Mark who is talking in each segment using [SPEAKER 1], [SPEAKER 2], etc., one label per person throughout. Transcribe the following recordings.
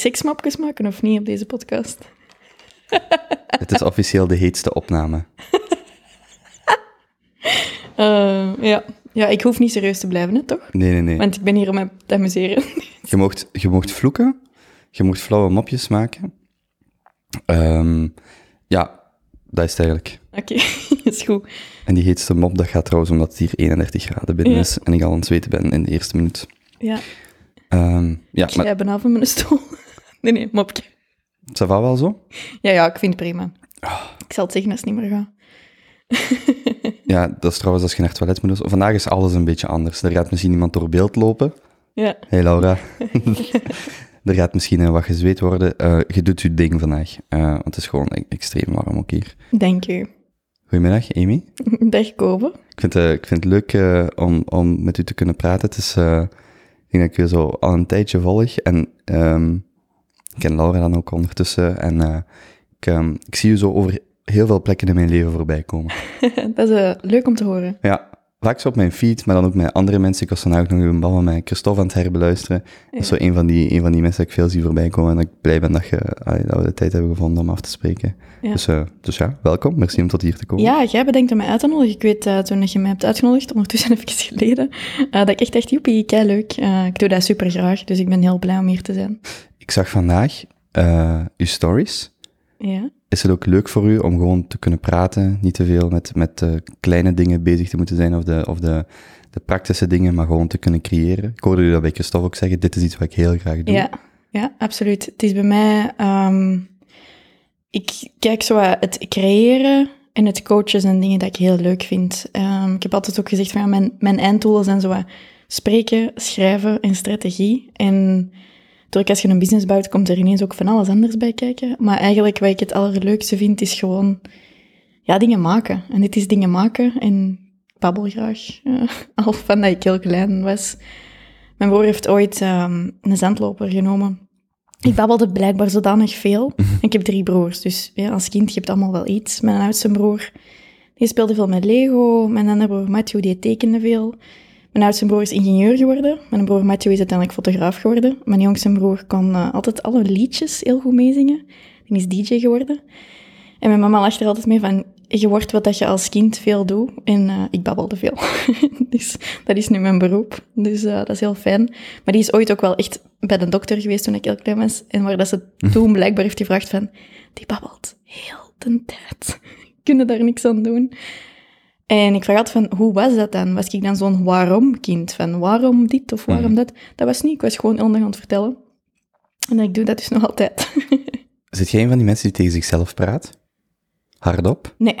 [SPEAKER 1] seksmapjes maken of niet op deze podcast?
[SPEAKER 2] Het is officieel de heetste opname.
[SPEAKER 1] Eh, ja. ja, ik hoef niet serieus te blijven, hè, toch?
[SPEAKER 2] Nee, nee, nee.
[SPEAKER 1] Want ik ben hier om me te amuseren.
[SPEAKER 2] Je mocht, je mocht vloeken, je mocht flauwe mopjes maken. Ehm, ja, dat is het eigenlijk.
[SPEAKER 1] Oké, is goed.
[SPEAKER 2] En die heetste mop, dat gaat trouwens omdat het hier 31 graden binnen
[SPEAKER 1] Ja.
[SPEAKER 2] is en ik al aan het zweten ben in de eerste minuut.
[SPEAKER 1] Ja,
[SPEAKER 2] Ehm, ja,
[SPEAKER 1] ik
[SPEAKER 2] maar
[SPEAKER 1] bijna van mijn stoel. Nee, nee, mopje.
[SPEAKER 2] ça va wel zo?
[SPEAKER 1] Ja, ja, ik vind het prima.
[SPEAKER 2] Ah.
[SPEAKER 1] Ik zal het zeggen als het niet meer gaat.
[SPEAKER 2] Ja, dat is trouwens als je naar het toilet moet. Vandaag is alles een beetje anders. Er gaat misschien iemand door beeld lopen.
[SPEAKER 1] Ja,
[SPEAKER 2] Hey Laura. er gaat misschien eh, wat gezweet worden. Eh, je doet je ding vandaag. Eh, want het is gewoon e- extreem warm ook hier.
[SPEAKER 1] dank u.
[SPEAKER 2] Goedemiddag, Amy.
[SPEAKER 1] Dag, Kobe.
[SPEAKER 2] Ik vind, ik vind het leuk om, om met u te kunnen praten. Het is, ik denk dat ik u zo al een tijdje volg. En ehm, ken Laura dan ook ondertussen. En eh, ik, ehm, ik zie u zo over heel veel plekken in mijn leven voorbij komen.
[SPEAKER 1] Dat is eh, leuk om te horen.
[SPEAKER 2] Ja, vaak zo op mijn feed, maar dan ook met andere mensen. Ik was vandaag ook nog een bal met Christophe aan het herbeluisteren. Dat is zo een van, die, een van die mensen dat ik veel zie voorbij komen. En dat ik blij ben dat, je, allee, dat we de tijd hebben gevonden om af te spreken.
[SPEAKER 1] Ja.
[SPEAKER 2] Dus, eh, dus ja, welkom. Merci om tot hier te komen.
[SPEAKER 1] Ja, jij bedenkt om mij uit te nodigen. Ik weet eh, toen je mij hebt uitgenodigd, ondertussen even geleden, dat ik echt dacht, joepie, kei leuk. Ik doe dat super graag, dus ik ben heel blij om hier te zijn.
[SPEAKER 2] Ik zag vandaag eh, uw stories.
[SPEAKER 1] Ja,
[SPEAKER 2] Is het ook leuk voor u om gewoon te kunnen praten, niet te veel met, met eh, kleine dingen bezig te moeten zijn of, de, of de, de praktische dingen, maar gewoon te kunnen creëren? Ik hoorde u dat bij Christophe ook zeggen, dit is iets wat ik heel graag doe.
[SPEAKER 1] ja, ja, absoluut. Het is bij mij, ehm, ik kijk zo wat het creëren en het coachen zijn dingen dat ik heel leuk vind. Ehm, ik heb altijd ook gezegd van ja, mijn, mijn einddoelen zijn zo wat spreken, schrijven en strategie. En door als je een business bouwt, komt er ineens ook van alles anders bij kijken. Maar eigenlijk wat ik het allerleukste vind, is gewoon ja, dingen maken. En dit is dingen maken en ik babbel graag. al van dat ik heel klein was. Mijn broer heeft ooit ehm, een zandloper genomen. Ik babbelde blijkbaar zodanig veel. Ik heb drie broers, dus ja, als kind, je hebt allemaal wel iets. Mijn oudste broer, die speelde veel met Lego. Mijn andere broer Matthew, die tekende veel. Mijn oudste broer is ingenieur geworden. Mijn broer Matthew is uiteindelijk fotograaf geworden. Mijn jongste broer kon eh, altijd alle liedjes heel goed meezingen. Die is DJ geworden. En mijn mama lacht er altijd mee van, je wordt wat dat je als kind veel doet. En eh, ik babbelde veel. dus dat is nu mijn beroep. Dus eh, dat is heel fijn. Maar die is ooit ook wel echt bij de dokter geweest toen ik heel klein was. En waar dat ze toen blijkbaar heeft gevraagd van, die babbelt heel de tijd. Kunnen daar niks aan doen. En ik vraag altijd van, hoe was dat dan? Was ik dan zo'n waarom-kind? Van waarom dit of waarom
[SPEAKER 2] Mhm.
[SPEAKER 1] dat? Dat was niet. Ik was gewoon heel erg aan het vertellen. En ik doe dat dus nog altijd.
[SPEAKER 2] Zit jij een van die mensen die tegen zichzelf praat? Hardop?
[SPEAKER 1] nee.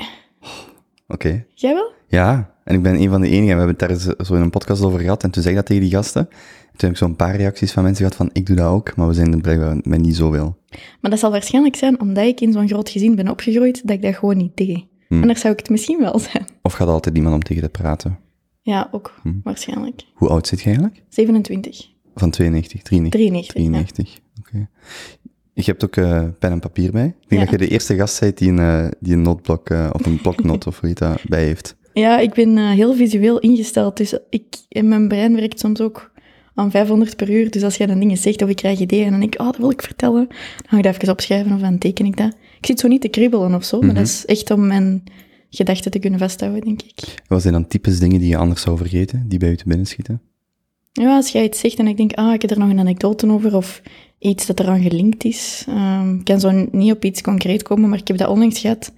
[SPEAKER 2] Oké.
[SPEAKER 1] Jij wel?
[SPEAKER 2] Ja, en ik ben een van de enigen. We hebben het daar zo in een podcast over gehad. En toen zei ik dat tegen die gasten. En toen heb ik zo'n paar reacties van mensen gehad van, ik doe dat ook. Maar we zijn er blijkbaar met niet zoveel.
[SPEAKER 1] Maar dat zal waarschijnlijk zijn omdat ik in zo'n groot gezin ben opgegroeid, dat ik dat gewoon niet deed.
[SPEAKER 2] Hmm.
[SPEAKER 1] Anders zou ik het misschien wel zijn.
[SPEAKER 2] Of gaat altijd iemand om tegen te praten?
[SPEAKER 1] Ja, ook.
[SPEAKER 2] Hmm.
[SPEAKER 1] Waarschijnlijk.
[SPEAKER 2] Hoe oud zit je eigenlijk?
[SPEAKER 1] 27.
[SPEAKER 2] Van 92, 93?
[SPEAKER 1] 93. ja.
[SPEAKER 2] 93, oké. Je hebt ook eh, pen en papier bij. Ik denk
[SPEAKER 1] Ja.
[SPEAKER 2] dat je de eerste gast bent die een, eh, die een nootblok, eh, of een bloknot, of hoe dat, bij heeft.
[SPEAKER 1] Ja, ik ben heel visueel ingesteld, dus ik, in mijn brein werkt soms ook aan 500 per uur. Dus als jij dan dingen zegt of ik krijg ideeën en dan denk ik, oh, dat wil ik vertellen, dan ga ik dat even opschrijven of dan teken ik dat. Ik zit zo niet te kribbelen of zo, maar
[SPEAKER 2] Mhm.
[SPEAKER 1] dat is echt om mijn gedachten te kunnen vasthouden, denk ik.
[SPEAKER 2] Wat zijn dan types dingen die je anders zou vergeten, die bij je te binnen schieten?
[SPEAKER 1] Ja, als jij iets zegt en ik denk, ah, ik heb er nog een anekdote over, of iets dat eraan gelinkt is. Ehm, ik kan zo niet op iets concreet komen, maar ik heb dat onlangs gehad.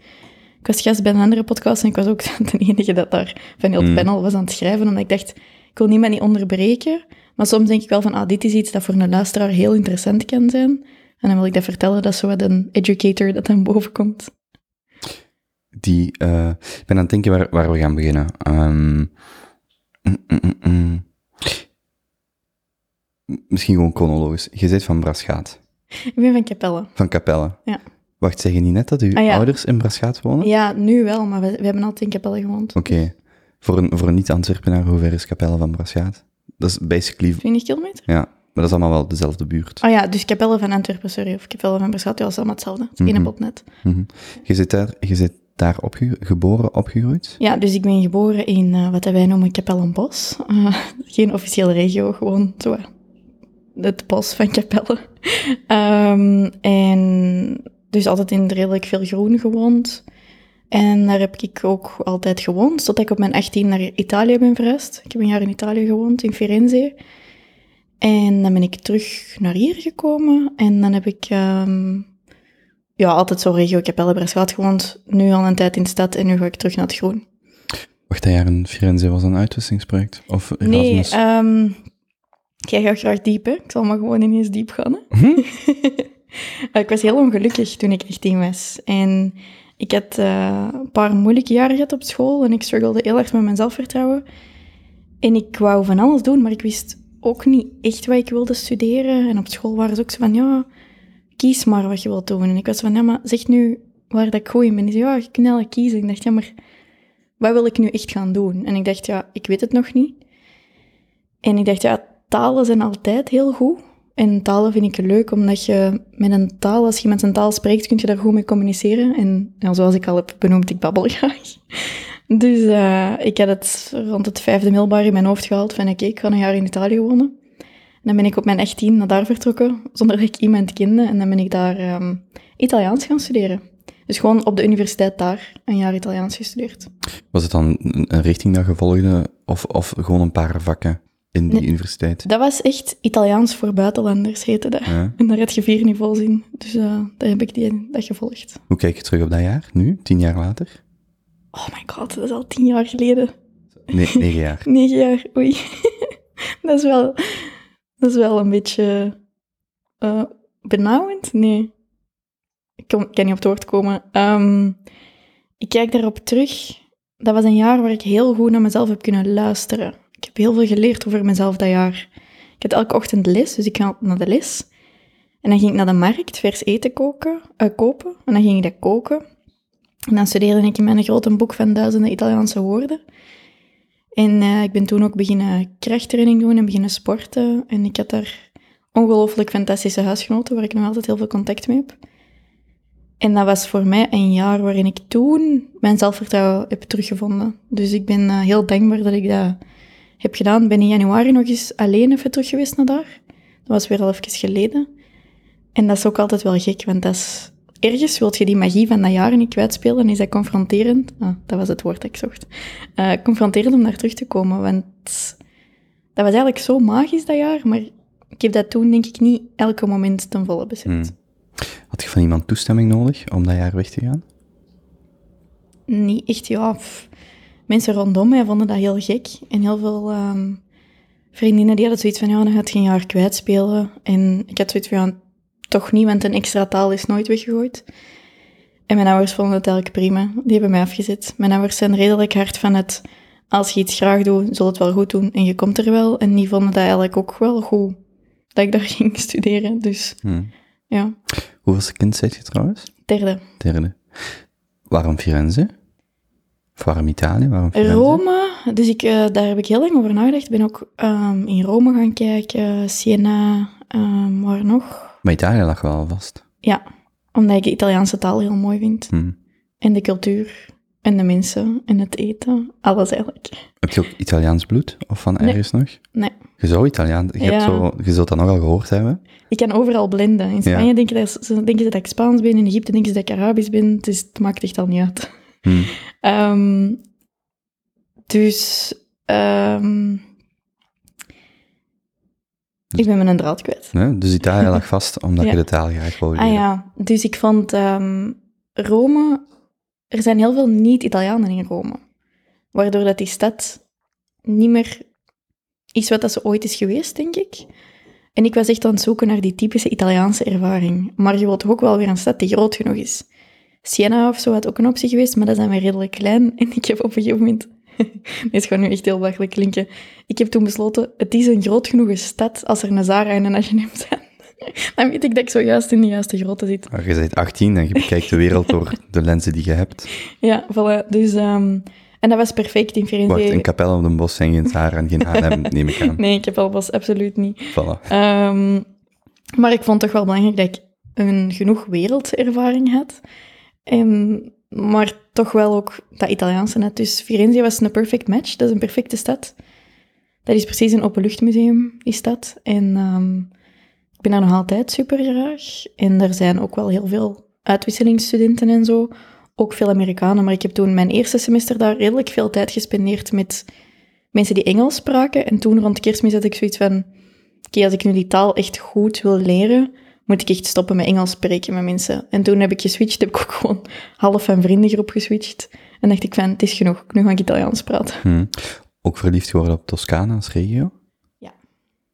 [SPEAKER 1] Ik was gast bij een andere podcast en ik was ook de enige dat daar van heel het
[SPEAKER 2] Mm.
[SPEAKER 1] panel was aan het schrijven, omdat ik dacht, ik wil niemand niet onderbreken, maar soms denk ik wel van, ah, dit is iets dat voor een luisteraar heel interessant kan zijn. En dan wil ik dat vertellen, dat is zo wat een educator dat dan boven komt.
[SPEAKER 2] Die, eh, ik ben aan het denken waar, waar we gaan beginnen. Ehm, mm, mm, mm. Misschien gewoon chronologisch. Je bent van Braschaat,
[SPEAKER 1] Ik ben van Capelle.
[SPEAKER 2] van Capelle.
[SPEAKER 1] Ja.
[SPEAKER 2] Wacht, zeg je niet net dat uw
[SPEAKER 1] Ah, ja.
[SPEAKER 2] ouders in Braschaat wonen?
[SPEAKER 1] Ja, nu wel, maar we, we hebben altijd in Capelle gewoond.
[SPEAKER 2] Oké. Voor een, voor een niet-Antwerpenaar, hoe ver is Capelle van Braschaat? Dat is basically,
[SPEAKER 1] 20 kilometer?
[SPEAKER 2] ja, maar dat is allemaal wel dezelfde buurt.
[SPEAKER 1] Ah ja, dus Capelle van Antwerpen, sorry, of Capelle van ja, dat is allemaal hetzelfde. Het één
[SPEAKER 2] Mhm.
[SPEAKER 1] botnet.
[SPEAKER 2] Mhm. Je zit daar, je zit daar opge geboren, opgegroeid?
[SPEAKER 1] Ja, dus ik ben geboren in eh, wat wij noemen Capellenbos. Eh geen officiële regio, gewoon zo. eh, het bos van Capelle. Ehm, en dus altijd in redelijk veel groen gewoond. En daar heb ik ook altijd gewoond, totdat ik op mijn 18 naar Italië ben verhuisd. Ik heb een jaar in Italië gewoond, in Firenze. En dan ben ik terug naar hier gekomen. En dan heb ik ehm, ja, altijd zo regio Capelle Bresslaat gewoond. Nu al een tijd in de stad en nu ga ik terug naar het groen.
[SPEAKER 2] Wacht, dat jaar in Firenze was een uitwisselingsproject? Of
[SPEAKER 1] Nee,
[SPEAKER 2] Erasmus?
[SPEAKER 1] ehm jij gaat graag diep, hè? Ik zal maar gewoon ineens diep gaan, hè?
[SPEAKER 2] Hm?
[SPEAKER 1] ik was heel ongelukkig toen ik 18 was. En ik had eh, een paar moeilijke jaren gehad op school en ik struggelde heel erg met mijn zelfvertrouwen. En ik wou van alles doen, maar ik wist ook niet echt wat ik wilde studeren. En op school waren ze ook zo van, ja, kies maar wat je wilt doen. En ik was van, ja, maar zeg nu waar dat ik goed in ben. Zei, ja, je kiezen. Ik dacht, ja, maar wat wil ik nu echt gaan doen? En ik dacht, ja, ik weet het nog niet. En ik dacht, ja, talen zijn altijd heel goed. En talen vind ik leuk, omdat je met een taal, als je met een taal spreekt, kun je daar goed mee communiceren. En ja, zoals ik al heb benoemd, ik babbel graag. Dus eh, ik had het rond het vijfde middelbaar in mijn hoofd gehaald van oké, ik ga een jaar in Italië wonen. En dan ben ik op mijn 18 naar daar vertrokken, zonder dat ik iemand kende. En dan ben ik daar ehm, Italiaans gaan studeren. Dus gewoon op de universiteit daar een jaar Italiaans gestudeerd.
[SPEAKER 2] Was het dan een richting dat je volgde, of, of gewoon een paar vakken in die
[SPEAKER 1] Nee.
[SPEAKER 2] universiteit?
[SPEAKER 1] Dat was echt Italiaans voor buitenlanders, heette dat.
[SPEAKER 2] Ja.
[SPEAKER 1] En daar had je vier niveaus in. Dus eh daar heb ik die, dat gevolgd.
[SPEAKER 2] Hoe kijk je terug op dat jaar, nu, tien jaar later?
[SPEAKER 1] Oh my god, dat is al tien jaar geleden.
[SPEAKER 2] Nee, negen jaar.
[SPEAKER 1] Negen jaar, oei. dat, is wel, dat is wel een beetje eh, benauwend. Nee, ik kan niet op het woord komen. Ehm, ik kijk daarop terug. Dat was een jaar waar ik heel goed naar mezelf heb kunnen luisteren. Ik heb heel veel geleerd over mezelf dat jaar. Ik had elke ochtend les, dus ik ging naar de les. En dan ging ik naar de markt vers eten koken, eh, kopen. En dan ging ik dat koken. En dan studeerde ik in mijn grote boek van duizenden Italiaanse woorden. En eh, ik ben toen ook beginnen krachttraining doen en beginnen sporten. En ik had daar ongelooflijk fantastische huisgenoten, waar ik nog altijd heel veel contact mee heb. En dat was voor mij een jaar waarin ik toen mijn zelfvertrouwen heb teruggevonden. Dus ik ben eh, heel dankbaar dat ik dat heb gedaan. Ik ben in januari nog eens alleen even terug geweest naar daar. Dat was weer al even geleden. En dat is ook altijd wel gek, want dat is... Ergens wil je die magie van dat jaar niet kwijtspelen en is dat confronterend. Ah, dat was het woord dat ik zocht. Eh, confronterend om daar terug te komen, want dat was eigenlijk zo magisch dat jaar, maar ik heb dat toen denk ik niet elke moment ten volle beseft.
[SPEAKER 2] Hmm. Had je van iemand toestemming nodig om dat jaar weg te gaan?
[SPEAKER 1] Niet echt, ja. Mensen rondom mij vonden dat heel gek. En heel veel ehm, vriendinnen die hadden zoiets van, ja, dan gaat je een jaar kwijtspelen. En ik had zoiets van, ja, toch niet, want een extra taal is nooit weggegooid. En mijn ouders vonden het eigenlijk prima. Die hebben mij afgezet. Mijn ouders zijn redelijk hard van het, als je iets graag doet, zul het wel goed doen. En je komt er wel. En die vonden dat eigenlijk ook wel goed, dat ik daar ging studeren. Dus
[SPEAKER 2] Hmm.
[SPEAKER 1] ja,
[SPEAKER 2] Hoeveelste kind zijt je trouwens?
[SPEAKER 1] derde.
[SPEAKER 2] Derde. Waarom Firenze? Of waarom Italië? Waarom Firenze?
[SPEAKER 1] Rome, dus ik, eh, daar heb ik heel lang over nagedacht. Ik ben ook ehm, in Rome gaan kijken, Siena, ehm, waar nog?
[SPEAKER 2] Maar Italië lag wel vast.
[SPEAKER 1] Ja, omdat ik de Italiaanse taal heel mooi vind.
[SPEAKER 2] Hmm.
[SPEAKER 1] En de cultuur, en de mensen, en het eten. Alles eigenlijk.
[SPEAKER 2] Heb je ook Italiaans bloed? Of van
[SPEAKER 1] Nee.
[SPEAKER 2] ergens nog?
[SPEAKER 1] Nee,
[SPEAKER 2] Je zou Italiaans... Je, hebt zo, je zult dat nogal gehoord hebben.
[SPEAKER 1] ik kan overal blenden. In Spanje
[SPEAKER 2] Ja.
[SPEAKER 1] denken, ze denken ze dat ik Spaans ben, in Egypte denken ze dat ik Arabisch ben. Dus het maakt echt al niet uit.
[SPEAKER 2] Hmm.
[SPEAKER 1] Ehm, dus... ehm, ik ben mijn draad kwijt.
[SPEAKER 2] Nee? Dus Italië lag vast omdat
[SPEAKER 1] Ja.
[SPEAKER 2] je de taal graag wou leren.
[SPEAKER 1] Ah ja, dus ik vond ehm, Rome... Er zijn heel veel niet-Italianen in Rome. Waardoor dat die stad niet meer is wat dat ze ooit is geweest, denk ik. En ik was echt aan het zoeken naar die typische Italiaanse ervaring. Maar je wilt toch ook wel weer een stad die groot genoeg is. Siena of zo had ook een optie geweest, maar dat is dan weer redelijk klein. En ik heb op een gegeven moment... Dit gaat nu echt heel belachelijk klinken. Ik heb toen besloten, het is een groot genoeg stad als er een Zara en een H&M zijn. Dan weet ik dat ik zojuist in de juiste grootte zit.
[SPEAKER 2] Maar je bent 18 en je bekijkt de wereld door de lenzen die je hebt.
[SPEAKER 1] Ja, voilà. Dus, ehm, en dat was perfect in Firenze.
[SPEAKER 2] Wacht, een kapel op de bos zijn geen Zara en geen H&M, neem ik aan.
[SPEAKER 1] Nee, ik heb al was absoluut niet.
[SPEAKER 2] Voilà.
[SPEAKER 1] Ehm, maar ik vond het toch wel belangrijk dat ik een genoeg wereldervaring had. En, maar toch wel ook dat Italiaanse net. Dus Firenze was een perfect match. Dat is een perfecte stad. Dat is precies een openluchtmuseum, die stad. En ehm, ben daar nog altijd super graag. En er zijn ook wel heel veel uitwisselingsstudenten en zo. Ook veel Amerikanen. Maar ik heb toen mijn eerste semester daar redelijk veel tijd gespendeerd met mensen die Engels spraken. En toen rond kerstmis had ik zoiets van... Oké, als ik nu die taal echt goed wil leren, moet ik echt stoppen met Engels spreken met mensen. En toen heb ik geswitcht, heb ik ook gewoon half van vriendengroep geswitcht. En dacht ik van, het is genoeg, nu ga ik Italiaans praten.
[SPEAKER 2] Hm. Ook verliefd geworden op Toscane als regio?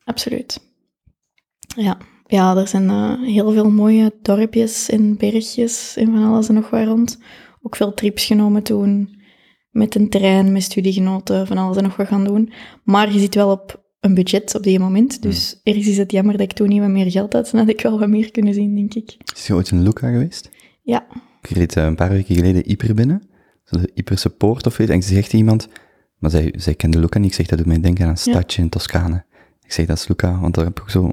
[SPEAKER 1] Absoluut. Ja, ja er zijn eh, heel veel mooie dorpjes en bergjes en van alles en nog waar rond. Ook veel trips genomen toen, met een trein, met studiegenoten, van alles en nog wat gaan doen. Maar je zit wel op een budget op die moment, dus ergens is het jammer dat ik toen niet wat meer geld had. Dan had ik wel wat meer kunnen zien, denk ik.
[SPEAKER 2] Is je ooit in Luca geweest?
[SPEAKER 1] Ja,
[SPEAKER 2] Ik reed eh, een paar weken geleden Yper binnen. De Yperse poort of weet En ze zegt iemand, maar zij, zij kende Luca niet. Ik zeg, dat doet mij denken aan een
[SPEAKER 1] Ja.
[SPEAKER 2] stadje in Toscane. Ik zeg, dat is Luca, want daar heb ik zo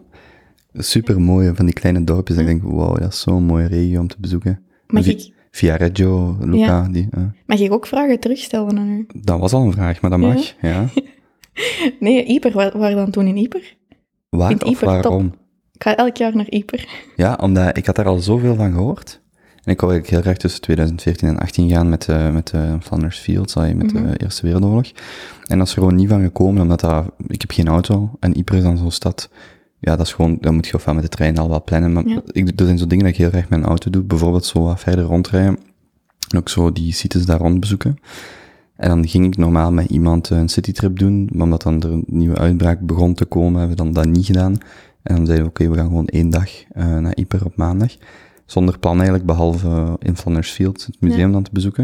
[SPEAKER 2] super mooie van die kleine dorpjes. Ik denk, wow, dat is zo'n mooie regio om te bezoeken.
[SPEAKER 1] mag ik,
[SPEAKER 2] Viareggio, Luca,
[SPEAKER 1] Ja.
[SPEAKER 2] die, eh,
[SPEAKER 1] mag ik ook vragen terugstellen aan u?
[SPEAKER 2] dat was al een vraag, maar dat mag, ja.
[SPEAKER 1] Nee, Yper, waar, waar dan toen in Yper?
[SPEAKER 2] Waar
[SPEAKER 1] vind
[SPEAKER 2] of
[SPEAKER 1] Yper top.
[SPEAKER 2] waarom?
[SPEAKER 1] Ik ga elk jaar naar Yper.
[SPEAKER 2] Ja, omdat ik had daar al zoveel van gehoord. En ik wou eigenlijk heel graag tussen 2014 en 18 gaan met, eh met eh, Flanders Fields, allee, met
[SPEAKER 1] Mhm.
[SPEAKER 2] de Eerste Wereldoorlog. En dat is er gewoon niet van gekomen, omdat dat, ik heb geen auto. En Ypres is dan zo'n stad, ja, dat is gewoon, dan moet je ofwel met de trein al wat plannen. Maar
[SPEAKER 1] Ja.
[SPEAKER 2] ik, er zijn zo dingen dat ik heel graag met een auto doe. Bijvoorbeeld zo wat verder rondrijden. En ook zo die sites daar rond bezoeken. En dan ging ik normaal met iemand eh, een citytrip doen, maar omdat dan er een nieuwe uitbraak begon te komen, hebben we dan dat niet gedaan. En dan zeiden we, oké, we gaan gewoon één dag eh, naar Yper op maandag. Zonder plan eigenlijk, behalve eh, in Flanders Field, het museum
[SPEAKER 1] Ja.
[SPEAKER 2] dan te bezoeken.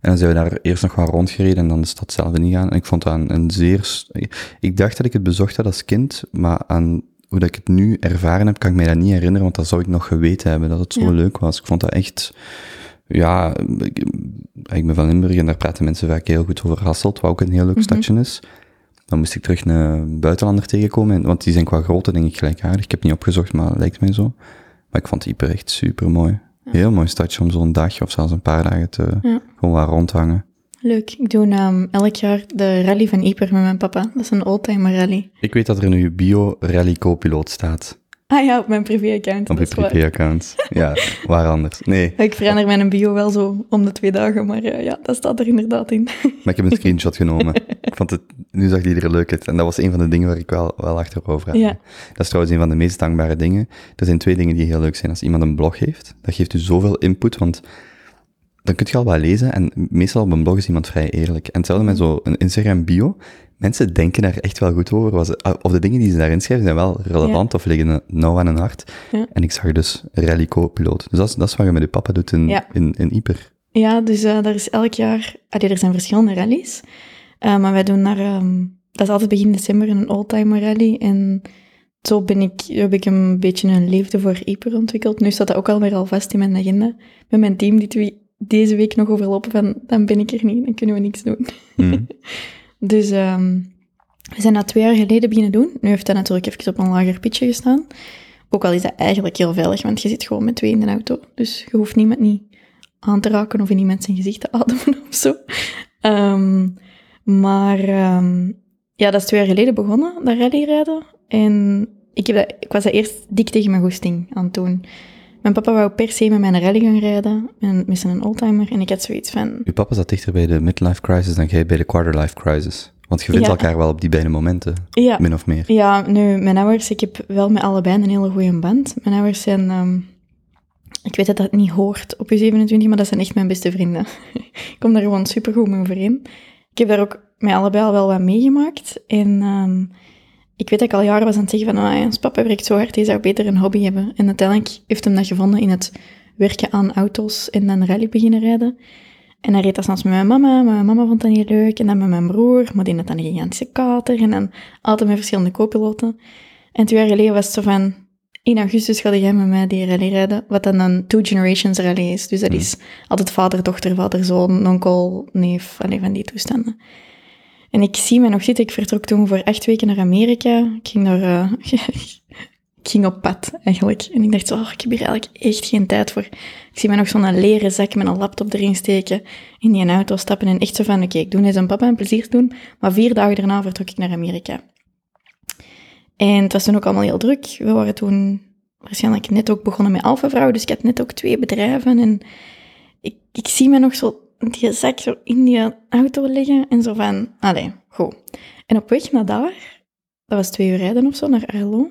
[SPEAKER 2] En dan zijn we daar eerst nog wat rondgereden en dan de stad zelf ingegaan. En ik vond dat een, een zeer... Ik dacht dat ik het bezocht had als kind, maar aan hoe dat ik het nu ervaren heb, kan ik mij dat niet herinneren, want dat zou ik nog geweten hebben, dat het zo
[SPEAKER 1] Ja.
[SPEAKER 2] leuk was. Ik vond dat echt... Ja, ik, ik ben van Limburg en daar praten mensen vaak heel goed over Hasselt, wat ook een heel leuk
[SPEAKER 1] Mhm.
[SPEAKER 2] stadje is. Dan moest ik terug een buitenlander tegenkomen, en- want die zijn qua grootte denk ik gelijkaardig. Ik heb niet opgezocht, maar het lijkt mij zo. Maar ik vond Yper echt super mooi. Heel mooi stadje om zo'n dag of zelfs een paar dagen te
[SPEAKER 1] Ja.
[SPEAKER 2] gewoon waar rondhangen.
[SPEAKER 1] Leuk. Ik doe ehm, elk jaar de rally van Yper met mijn papa. Dat is een oldtimer rally.
[SPEAKER 2] Ik weet dat er in uw bio rally co-piloot staat.
[SPEAKER 1] Ah ja, op mijn privé-account.
[SPEAKER 2] Op je privé-account. Ja, waar anders. Nee,
[SPEAKER 1] Ik verander mijn bio wel zo om de twee dagen, maar eh, ja, dat staat er inderdaad in.
[SPEAKER 2] maar ik heb een screenshot genomen. Ik vond het, nu zag er leuk uit. En dat was een van de dingen waar ik wel, wel achterover had.
[SPEAKER 1] Ja.
[SPEAKER 2] Dat is trouwens een van de meest dankbare dingen. Er zijn twee dingen die heel leuk zijn. Als iemand een blog heeft, dat geeft u zoveel input, want dan kun je al wat lezen. En meestal op een blog is iemand vrij eerlijk. En hetzelfde met zo'n Instagram bio. Mensen denken daar echt wel goed over. Was- Of de dingen die ze daarin schrijven zijn wel relevant of liggen nauw aan hun hart.
[SPEAKER 1] Ja.
[SPEAKER 2] En ik zag dus rally co-piloot. Dus dat is, dat is wat je met je papa doet in,
[SPEAKER 1] Ja.
[SPEAKER 2] in, in Yper.
[SPEAKER 1] Ja, dus eh daar is elk jaar... Allee, er zijn verschillende rallies. Eh, maar wij doen daar... ehm, dat is altijd begin december een oldtimer rally. En zo ben ik, heb ik een beetje een liefde voor Yper ontwikkeld. Nu staat dat ook alweer al vast in mijn agenda. Met mijn team die we deze week nog overlopen van... Dan ben ik er niet, dan kunnen we niks doen.
[SPEAKER 2] Mhm.
[SPEAKER 1] Dus ehm, we zijn dat twee jaar geleden beginnen doen. Nu heeft dat natuurlijk even op een lager pitje gestaan. Ook al is dat eigenlijk heel veilig, want je zit gewoon met twee in de auto. Dus je hoeft niemand niet aan te raken of in iemand zijn gezicht te ademen of zo. Ehm, maar ehm, ja, dat is twee jaar geleden begonnen, dat rallyrijden. En ik, heb dat, ik was dat eerst dik tegen mijn goesting aan het doen. Mijn papa wou per se met mijn rally gaan rijden, met, met zijn oldtimer. En ik had zoiets van,
[SPEAKER 2] Uw papa zat dichter bij de midlife crisis dan jij bij de quarterlife crisis. Want je vindt
[SPEAKER 1] Ja.
[SPEAKER 2] elkaar wel op die beide momenten,
[SPEAKER 1] ja,
[SPEAKER 2] min of meer.
[SPEAKER 1] Ja, nu, mijn ouders, ik heb wel met allebei een hele goede band. Mijn ouders zijn, ehm, ik weet dat dat niet hoort op je 27, maar dat zijn echt mijn beste vrienden. ik kom daar gewoon supergoed mee overeen. Ik heb daar ook met allebei al wel wat meegemaakt. En ehm, ik weet dat ik al jaren was aan het zeggen van, ah, ons papa werkt zo hard, hij zou beter een hobby hebben. En uiteindelijk heeft hem dat gevonden in het werken aan auto's en dan rally beginnen rijden. En hij reed dat soms met mijn mama, maar mijn mama vond dat niet leuk. En dan met mijn broer, maar die had dan een gigantische kater. En dan altijd met verschillende co-piloten. En twee jaar geleden was het zo van... In augustus ga jij met mij die rally rijden, wat dan een Two Generations rally is. Dus dat is altijd vader, dochter, vader, zoon, onkel, neef, alleen van die toestanden. En ik zie me nog zitten, ik vertrok toen voor acht weken naar Amerika. Ik ging daar... eh, ik ging op pad, eigenlijk. En ik dacht zo, oh, ik heb hier eigenlijk echt geen tijd voor. Ik zie me nog zo'n leren zak met een laptop erin steken, in die auto stappen en echt zo van, oké, ik doe net aan papa een plezier doen. Maar vier dagen daarna vertrok ik naar Amerika. En het was toen ook allemaal heel druk. We waren toen waarschijnlijk net ook begonnen met Alpha Vrouw, dus ik had net ook twee bedrijven en ik, ik zie me nog zo die zak zo in die auto liggen en zo van, allee, goed. En op weg naar daar, dat was twee uur rijden of zo, naar Arlo,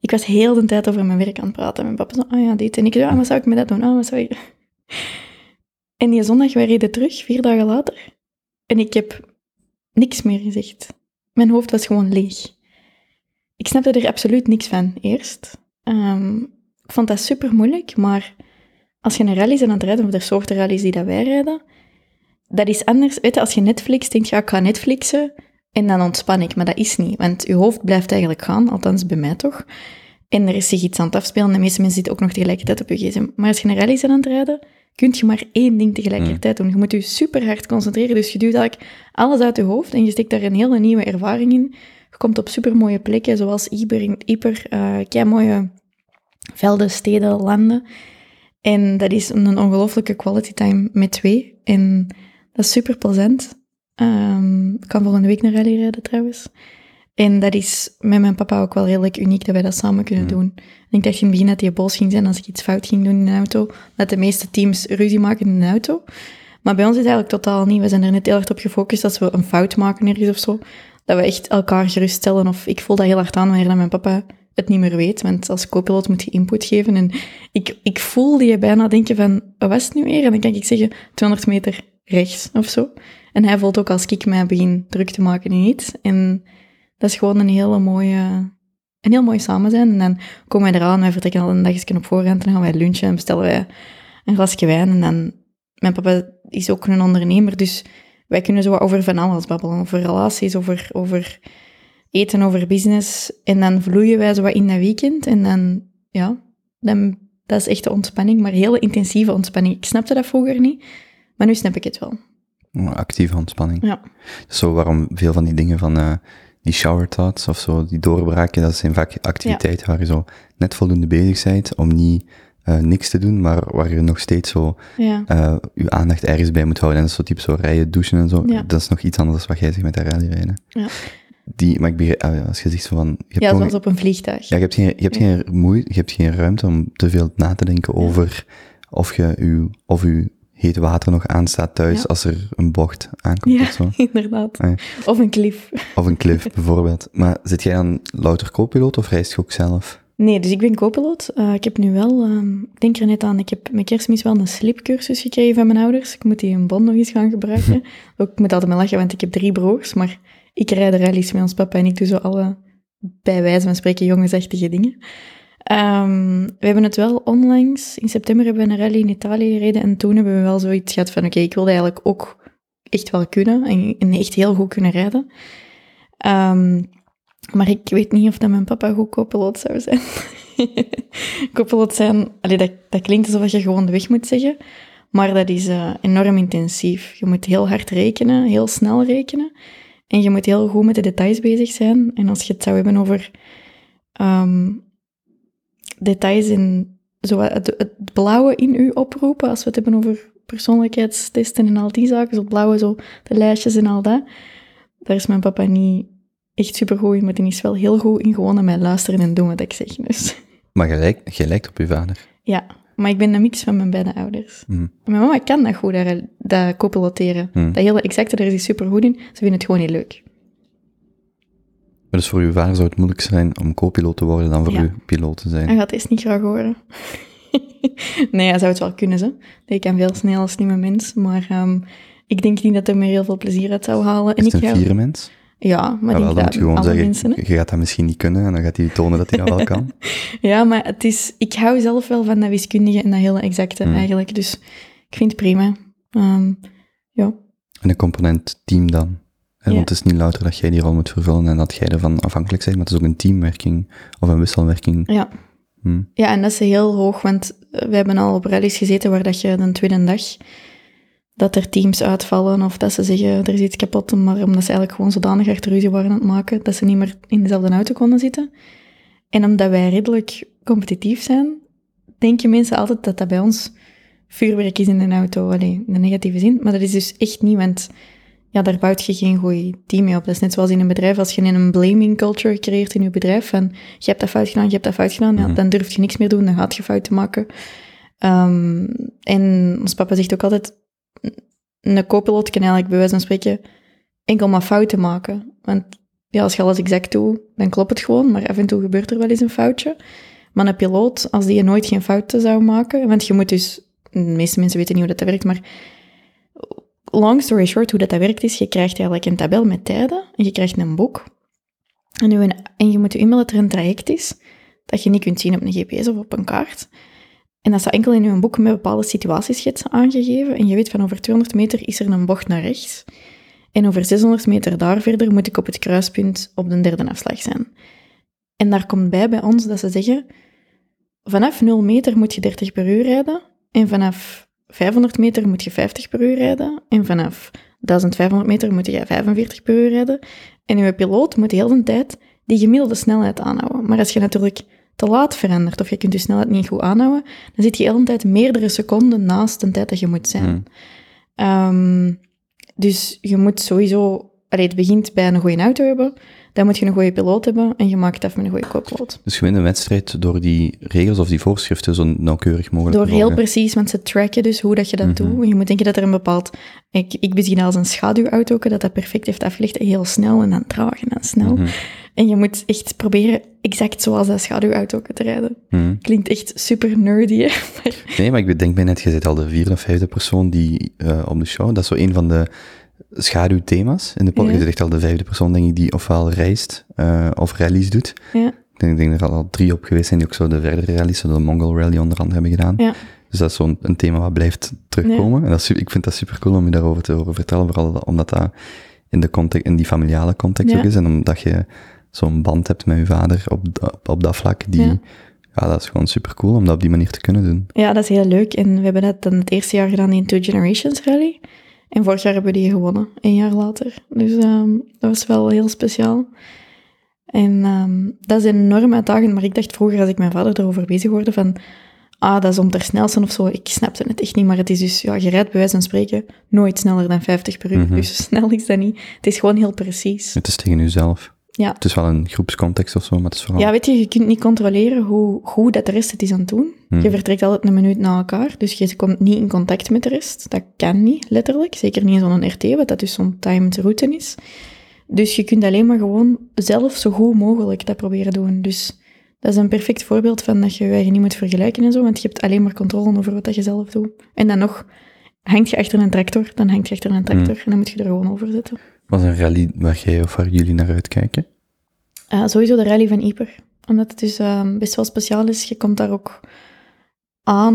[SPEAKER 1] ik was heel de tijd over mijn werk aan het praten. Mijn papa zei, oh ja, dit. En ik zei, ah, wat zou ik met dat doen? Ah, wat zou ik... En die zondag, wij reden terug, vier dagen later. En ik heb niks meer gezegd. Mijn hoofd was gewoon leeg. Ik snapte er absoluut niks van, eerst. Ehm, ik vond dat super moeilijk, maar als je een rally bent aan het rijden, of de soort rallies die dat wij rijden, dat is anders. Weet je, als je Netflix denkt, ja, ik ga Netflixen en dan ontspan ik. Maar dat is niet, want je hoofd blijft eigenlijk gaan, althans bij mij toch. En er is zich iets aan het afspelen. De meeste mensen zitten ook nog tegelijkertijd op je gsm. Maar als je een rally bent aan het rijden, kun je maar één ding tegelijkertijd doen. Je moet je super hard concentreren. Dus je duwt eigenlijk alles uit je hoofd en je steekt daar een hele nieuwe ervaring in. Je komt op super mooie plekken, zoals Iber, Iper, uh, kei mooie velden, steden, landen. En dat is een ongelooflijke quality time met twee. En dat is super plezant. Um, ik kan volgende week naar rally rijden trouwens. En dat is met mijn papa ook wel redelijk uniek dat wij dat samen kunnen mm. doen. En ik dacht in het begin dat hij boos ging zijn als ik iets fout ging doen in een auto. Dat de meeste teams ruzie maken in een auto. Maar bij ons is het eigenlijk totaal niet. We zijn er net heel erg op gefocust als we een fout maken ergens of zo. Dat we echt elkaar geruststellen. Of ik voel dat heel hard aan wanneer mijn papa het niet meer weet. Want als co-pilot moet je input geven. En ik, ik voelde je bijna denken van, wat was het nu weer? En dan kan ik zeggen, 200 meter rechts of zo. En hij voelt ook als ik mij begin druk te maken in iets. En dat is gewoon een hele mooie, een heel mooi samen zijn. En dan komen wij eraan, wij vertrekken al een dagje op voorhand, dan gaan wij lunchen en bestellen wij een glasje wijn. En dan, mijn papa is ook een ondernemer, dus wij kunnen zo over van alles babbelen. Over relaties, over, over eten, over business. En dan vloeien wij zo wat in dat weekend. En dan, ja, dan, dat is echte ontspanning, maar hele intensieve ontspanning. Ik snapte dat vroeger niet, maar nu snap ik het wel.
[SPEAKER 2] Actieve ontspanning.
[SPEAKER 1] Ja.
[SPEAKER 2] Zo waarom veel van die dingen van uh, die shower thoughts of zo, die doorbraken, dat zijn vaak activiteiten waar je zo net voldoende bezig bent om niet uh, niks te doen, maar waar je nog steeds zo
[SPEAKER 1] ja.
[SPEAKER 2] uh, je aandacht ergens bij moet houden. En dat is zo type zo rijden, douchen en zo. Ja. Dat is nog iets anders dan wat jij zegt met de rallyrijden.
[SPEAKER 1] Ja.
[SPEAKER 2] Die, maar ik begrijp, als je zegt zo van... Je hebt
[SPEAKER 1] ja,
[SPEAKER 2] gewoon,
[SPEAKER 1] zoals op een vliegtuig.
[SPEAKER 2] Ja, je hebt geen, je hebt geen moeite, je hebt geen ruimte om te veel na te denken over of je, u, of je heet water nog aanstaat thuis
[SPEAKER 1] Ja.
[SPEAKER 2] als er een bocht aankomt
[SPEAKER 1] Ja,
[SPEAKER 2] of zo.
[SPEAKER 1] inderdaad.
[SPEAKER 2] Ah, ja.
[SPEAKER 1] Of een klif.
[SPEAKER 2] Of een cliff bijvoorbeeld. Maar zit jij dan louter co-piloot of reist je ook zelf?
[SPEAKER 1] Nee, dus ik ben co-piloot. Eh, ik heb nu wel, ehm, ik denk er net aan, ik heb met kerstmis wel een slipcursus gekregen van mijn ouders. Ik moet die in Bonn nog eens gaan gebruiken. ook, ik moet altijd mee lachen, want ik heb drie broers, maar ik rijd de rallies met ons papa en ik doe zo alle, bij wijze van spreken, jongensachtige dingen. Ehm, we hebben het wel onlangs, in september hebben we een rally in Italië gereden en toen hebben we wel zoiets gehad van, oké, ik wilde eigenlijk ook echt wel kunnen en, echt heel goed kunnen rijden. Ehm, maar ik weet niet of dat mijn papa goed co-piloot zou zijn. co-piloot zijn, dat, dat klinkt alsof je gewoon de weg moet zeggen, maar dat is eh, enorm intensief. Je moet heel hard rekenen, heel snel rekenen. En je moet heel goed met de details bezig zijn. En als je het zou hebben over ehm, details in zo het, het blauwe in u oproepen, als we het hebben over persoonlijkheidstesten en al die zaken, zo het blauwe, zo de lijstjes en al dat, daar is mijn papa niet echt supergoed in, maar die is wel heel goed in gewoon naar mij luisteren en doen wat ik zeg. Dus
[SPEAKER 2] Maar je lijkt, op je vader.
[SPEAKER 1] ja, maar ik ben een mix van mijn beide ouders.
[SPEAKER 2] Hm.
[SPEAKER 1] Mijn mama kan dat goed, dat, dat co-piloteren.
[SPEAKER 2] Hm.
[SPEAKER 1] Dat hele exacte, daar is hij super goed in. Ze vinden het gewoon niet leuk.
[SPEAKER 2] Dus voor uw vader zou het moeilijk zijn om co-piloot te worden dan voor
[SPEAKER 1] Ja.
[SPEAKER 2] u piloot te zijn.
[SPEAKER 1] Hij gaat eerst niet graag horen. nee, hij zou het wel kunnen, zo. Ik kan veel snel als slimme mens, maar ehm, ik denk niet dat hij er heel veel plezier uit zou halen. En
[SPEAKER 2] Is het
[SPEAKER 1] ik
[SPEAKER 2] een
[SPEAKER 1] ga-
[SPEAKER 2] vierde mens?
[SPEAKER 1] Ja, maar
[SPEAKER 2] Ja,
[SPEAKER 1] ik denk
[SPEAKER 2] gewoon zeggen,
[SPEAKER 1] mensen...
[SPEAKER 2] je gaat dat misschien niet kunnen en dan gaat hij tonen dat hij dat wel kan.
[SPEAKER 1] Ja, maar het is, ik hou zelf wel van dat wiskundige en dat hele exacte
[SPEAKER 2] Hmm.
[SPEAKER 1] eigenlijk. Dus ik vind het prima. Ehm, ja.
[SPEAKER 2] En de component team dan?
[SPEAKER 1] Ja.
[SPEAKER 2] Want het is niet louter dat jij die rol moet vervullen en dat jij ervan afhankelijk bent, maar het is ook een teamwerking of een wisselwerking.
[SPEAKER 1] Ja.
[SPEAKER 2] Hm.
[SPEAKER 1] ja, en dat is heel hoog, want we hebben al op rallies gezeten waar dat je de tweede dag dat er teams uitvallen of dat ze zeggen er is iets kapot, maar omdat ze eigenlijk gewoon zodanig hard ruzie waren aan het maken dat ze niet meer in dezelfde auto konden zitten. En omdat wij redelijk competitief zijn, denken mensen altijd dat dat bij ons vuurwerk is in een auto. Allee, in de negatieve zin. Maar dat is dus echt niet, want ja, daar bouwt je geen goed team mee op. Dat is net zoals in een bedrijf, als je in een blaming culture creëert in je bedrijf, van je hebt dat fout gedaan, je hebt dat fout gedaan, ja,
[SPEAKER 2] Mhm.
[SPEAKER 1] dan durf je niks meer doen, dan gaat je fouten maken. Ehm, en ons papa zegt ook altijd, een co-pilot kan eigenlijk bij wijze van spreken enkel maar fouten maken. Want ja, als je alles exact doet, dan klopt het gewoon, maar af en toe gebeurt er wel eens een foutje. Maar een piloot, als die nooit geen fouten zou maken, want je moet dus, de meeste mensen weten niet hoe dat werkt, maar long story short, hoe dat, dat werkt is, je krijgt eigenlijk een tabel met tijden en je krijgt een boek. En je, en je moet je inbeelden dat er een traject is dat je niet kunt zien op een GPS of op een kaart. En dat staat enkel in je boek met bepaalde situatieschetsen aangegeven. En je weet van over 200 meter is er een bocht naar rechts. En over 600 meter daar verder moet ik op het kruispunt op de derde afslag zijn. En daar komt bij bij ons dat ze zeggen, vanaf 0 meter moet je 30 per uur rijden. En vanaf 500 meter moet je 50 per uur rijden. En vanaf 1500 meter moet je 45 per uur rijden. En je piloot moet de hele tijd die gemiddelde snelheid aanhouden. Maar als je natuurlijk te laat verandert of je kunt je snelheid niet goed aanhouden, dan zit je de hele tijd meerdere seconden naast de tijd dat je moet zijn.
[SPEAKER 2] Hmm.
[SPEAKER 1] Ehm, dus je moet sowieso... Allee, het begint bij een goede auto hebben, dan moet je een goede piloot hebben en je maakt het af met een goede co-piloot.
[SPEAKER 2] Dus je wint een wedstrijd door die regels of die voorschriften zo nauwkeurig mogelijk
[SPEAKER 1] Door
[SPEAKER 2] te
[SPEAKER 1] heel precies, want ze tracken dus hoe dat je dat
[SPEAKER 2] Mhm.
[SPEAKER 1] doet. Je moet denken dat er een bepaald... Ik, ik bezie dat als een schaduwauto, dat dat perfect heeft afgelegd. Heel snel en dan traag en dan snel.
[SPEAKER 2] Mhm.
[SPEAKER 1] En je moet echt proberen exact zoals dat schaduwauto te rijden.
[SPEAKER 2] Mhm.
[SPEAKER 1] Klinkt echt super nerdy, hè? Maar
[SPEAKER 2] Nee, maar ik bedenk mij net, je zit al de vierde of vijfde persoon die eh, op de show, dat is zo een van de schaduwthema's in de podcast.
[SPEAKER 1] Ja.
[SPEAKER 2] Je zegt al de vijfde persoon, denk ik, die ofwel reist eh, of rallies doet.
[SPEAKER 1] ja,
[SPEAKER 2] Ik denk, ik denk er al drie op geweest zijn die ook zo de verdere rallies, zo de Mongol Rally onder andere hebben gedaan.
[SPEAKER 1] ja.
[SPEAKER 2] Dus dat is zo'n een thema wat blijft terugkomen. En dat is, ik vind dat super cool om je daarover te horen vertellen, vooral omdat dat in, de context, in die familiale context ook is. En omdat je zo'n band hebt met je vader op, op, op dat vlak, die,
[SPEAKER 1] Ja.
[SPEAKER 2] ja. dat is gewoon super cool om dat op die manier te kunnen doen.
[SPEAKER 1] ja, dat is heel leuk. En we hebben dat dan het eerste jaar gedaan in Two Generations Rally. En vorig jaar hebben we die gewonnen, een jaar later. Dus ehm, dat was wel heel speciaal. En ehm, dat is enorm uitdagend, maar ik dacht vroeger, als ik mijn vader erover bezig hoorde, van ah, dat is om ter snelste of zo. Ik snapte het echt niet, maar het is dus, ja, je rijdt bij wijze van spreken nooit sneller dan 50 per uur.
[SPEAKER 2] Mhm.
[SPEAKER 1] Dus snel is dat niet. Het is gewoon heel precies.
[SPEAKER 2] Het is tegen jezelf.
[SPEAKER 1] Ja.
[SPEAKER 2] Het is wel een groepscontext of zo, maar het is vooral...
[SPEAKER 1] Ja, weet je, je kunt niet controleren hoe goed dat de rest het is aan het doen.
[SPEAKER 2] Hmm.
[SPEAKER 1] Je vertrekt altijd een minuut na elkaar, dus je komt niet in contact met de rest. Dat kan niet, letterlijk. Zeker niet in zo'n RT, wat dat dus zo'n timed route is. Dus je kunt alleen maar gewoon zelf zo goed mogelijk dat proberen doen. Dus dat is een perfect voorbeeld van dat je je eigen niet moet vergelijken en zo, want je hebt alleen maar controle over wat dat je zelf doet. En dan nog, hangt je achter een tractor, dan hangt je achter een tractor en dan moet je er gewoon over zitten.
[SPEAKER 2] Was een rally waar jij of waar jullie naar uitkijken?
[SPEAKER 1] Uh, sowieso de rally van Yper. Omdat het dus uh, best wel speciaal is. Je komt daar ook aan...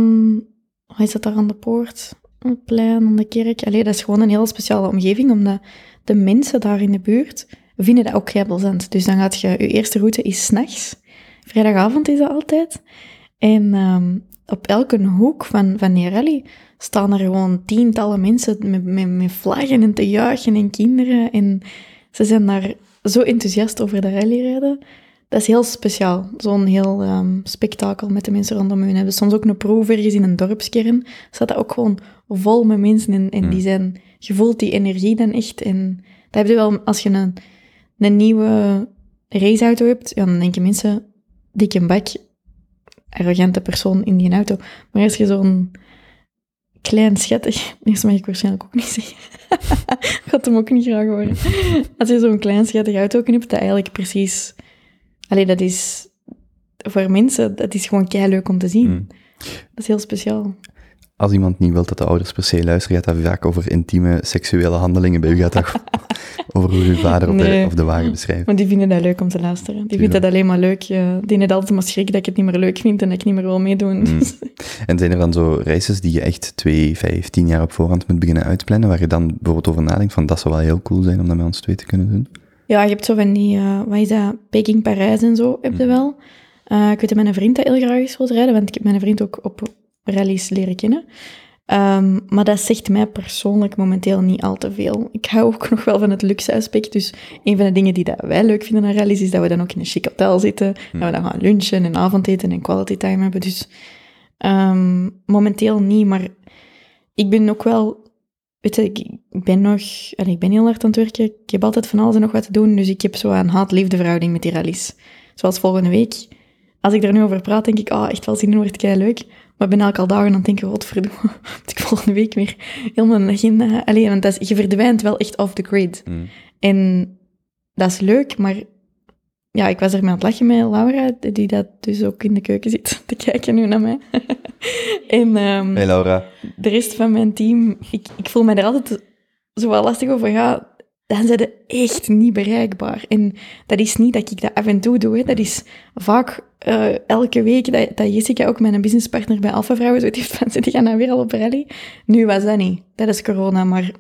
[SPEAKER 1] Hoe is daar aan de poort? Het plein, aan de kerk. Allee, dat is gewoon een heel speciale omgeving, omdat de mensen daar in de buurt vinden dat ook heel plezant. Dus dan gaat je... Je eerste route is s'nachts. Vrijdagavond is dat altijd. En um, op elke hoek van, van die rally staan er gewoon tientallen mensen met, met, met vlaggen en te juichen en kinderen. En ze zijn daar zo enthousiast over de rallyrijden. Dat is heel speciaal. Zo'n heel um, spektakel met de mensen rondom. We hebben soms ook een proef ergens in een dorpskern. Staat dat ook gewoon vol met mensen. En, en die zijn... Je voelt die energie dan echt. En dat heb je wel... Als je een, een nieuwe raceauto hebt, ja, dan denken mensen... Dikke bak, arrogante persoon in die auto. Maar als je zo'n klein schattig... Eerst mag ik waarschijnlijk ook niet zeggen. Gaat hem ook niet graag horen. Als je zo'n klein schattig auto hebt, dat eigenlijk precies... Allee, dat is... Voor mensen, dat is gewoon kei leuk om te zien.
[SPEAKER 2] Mm.
[SPEAKER 1] Dat is heel speciaal.
[SPEAKER 2] Als iemand niet wil dat de ouders per se luisteren, gaat dat vaak over intieme seksuele handelingen. Bij u gaat dat over hoe uw vader op,
[SPEAKER 1] Nee.
[SPEAKER 2] de, op de wagen beschrijft.
[SPEAKER 1] Want die vinden dat leuk om te luisteren. Die vinden dat alleen maar leuk. Ja. Die hebben altijd maar schrik dat ik het niet meer leuk vind en dat ik niet meer wil meedoen.
[SPEAKER 2] Mm. En zijn er dan zo reizen die je echt twee, vijf, tien jaar op voorhand moet beginnen uitplannen, waar je dan bijvoorbeeld over nadenkt van dat zou wel heel cool zijn om dat met ons twee te kunnen doen?
[SPEAKER 1] Ja, je hebt zo van die, uh, wat is dat, Peking Parijs en zo, heb je
[SPEAKER 2] Mhm.
[SPEAKER 1] wel. Uh, ik weet dat mijn vriend dat heel graag eens wil rijden, want ik heb mijn vriend ook op rallies leren kennen. Um, maar dat zegt mij persoonlijk momenteel niet al te veel. Ik hou ook nog wel van het luxe aspect. Dus een van de dingen die dat wij leuk vinden aan rallies, is dat we dan ook in een chic hotel zitten.
[SPEAKER 2] Hm.
[SPEAKER 1] Dat we dan gaan lunchen en avondeten en quality time hebben. Dus um, momenteel niet, maar ik ben ook wel weet je, ik ben nog, allee, ik ben heel hard aan het werken. Ik heb altijd van alles en nog wat te doen, dus ik heb zo een haat-liefde verhouding met die rallies. Zoals volgende week. Als ik er nu over praat, denk ik, ah, echt wel zin in, wordt kei leuk. Maar ik ben elke dagen aan het denken, godverdomme, moet ik volgende week weer helemaal mijn agenda... Allee, want dat is, je verdwijnt wel echt off the grid.
[SPEAKER 2] Mm.
[SPEAKER 1] En dat is leuk, maar ja, ik was er mee aan het lachen met Laura, die dat dus ook in de keuken zit te kijken nu naar mij. en ehm,
[SPEAKER 2] Hey Laura.
[SPEAKER 1] de rest van mijn team, ik, ik voel me er altijd zo wel lastig over. Ja, dan zijn ze echt niet bereikbaar. En dat is niet dat ik dat af en toe doe. Hè. Dat is vaak eh, elke week dat, dat Jessica, ook mijn businesspartner bij Alpha Vrouwen, zoiets heeft van, ze gaan nou weer al op rally. Nu was dat niet. Dat is corona, maar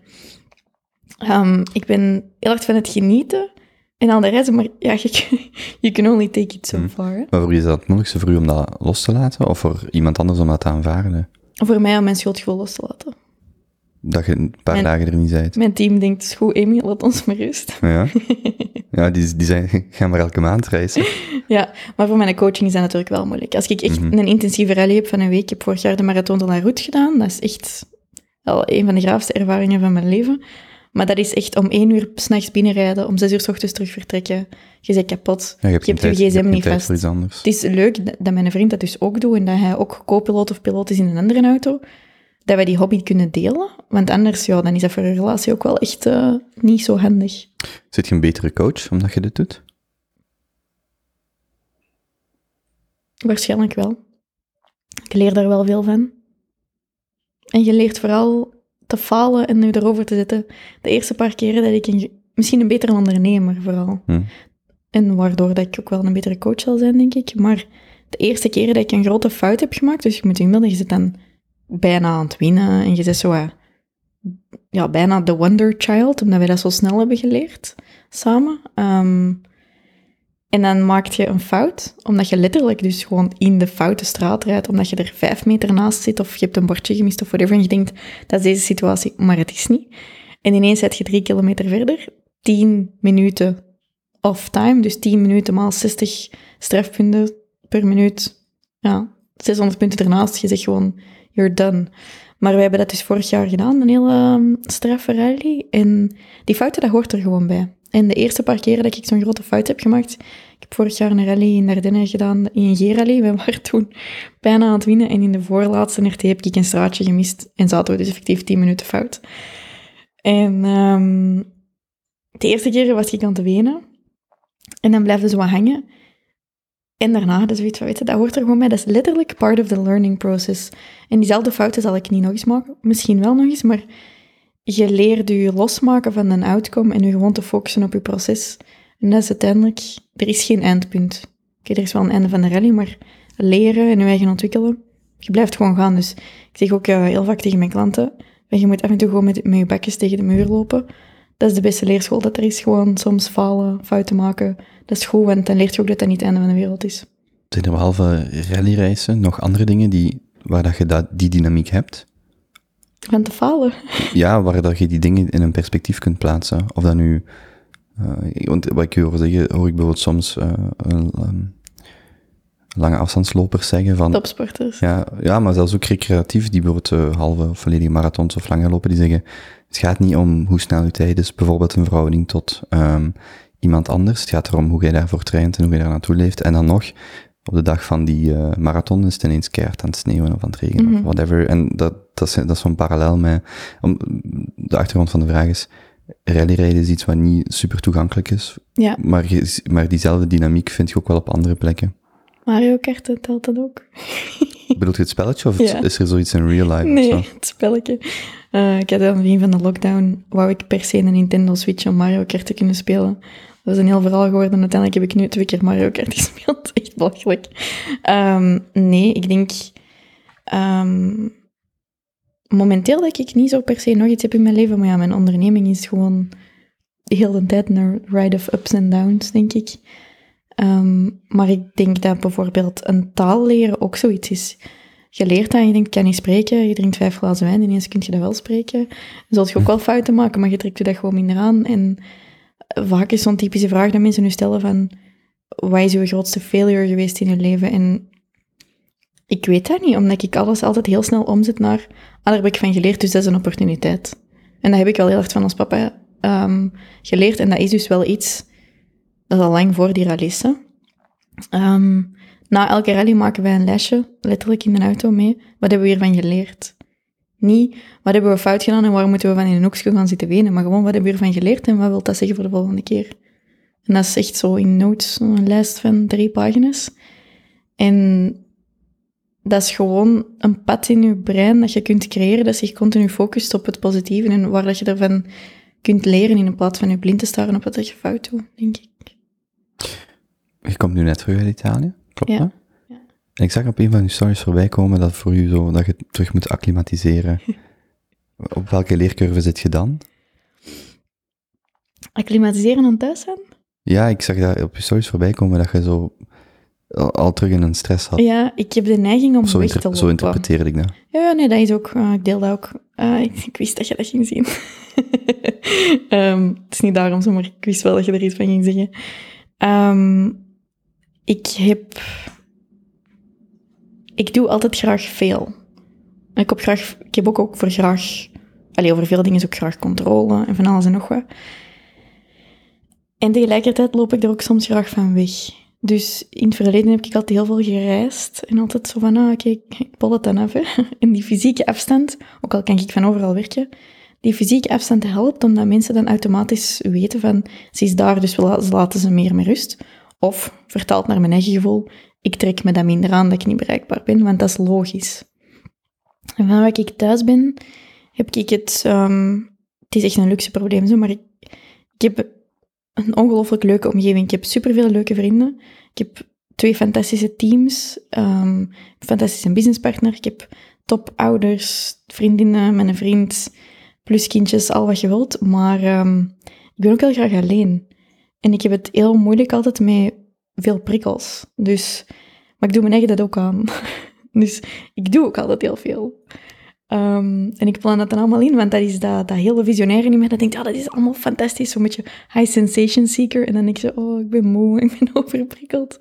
[SPEAKER 1] ehm, ik ben heel erg van het genieten en al de reizen, maar ja, je, you can only take it so
[SPEAKER 2] Hmm.
[SPEAKER 1] far. Hè.
[SPEAKER 2] Maar voor is dat het moeilijkste voor u om dat los te laten? Of voor iemand anders om dat te aanvaarden?
[SPEAKER 1] Voor mij om mijn schuldgevoel los te laten.
[SPEAKER 2] Dat je een paar
[SPEAKER 1] Mijn-
[SPEAKER 2] dagen er niet bent.
[SPEAKER 1] Mijn team denkt, is goed, Amy, laat ons maar rust.
[SPEAKER 2] Ja, ja die, die zijn, gaan maar elke maand reizen.
[SPEAKER 1] Ja, maar voor mijn coaching is dat natuurlijk wel moeilijk. Als ik echt
[SPEAKER 2] Mhm.
[SPEAKER 1] een intensieve rally heb van een week, ik heb vorig jaar de Marathon de la Route gedaan, dat is echt wel een van de graafste ervaringen van mijn leven. Maar dat is echt om één uur s'nachts binnenrijden, om zes uur s ochtends terug vertrekken. Je bent kapot.
[SPEAKER 2] Ja, je hebt,
[SPEAKER 1] Je hebt je gsm niet vast. Het is leuk dat dat mijn vriend dat dus ook doet en dat hij ook co-piloot of piloot is in een andere auto. Dat wij die hobby kunnen delen, want anders ja, dan is dat voor een relatie ook wel echt eh, niet zo handig.
[SPEAKER 2] Zit je een betere coach omdat je dit doet?
[SPEAKER 1] Waarschijnlijk wel. Ik leer daar wel veel van. En je leert vooral te falen en nu erover te zetten. De eerste paar keren dat ik een, misschien een betere ondernemer vooral.
[SPEAKER 2] Hm.
[SPEAKER 1] En waardoor dat ik ook wel een betere coach zal zijn, denk ik. Maar de eerste keren dat ik een grote fout heb gemaakt, dus je moet inbeelden, je zit dan bijna aan het winnen en je zit zo, eh, ja, bijna the wonder child, omdat wij dat zo snel hebben geleerd samen. Ehm, en dan maak je een fout, omdat je letterlijk dus gewoon in de foute straat rijdt, omdat je er vijf meter naast zit, of je hebt een bordje gemist of whatever, en je denkt, dat is deze situatie, maar het is niet. En ineens zit je drie kilometer verder, tien minuten off time, dus tien minuten maal 60 strafpunten per minuut. Ja, 600 punten ernaast, je zegt gewoon, you're done. Maar wij hebben dat dus vorig jaar gedaan, een hele um, straffe rally. En die fouten, dat hoort er gewoon bij. En de eerste paar keren dat ik zo'n grote fout heb gemaakt, ik heb vorig jaar een rally in Ardennen gedaan, de ING-rally. We waren toen bijna aan het winnen en in de voorlaatste RT heb ik een straatje gemist en zaten we dus effectief 10 minuten fout. En ehm, de eerste keer was ik aan het wenen en dan blijfde ze wat hangen. En daarna, is zoiets van, weet dat hoort er gewoon bij. Dat is letterlijk part of the learning process. En diezelfde fouten zal ik niet nog eens maken. Misschien wel nog eens, maar je leert je losmaken van een outcome en je gewoon te focussen op je proces. En dat is uiteindelijk, er is geen eindpunt. Oké, er is wel een einde van de rally, maar leren en je eigen ontwikkelen, je blijft gewoon gaan. Dus ik zeg ook eh, heel vaak tegen mijn klanten, je moet af en toe gewoon met, met je bakjes tegen de muur lopen. Dat is de beste leerschool dat er is. Gewoon soms falen, fouten maken. Dat is goed, want dan leert je ook dat dat niet het einde van de wereld is.
[SPEAKER 2] Zijn er behalve rallyreizen nog andere dingen die, waar dat je dat, die dynamiek hebt?
[SPEAKER 1] Van te falen.
[SPEAKER 2] Ja, waar dat je die dingen in een perspectief kunt plaatsen. Of dat nu... eh, want wat ik hoor zeggen, hoor ik bijvoorbeeld soms eh, een, ehm, lange afstandslopers zeggen van...
[SPEAKER 1] Topsporters.
[SPEAKER 2] Ja, ja, maar zelfs ook recreatief, die bijvoorbeeld eh, halve of volledige marathons of lange lopen, die zeggen, het gaat niet om hoe snel je tijd is, bijvoorbeeld een verhouding tot ehm, iemand anders. Het gaat erom hoe jij daarvoor traint en hoe je daar naartoe leeft. En dan nog, op de dag van die eh, marathon is het ineens keihard aan het sneeuwen of aan het regenen
[SPEAKER 1] Mhm.
[SPEAKER 2] of whatever. En dat, dat, is, dat is zo'n parallel met, om, de achtergrond van de vraag is, rallyrijden is iets wat niet super toegankelijk is,
[SPEAKER 1] Ja,
[SPEAKER 2] maar, maar diezelfde dynamiek vind je ook wel op andere plekken.
[SPEAKER 1] Mario Kart telt dat ook.
[SPEAKER 2] Bedoelt je het spelletje of
[SPEAKER 1] Ja.
[SPEAKER 2] is er zoiets in real life?
[SPEAKER 1] Nee, het spelletje. Eh, ik had aan het begin van de lockdown, wou ik per se een Nintendo Switch om Mario Kart te kunnen spelen. Dat is een heel verhaal geworden. Uiteindelijk heb ik nu twee keer Mario Kart gespeeld. Echt belachelijk. Ehm, nee, ik denk... ehm, momenteel denk ik niet zo per se nog iets heb in mijn leven. Maar ja, mijn onderneming is gewoon de hele tijd een ride of ups en downs, denk ik. Ehm, maar ik denk dat bijvoorbeeld een taal leren ook zoiets is. Je leert dat je denkt, ik kan niet spreken. Je drinkt vijf glazen wijn, ineens kun je dat wel spreken. Dan zult je ook wel fouten maken, maar je trekt je dat gewoon minder aan. En vaak is zo'n typische vraag dat mensen nu stellen van... Wat is je grootste failure geweest in je leven? En ik weet dat niet, omdat ik alles altijd heel snel omzet naar... Ah, daar heb ik van geleerd, dus dat is een opportuniteit. En dat heb ik wel heel hard van ons papa ehm, geleerd. En dat is dus wel iets, dat is al lang voor die rallies. Ehm, na elke rally maken wij een lesje, letterlijk in de auto mee. Wat hebben we hiervan geleerd? Niet, wat hebben we fout gedaan en waar moeten we van in een hoekje gaan zitten wenen, maar gewoon, wat hebben we hiervan geleerd en wat wil dat zeggen voor de volgende keer? En dat is echt zo in notes, een lijst van drie pagina's. En dat is gewoon een pad in je brein dat je kunt creëren, dat zich continu focust op het positieve en waar dat je ervan kunt leren in plaats van je blind te staren op wat je fout doet, denk ik.
[SPEAKER 2] Je komt nu net terug uit Italië, klopt
[SPEAKER 1] Ja.
[SPEAKER 2] dat?
[SPEAKER 1] Ja.
[SPEAKER 2] En ik zag op een van uw stories voorbij komen dat voor u zo, dat je terug moet acclimatiseren. op welke leercurve zit je dan?
[SPEAKER 1] Acclimatiseren aan thuis zijn?
[SPEAKER 2] Ja, ik zag dat op je stories voorbij komen dat je zo al, terug in een stress had.
[SPEAKER 1] Ja, ik heb de neiging om
[SPEAKER 2] zo,
[SPEAKER 1] weg te lopen.
[SPEAKER 2] zo interpreteerde ik dat.
[SPEAKER 1] Ja, ja, nee, dat is ook... eh, ik deel dat ook. Eh, ik, ik wist dat je dat ging zien. Ehm, het is niet daarom zo, maar ik wist wel dat je er iets van ging zeggen. Ehm, ik heb... Ik doe altijd graag veel. Ik heb, graag, ik heb ook, ook voor graag... Allee, over veel dingen is ook graag controle en van alles en nog wat. En tegelijkertijd loop ik er ook soms graag van weg. Dus in het verleden heb ik altijd heel veel gereisd. En altijd zo van, ah, oké, ik- bol het dan. Hè. En die fysieke afstand, ook al kan ik van overal werken, die fysieke afstand helpt omdat mensen dan automatisch weten van, ze is daar, dus we laten ze meer met rust. Of, vertaald naar mijn eigen gevoel, ik trek me dat minder aan dat ik niet bereikbaar ben, want dat is logisch. En van wat ik thuis ben, heb ik het... ehm, het is echt een luxe probleem, zo, maar ik, heb een ongelooflijk leuke omgeving. Ik heb superveel leuke vrienden. Ik heb twee fantastische teams, ehm, een fantastische businesspartner. Ik heb topouders, vriendinnen, mijn vriend, plus kindjes, al wat je wilt. Maar ehm, ik ben ook heel graag alleen. En ik heb het heel moeilijk altijd met veel prikkels. Dus, maar ik doe mijn eigen dat ook aan. Dus ik doe ook altijd heel veel. Ehm, en ik plan dat dan allemaal in, want dat is dat, dat hele visionaire in mij dat denkt, ja, dat is allemaal fantastisch, zo'n beetje high sensation seeker. En dan denk ik zo, oh, ik ben moe, ik ben overprikkeld.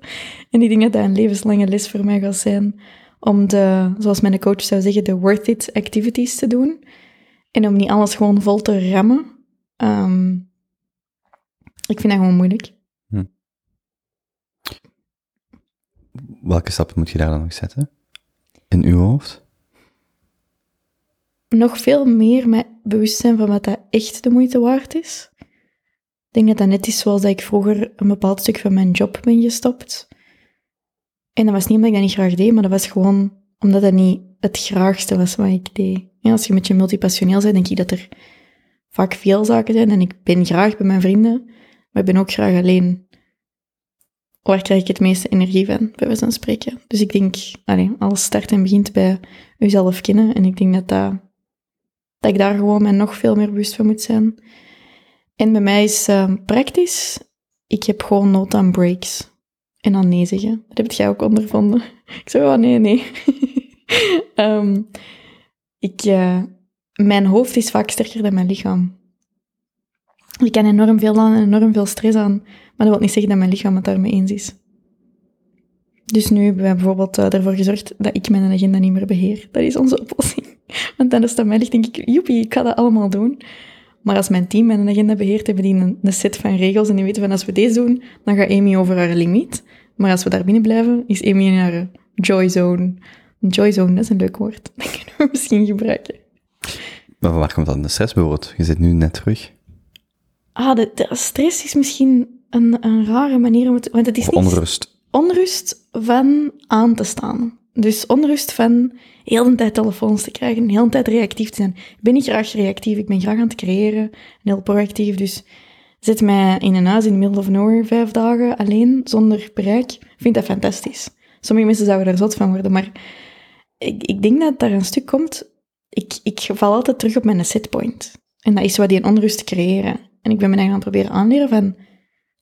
[SPEAKER 1] En denk dat dat een levenslange les voor mij gaat zijn, om de, zoals mijn coach zou zeggen, de worth it activities te doen. En om niet alles gewoon vol te rammen. Ehm, ik vind dat gewoon moeilijk.
[SPEAKER 2] Welke stappen moet je daar dan nog zetten? In uw hoofd?
[SPEAKER 1] nog veel meer met bewustzijn van wat dat echt de moeite waard is. Ik denk dat dat net is zoals dat ik vroeger een bepaald stuk van mijn job ben gestopt. En dat was niet omdat ik dat niet graag deed, maar dat was gewoon omdat dat niet het graagste was wat ik deed. Ja, als je met je multipassioneel bent, denk ik dat er vaak veel zaken zijn. En ik ben graag bij mijn vrienden, maar ik ben ook graag alleen. Waar krijg ik het meeste energie van, bij wijze van spreken. Dus ik denk, allee, alles start en begint bij jezelf kennen. En ik denk dat, dat, dat ik daar gewoon mij nog veel meer bewust van moet zijn. En bij mij is eh, praktisch, ik heb gewoon nood aan breaks. En aan nee zeggen. Dat heb jij ook ondervonden. Ik zei, oh nee, nee. Ehm, ik, eh, mijn hoofd is vaak sterker dan mijn lichaam. Ik kan enorm veel aan en enorm veel stress aan, maar dat wil niet zeggen dat mijn lichaam het daarmee eens is. Dus nu hebben wij bijvoorbeeld eh, ervoor gezorgd dat ik mijn agenda niet meer beheer. Dat is onze oplossing. Want dan is aan mij ligt, denk ik, joepie, ik ga dat allemaal doen. Maar als mijn team mijn agenda beheert, hebben die een, een set van regels en die weten van als we deze doen, dan gaat Amy over haar limiet. Maar als we daar binnen blijven, is Amy in haar joy zone. Joy zone, dat is een leuk woord. Dat kunnen we misschien gebruiken.
[SPEAKER 2] Maar waar komt dan de stress bijvoorbeeld? Je zit nu net terug.
[SPEAKER 1] Ah, de, de stress is misschien een, een rare manier om het... Want het is niet
[SPEAKER 2] onrust.
[SPEAKER 1] onrust van aan te staan. Dus onrust van heel de tijd telefoons te krijgen, heel de tijd reactief te zijn. Ik ben niet graag reactief, ik ben graag aan het creëren en heel proactief. Dus zet mij in een huis in the middle of nowhere vijf dagen alleen, zonder bereik. Ik vind dat fantastisch. Sommige mensen zouden daar zot van worden, maar ik, ik denk dat daar een stuk komt. Ik, ik val altijd terug op mijn setpoint. En dat is wat die onrust creëren. En ik ben me eigen aan het proberen aanleren van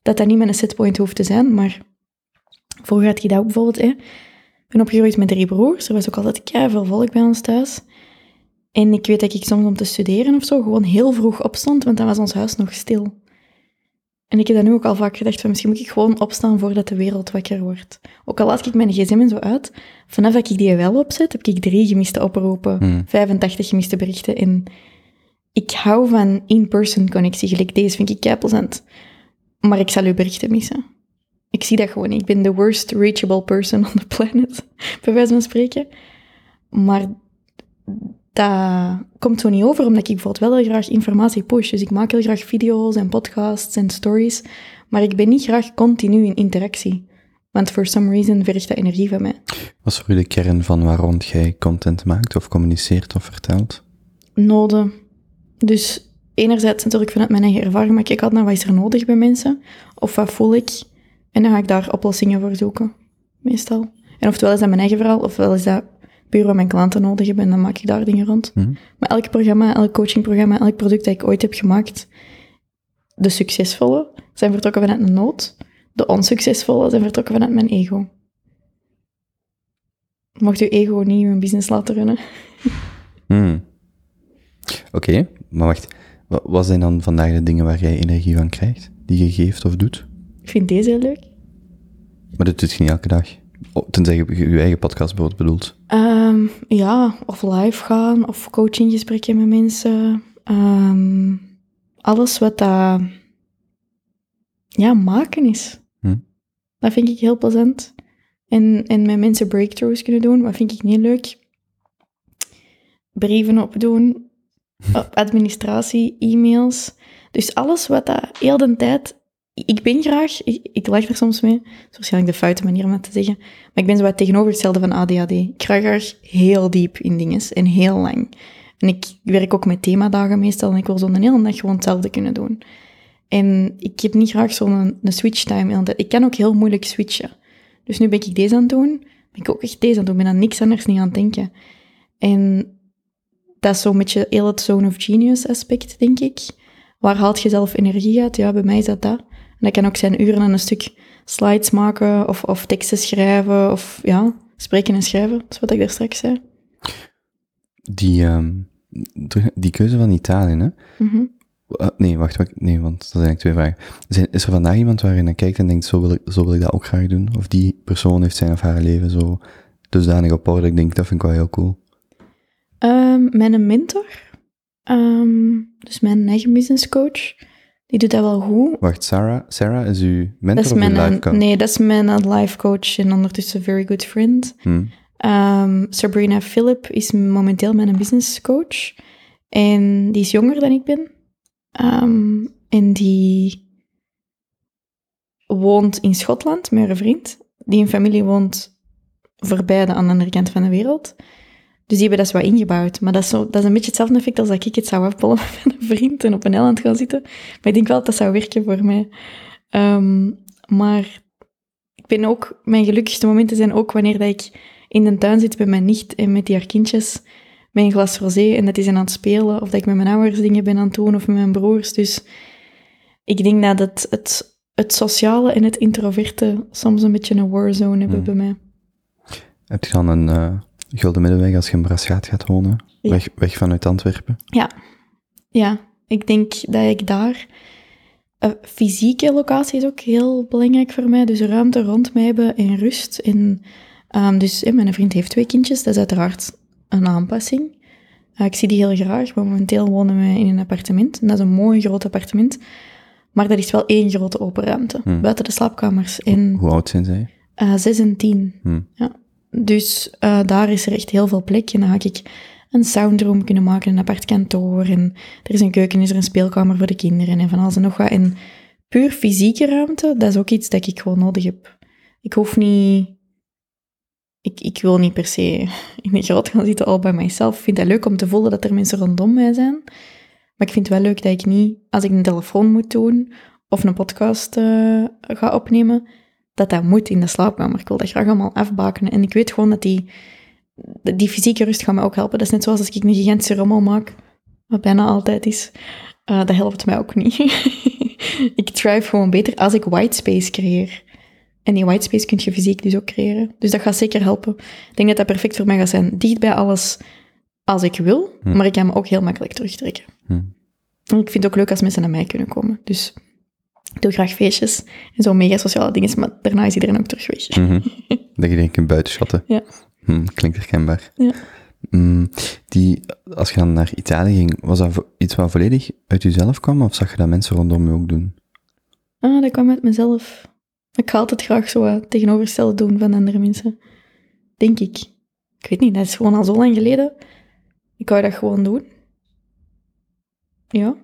[SPEAKER 1] dat dat niet mijn setpoint hoeft te zijn, maar vroeger had je dat ook bijvoorbeeld. Hè. Ik ben opgegroeid met drie broers. Er was ook altijd keiveel volk bij ons thuis. En ik weet dat ik soms om te studeren of zo gewoon heel vroeg opstond, want dan was ons huis nog stil. En ik heb dan nu ook al vaak gedacht van misschien moet ik gewoon opstaan voordat de wereld wakker wordt. Ook al laat ik mijn gsm en zo uit, vanaf dat ik die wel opzet, heb ik drie gemiste oproepen,
[SPEAKER 2] Hmm.
[SPEAKER 1] 85 gemiste berichten en ik hou van in-person connectie. Gelijk deze vind ik plezant. Maar ik zal uw berichten missen. Ik zie dat gewoon. Ik ben the worst reachable person on the planet, bij wijze van spreken. Maar dat komt zo niet over, omdat ik bijvoorbeeld wel heel graag informatie push. Dus ik maak heel graag video's en podcasts en stories. Maar ik ben niet graag continu in interactie. Want for some reason vergt dat energie van mij.
[SPEAKER 2] Wat is voor u de kern van waarom jij content maakt of communiceert of vertelt?
[SPEAKER 1] Noden. Dus enerzijds natuurlijk vanuit mijn eigen ervaring, maar kijk altijd naar wat is er nodig bij mensen. Of wat voel ik. En dan ga ik daar oplossingen voor zoeken. Meestal. En oftewel is dat mijn eigen verhaal, ofwel is dat puur wat mijn klanten nodig hebben en dan maak ik daar dingen rond.
[SPEAKER 2] Mhm.
[SPEAKER 1] Maar elk programma, elk coachingprogramma, elk product dat ik ooit heb gemaakt, de succesvolle zijn vertrokken vanuit een nood. De onsuccesvolle zijn vertrokken vanuit mijn ego. Mocht uw ego niet uw business laten runnen.
[SPEAKER 2] Hmm. Oké, maar wacht. Wa- Wat zijn dan vandaag de dingen waar jij energie van krijgt? Die je geeft of doet?
[SPEAKER 1] Ik vind deze heel leuk.
[SPEAKER 2] Maar dat doet je niet elke dag. Oh, tenzij je je eigen podcast bijvoorbeeld bedoelt.
[SPEAKER 1] Ehm, ja, of live gaan, of coachinggesprekken met mensen. Ehm, alles wat dat ja, maken is.
[SPEAKER 2] Hm.
[SPEAKER 1] Dat vind ik heel plezant. En, en met mensen breakthroughs kunnen doen, wat vind ik niet leuk. Brieven opdoen, administratie, e-mails. Dus alles wat dat heel de tijd... Ik ben graag, ik, ik lach er soms mee, dat is waarschijnlijk de foute manier om dat te zeggen, maar ik ben zo wat tegenovergestelde van ADHD. Ik ga graag heel diep in dingen en heel lang. En ik werk ook met themadagen meestal en ik wil zo'n hele dag gewoon hetzelfde kunnen doen. En ik heb niet graag zo'n een switch time. Ik kan ook heel moeilijk switchen. Dus nu ben ik deze aan het doen, ben ik ook echt deze aan het doen. Ben aan niks anders niet aan het denken. En dat is zo'n beetje heel het zone of genius aspect, denk ik. Waar haalt je zelf energie uit? Ja, bij mij is dat dat. En dat kan ook zijn uren aan een stuk slides maken of, of teksten schrijven of ja, spreken en schrijven. Dat is wat ik daar straks zei.
[SPEAKER 2] Die, ehm, die keuze van Italië, hè?
[SPEAKER 1] Mhm.
[SPEAKER 2] Uh, nee, wacht, wacht, nee, want dat zijn eigenlijk twee vragen. Zijn, is er vandaag iemand waar je naar kijkt en denkt, zo wil, ik, zo wil ik dat ook graag doen? Of die persoon heeft zijn of haar leven zo dusdanig op orde, ik denk, dat vind ik wel heel cool.
[SPEAKER 1] Ehm, mijn mentor, ehm, dus mijn eigen business coach, die doet dat wel goed.
[SPEAKER 2] Wacht, Sarah, Sarah is uw mentor
[SPEAKER 1] Dat is mijn,
[SPEAKER 2] life coach?
[SPEAKER 1] nee, dat is mijn life coach en ondertussen very good friend.
[SPEAKER 2] Hm.
[SPEAKER 1] Ehm, Sabrina Philip is momenteel mijn business coach. En die is jonger dan ik ben. En die woont in Schotland met haar vriend. Die een familie woont voorbij de andere kant van de wereld. Dus die hebben dat zo wat ingebouwd. Maar dat is, zo, dat is een beetje hetzelfde effect als dat ik het zou afbollen met een vriend en op een eiland gaan zitten. Maar ik denk wel dat dat zou werken voor mij. Ehm, maar ik ben ook... Mijn gelukkigste momenten zijn ook wanneer dat ik in de tuin zit bij mijn nicht en met die haar kindjes met een glas rosé en dat die zijn aan het spelen. Of dat ik met mijn ouders dingen ben aan het doen of met mijn broers. Dus ik denk dat het, het, het sociale en het introverte soms een beetje een warzone hebben
[SPEAKER 2] Hmm.
[SPEAKER 1] bij mij.
[SPEAKER 2] Heb je dan een eh, gulden middenweg als je in Braschaat gaat wonen?
[SPEAKER 1] Ja.
[SPEAKER 2] Weg, weg vanuit Antwerpen?
[SPEAKER 1] Ja, ik denk dat ik daar... eh, fysieke locatie is ook heel belangrijk voor mij. Dus ruimte rond mij hebben en rust. En, ehm, dus mijn vriend heeft twee kindjes. Dat is uiteraard een aanpassing. Eh, ik zie die heel graag. Maar momenteel wonen we in een appartement. En dat is een mooi groot appartement. Maar dat is wel één grote open ruimte.
[SPEAKER 2] Hmm.
[SPEAKER 1] Buiten de slaapkamers. En
[SPEAKER 2] Hoe oud zijn zij?
[SPEAKER 1] eh, zes en tien.
[SPEAKER 2] Hm.
[SPEAKER 1] Ja. Dus eh, daar is er echt heel veel plek. En dan ga ik een soundroom kunnen maken, een apart kantoor. En er is een keuken, is er een speelkamer voor de kinderen en van alles en nog wat. En puur fysieke ruimte, dat is ook iets dat ik gewoon nodig heb. Ik hoef niet... Ik, ik wil niet per se in een groot gaan zitten all by myself. Ik vind het leuk om te voelen dat er mensen rondom mij zijn. Maar ik vind het wel leuk dat ik niet, als ik een telefoon moet doen of een podcast eh, ga opnemen, dat dat moet in de slaapkamer. Ik wil dat graag allemaal afbakenen. En ik weet gewoon dat die, die fysieke rust gaat mij ook helpen. Dat is net zoals als ik een gigantische rommel maak, wat bijna altijd is. eh, dat helpt mij ook niet. ik thrive gewoon beter als ik whitespace creëer. En die whitespace kun je fysiek dus ook creëren. Dus dat gaat zeker helpen. Ik denk dat dat perfect voor mij gaat zijn. Dicht bij alles als ik wil,
[SPEAKER 2] Hm.
[SPEAKER 1] maar ik kan me ook heel makkelijk terugtrekken.
[SPEAKER 2] Hm.
[SPEAKER 1] En ik vind het ook leuk als mensen naar mij kunnen komen. Dus ik doe graag feestjes en zo mega sociale dingen, maar daarna is iedereen ook terug weg.
[SPEAKER 2] Mhm. dat je denkt kunt buitenschatten.
[SPEAKER 1] Ja.
[SPEAKER 2] Hm, klinkt herkenbaar.
[SPEAKER 1] Ja.
[SPEAKER 2] Mm, Die, als je dan naar Italië ging, was dat iets wat volledig uit jezelf kwam, of zag je dat mensen rondom je ook doen?
[SPEAKER 1] Ah, dat kwam uit mezelf. Ik ga altijd graag zo wat tegenovergestelde doen van andere mensen. Denk ik. Ik weet niet, dat is gewoon al zo lang geleden. Ik wou dat gewoon doen. Ja.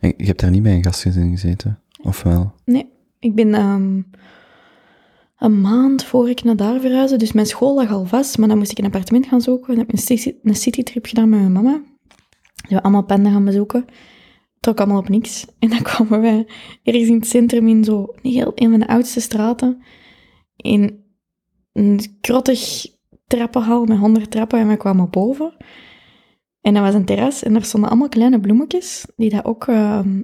[SPEAKER 2] En je hebt daar niet bij een gastgezin gezeten, of wel?
[SPEAKER 1] Nee, ik ben ehm, een maand voor ik naar daar verhuisde, dus mijn school lag al vast, maar dan moest ik een appartement gaan zoeken. Dan heb ik een, city- een citytrip gedaan met mijn mama. We allemaal panden gaan bezoeken. Trok allemaal op niks. En dan kwamen wij ergens in het centrum in zo heel, een van de oudste straten. In een krottig trappenhal met honderd trappen en we kwamen boven. En dat was een terras en daar stonden allemaal kleine bloemetjes, die dat ook ehm,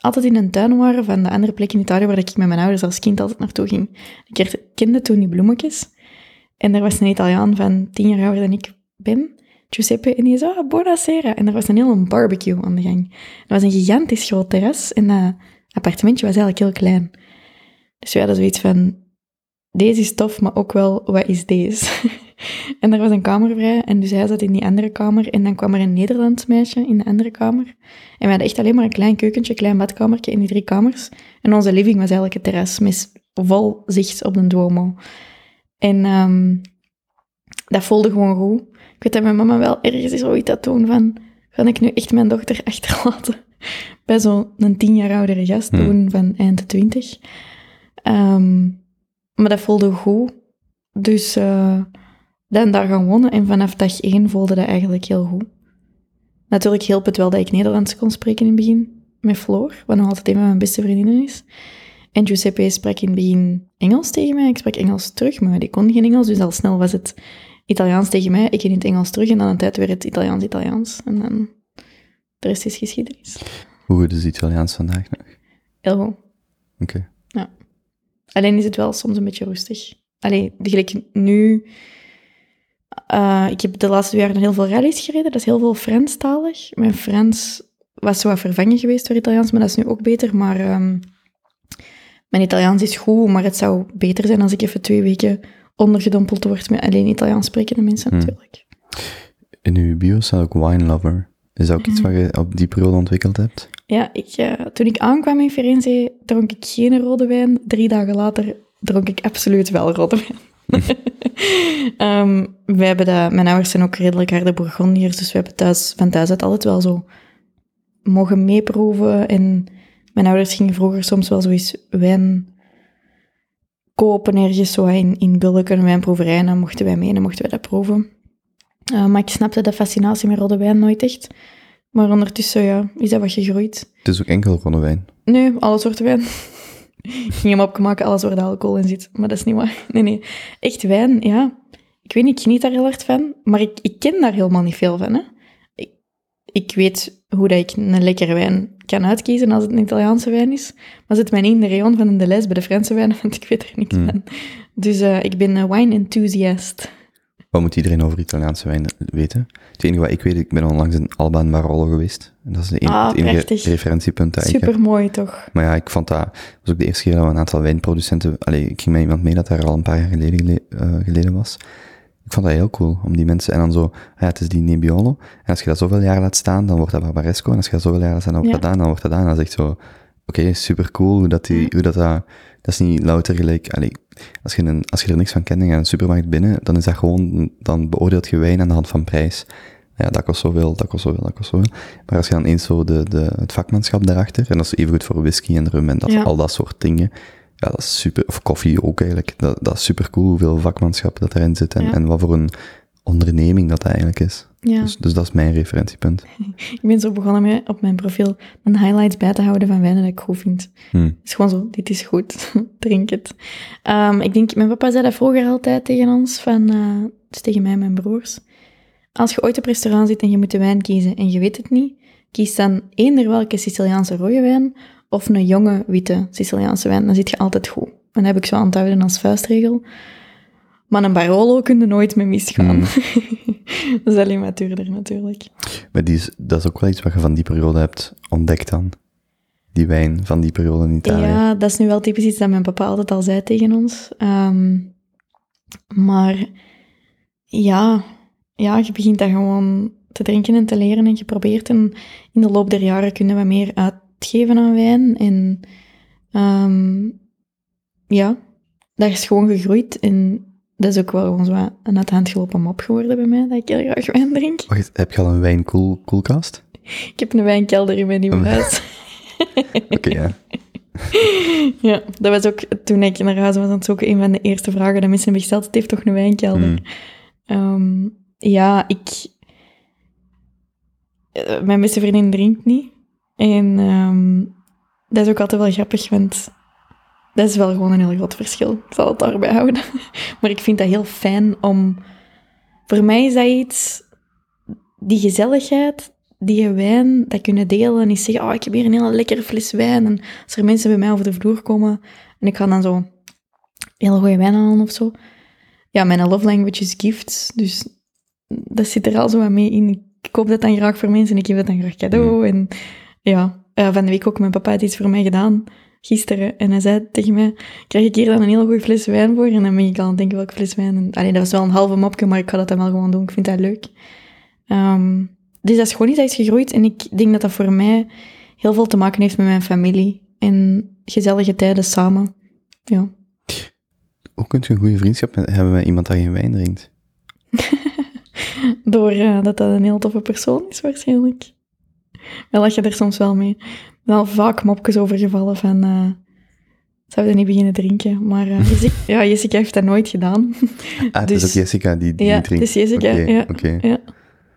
[SPEAKER 1] altijd in een tuin waren van de andere plek in Italië waar ik met mijn ouders als kind altijd naartoe ging. Ik her- kende toen die bloemetjes. En er was een Italiaan van tien jaar ouder dan ik ben, Giuseppe, en die zei, ah, buonasera. En er was een hele barbecue aan de gang. Er was een gigantisch groot terras en dat appartementje was eigenlijk heel klein. Dus we hadden zoiets van, deze is tof, maar ook wel, wat is deze? en er was een kamer vrij en dus hij zat in die andere kamer en dan kwam er een Nederlands meisje in de andere kamer. En we hadden echt alleen maar een klein keukentje, een klein badkamertje in die drie kamers. En onze living was eigenlijk het terras met vol zicht op de Duomo. En ehm, dat voelde gewoon goed. Ik weet dat mijn mama wel ergens is ooit dat toen van, ga ik nu echt mijn dochter achterlaten? Bij zo'n tien jaar oudere gast
[SPEAKER 2] Hmm.
[SPEAKER 1] toen, van eind de twintig. Ehm, maar dat voelde goed. Dus eh, dan daar gaan wonen. En vanaf dag één voelde dat eigenlijk heel goed. Natuurlijk hielp het wel dat ik Nederlands kon spreken in het begin. Met Floor, wat nog altijd een van mijn beste vriendinnen is. En Giuseppe sprak in het begin Engels tegen mij. Ik sprak Engels terug, maar die kon geen Engels. Dus al snel was het Italiaans tegen mij. Ik in het Engels terug. En dan een tijd weer het Italiaans-Italiaans. En dan... De rest is geschiedenis.
[SPEAKER 2] Hoe goed is het Italiaans vandaag nog?
[SPEAKER 1] Heel goed.
[SPEAKER 2] Oké.
[SPEAKER 1] Alleen is het wel soms een beetje rustig. Alleen, gelijk nu... eh, ik heb de laatste jaar heel veel rallies gereden. Dat is heel veel Franstalig. Mijn Frans was zo wat vervangen geweest door Italiaans, maar dat is nu ook beter. Maar ehm, mijn Italiaans is goed, maar het zou beter zijn als ik even twee weken ondergedompeld word met alleen Italiaans sprekende mensen,
[SPEAKER 2] Hmm.
[SPEAKER 1] natuurlijk.
[SPEAKER 2] In uw bio staat ook wine lover. Is dat ook iets wat je op die periode ontwikkeld hebt?
[SPEAKER 1] Ja, ik, eh, toen ik aankwam in Firenze, dronk ik geen rode wijn. Drie dagen later dronk ik absoluut wel rode wijn. Ehm, wij hebben dat, mijn ouders zijn ook redelijk harde Bourgondiërs, dus we hebben thuis, van thuis uit altijd wel zo mogen meeproeven. En mijn ouders gingen vroeger soms wel zoiets wijn kopen ergens, zo in, in Bulken, wijnproeverij, en dan mochten wij mee en dan mochten wij dat proeven. Eh, maar ik snapte de fascinatie met rode wijn nooit echt. Maar ondertussen, ja, is dat wat gegroeid.
[SPEAKER 2] Het is ook enkel rode wijn.
[SPEAKER 1] Nee, alle soorten wijn. Ik ging hem opmaken, alles waar de alcohol in zit. Maar dat is niet waar. Nee, nee. Echt wijn, ja. Ik weet niet, ik geniet daar heel hard van. Maar ik, ik ken daar helemaal niet veel van, hè. Ik, ik weet hoe dat ik een lekkere wijn kan uitkiezen als het een Italiaanse wijn is. Maar zet mij niet in de rayon van een Deleuze bij de Franse wijnen, want ik weet er niks
[SPEAKER 2] Hmm.
[SPEAKER 1] van. Dus eh, ik ben een wine enthusiast.
[SPEAKER 2] Wat moet iedereen over Italiaanse wijn weten? Het enige wat ik weet, ik ben onlangs in Alba en Barolo geweest. En dat is de
[SPEAKER 1] Ah,
[SPEAKER 2] het enige referentiepunt dat.
[SPEAKER 1] Super mooi, toch?
[SPEAKER 2] Maar ja, ik vond dat... Was ook de eerste keer dat we een aantal wijnproducenten... Allee, ik ging met iemand mee dat daar al een paar jaar geleden, gele- eh, geleden was. Ik vond dat heel cool, om die mensen... En dan zo, ah ja, het is die Nebbiolo. En als je dat zoveel jaar laat staan, dan wordt dat Barbaresco. En als je dat zoveel jaar laat staan, dan wordt
[SPEAKER 1] Ja.
[SPEAKER 2] dat aan, dan wordt dat aan. Dan is echt zo... Oké, super cool hoe dat die... Hoe dat, dat, dat is niet louter gelijk... Allee, als je, een, als je er niks van kent en je gaat een supermarkt binnen, dan is dat gewoon... Dan beoordeelt je wijn aan de hand van prijs. Ja, dat kost zoveel, dat kost zoveel, dat kost zoveel. Maar als je dan eens zo de, de, het vakmanschap daarachter, en dat is even goed voor whisky en rum en dat,
[SPEAKER 1] Ja.
[SPEAKER 2] al dat soort dingen, ja, dat is super, of koffie ook eigenlijk, dat, dat is super cool hoeveel vakmanschap dat erin zit en,
[SPEAKER 1] Ja.
[SPEAKER 2] en wat voor een onderneming dat, dat eigenlijk is.
[SPEAKER 1] Ja.
[SPEAKER 2] Dus, dus dat is mijn referentiepunt.
[SPEAKER 1] Ik ben zo begonnen met op mijn profiel een highlights bij te houden van wijnen dat ik goed vind.
[SPEAKER 2] Hm.
[SPEAKER 1] Het is gewoon zo, dit is goed, drink het. Ehm, ik denk, mijn papa zei dat vroeger altijd tegen ons, van, dus tegen mij en mijn broers. Als je ooit op restaurant zit en je moet de wijn kiezen en je weet het niet, kies dan eender welke Siciliaanse rode wijn of een jonge witte Siciliaanse wijn. Dan zit je altijd goed. En dat heb ik zo aan te houden als vuistregel. Maar een Barolo kun je nooit mee misgaan. dat is alleen maar duurder natuurlijk.
[SPEAKER 2] Maar die is, dat is ook wel iets wat je van die periode hebt ontdekt dan. Die wijn van die periode in Italië.
[SPEAKER 1] Ja, dat is nu wel typisch iets dat mijn papa altijd al zei tegen ons. Ehm, maar ja, ja, je begint dat gewoon te drinken en te leren en je probeert en in de loop der jaren kunnen we meer uitgeven aan wijn. En ehm, ja, dat is gewoon gegroeid en dat is ook wel zo een uit hand gelopen mop geworden bij mij, dat ik heel graag wijn drink.
[SPEAKER 2] Wacht, heb je al een wijnkoelkast?
[SPEAKER 1] Ik heb een wijnkelder in mijn nieuwe huis.
[SPEAKER 2] Oké, ja.
[SPEAKER 1] Ja, dat was ook toen ik naar huis was aan het zoeken, een van de eerste vragen dat mensen hebben gesteld. Het heeft toch een wijnkelder?
[SPEAKER 2] Hmm.
[SPEAKER 1] Ehm, ja, ik... eh, mijn beste vriendin drinkt niet. En ehm, dat is ook altijd wel grappig, want dat is wel gewoon een heel groot verschil. Ik zal het daarbij houden. Maar ik vind dat heel fijn om... Voor mij is dat iets... Die gezelligheid, die wijn, dat kunnen delen en niet zeggen, oh, ik heb hier een hele lekkere fles wijn. En als er mensen bij mij over de vloer komen en ik ga dan zo hele goede wijn halen of zo. Ja, mijn love language is gifts, dus dat zit er al zo wat mee in. Ik koop dat dan graag voor mensen en ik geef dat dan graag cadeau. En ja, van de week ook, mijn papa had iets voor mij gedaan, gisteren. En hij zei tegen mij, krijg ik hier dan een hele goede fles wijn voor? En dan ben ik al aan het denken, welke fles wijn? En, allee, dat was wel een halve mopje, maar ik ga dat dan wel gewoon doen. Ik vind dat leuk. Ehm, dus dat is gewoon iets dat is gegroeid. En ik denk dat dat voor mij heel veel te maken heeft met mijn familie. En gezellige tijden samen. Ja.
[SPEAKER 2] Hoe kunt je een goede vriendschap hebben met iemand dat geen wijn drinkt?
[SPEAKER 1] Door eh, dat dat een heel toffe persoon is, waarschijnlijk. Wel lach je er soms wel mee. Al vaak mopjes overgevallen van... eh zouden niet beginnen drinken. Maar eh, Jessica, ja, Jessica heeft dat nooit gedaan.
[SPEAKER 2] Ah, het
[SPEAKER 1] Dus-
[SPEAKER 2] is ook Jessica die, die
[SPEAKER 1] ja,
[SPEAKER 2] drinkt.
[SPEAKER 1] het is Jessica, ja. Ja.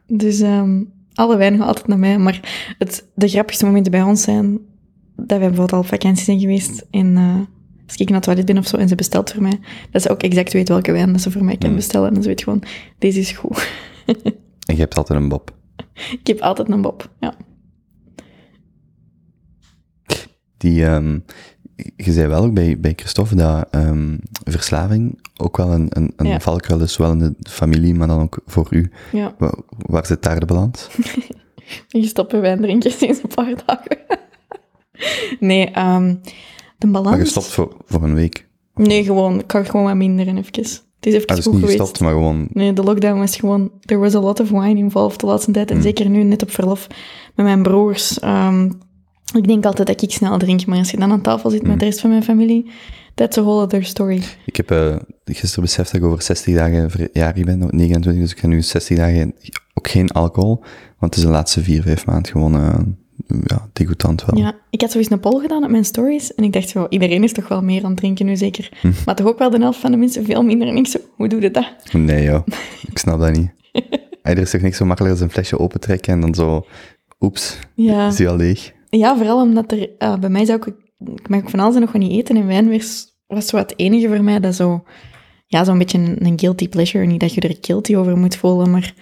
[SPEAKER 1] Dus ehm, alle wijn gaat altijd naar mij. Maar het, de grappigste momenten bij ons zijn dat we bijvoorbeeld al op vakantie zijn geweest. En eh, als ik naar het toilet ben of zo en ze bestelt voor mij, dat ze ook exact weet welke wijn dat ze voor mij kan
[SPEAKER 2] Mm.
[SPEAKER 1] bestellen. En ze weet gewoon, deze is goed.
[SPEAKER 2] En je hebt altijd een bob.
[SPEAKER 1] Ik heb altijd een bob. Ja.
[SPEAKER 2] Die, ehm, je zei wel ook bij, bij Christophe dat ehm, verslaving ook wel een, een, een
[SPEAKER 1] Ja.
[SPEAKER 2] valkuil is, zowel in de familie, maar dan ook voor u.
[SPEAKER 1] ja.
[SPEAKER 2] Wa- Waar zit daar de balans?
[SPEAKER 1] Je stopt met wijn drinken sinds een paar dagen. nee, ehm, de balans...
[SPEAKER 2] Maar je stopt voor, voor een week.
[SPEAKER 1] Nee, gewoon. Ik ga gewoon wat minder en even. Het is even
[SPEAKER 2] Ah, dus
[SPEAKER 1] goed
[SPEAKER 2] niet
[SPEAKER 1] geweest.
[SPEAKER 2] gestopt, maar gewoon...
[SPEAKER 1] Nee, de lockdown was gewoon... There was a lot of wine involved de laatste tijd. En
[SPEAKER 2] Hmm.
[SPEAKER 1] zeker nu, net op verlof met mijn broers. Ik denk altijd dat ik snel drink, maar als je dan aan tafel zit met
[SPEAKER 2] Hmm.
[SPEAKER 1] de rest van mijn familie, that's a whole other story.
[SPEAKER 2] Ik heb eh, gisteren beseft dat ik over 60 dagen verjarig ben, 29, dus ik ga nu 60 dagen ook geen alcohol, want het is de laatste 4, 5 maanden gewoon, eh ja, degoutant wel.
[SPEAKER 1] Ja, ik had zoiets een poll gedaan op mijn stories en ik dacht, wow, iedereen is toch wel meer aan het drinken nu, zeker.
[SPEAKER 2] Hm.
[SPEAKER 1] Maar toch ook wel de helft van de mensen veel minder. En ik zo, hoe doe je dat?
[SPEAKER 2] Nee joh, ik snap dat niet. Er is toch niks zo makkelijk als een flesje opentrekken en dan zo, oeps,
[SPEAKER 1] Ja.
[SPEAKER 2] is die al leeg?
[SPEAKER 1] Ja, vooral omdat er... eh, bij mij zou ik... Ik mag ook van alles en nog wat niet eten. En wijn was, was zo het enige voor mij dat zo... Ja, zo'n beetje een, een guilty pleasure. Niet dat je er guilty over moet voelen, maar...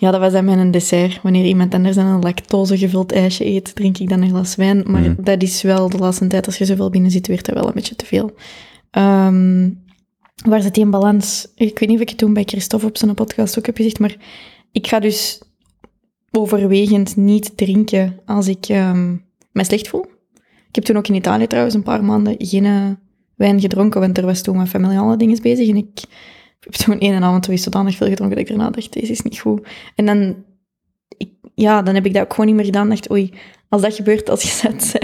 [SPEAKER 1] Ja, dat was dan mijn dessert. Wanneer iemand anders dan een lactosegevuld ijsje eet, drink ik dan een glas wijn. Maar
[SPEAKER 2] Mhm.
[SPEAKER 1] dat is wel de laatste tijd, als je zoveel binnen zit, werd dat wel een beetje te veel. Ehm, waar zit die in balans? Ik weet niet of ik het toen bij Christophe op zijn podcast ook heb gezegd, maar ik ga dus overwegend niet drinken als ik ehm me slecht voel. Ik heb toen ook in Italië trouwens een paar maanden geen eh, wijn gedronken, want er was toen wat familiale dingen bezig. En ik heb toen één avond twee zodanig veel gedronken dat ik daarna dacht, deze is niet goed. En dan, ik, ja, dan heb ik dat ook gewoon niet meer gedaan. dacht, oei, als dat gebeurt als je zet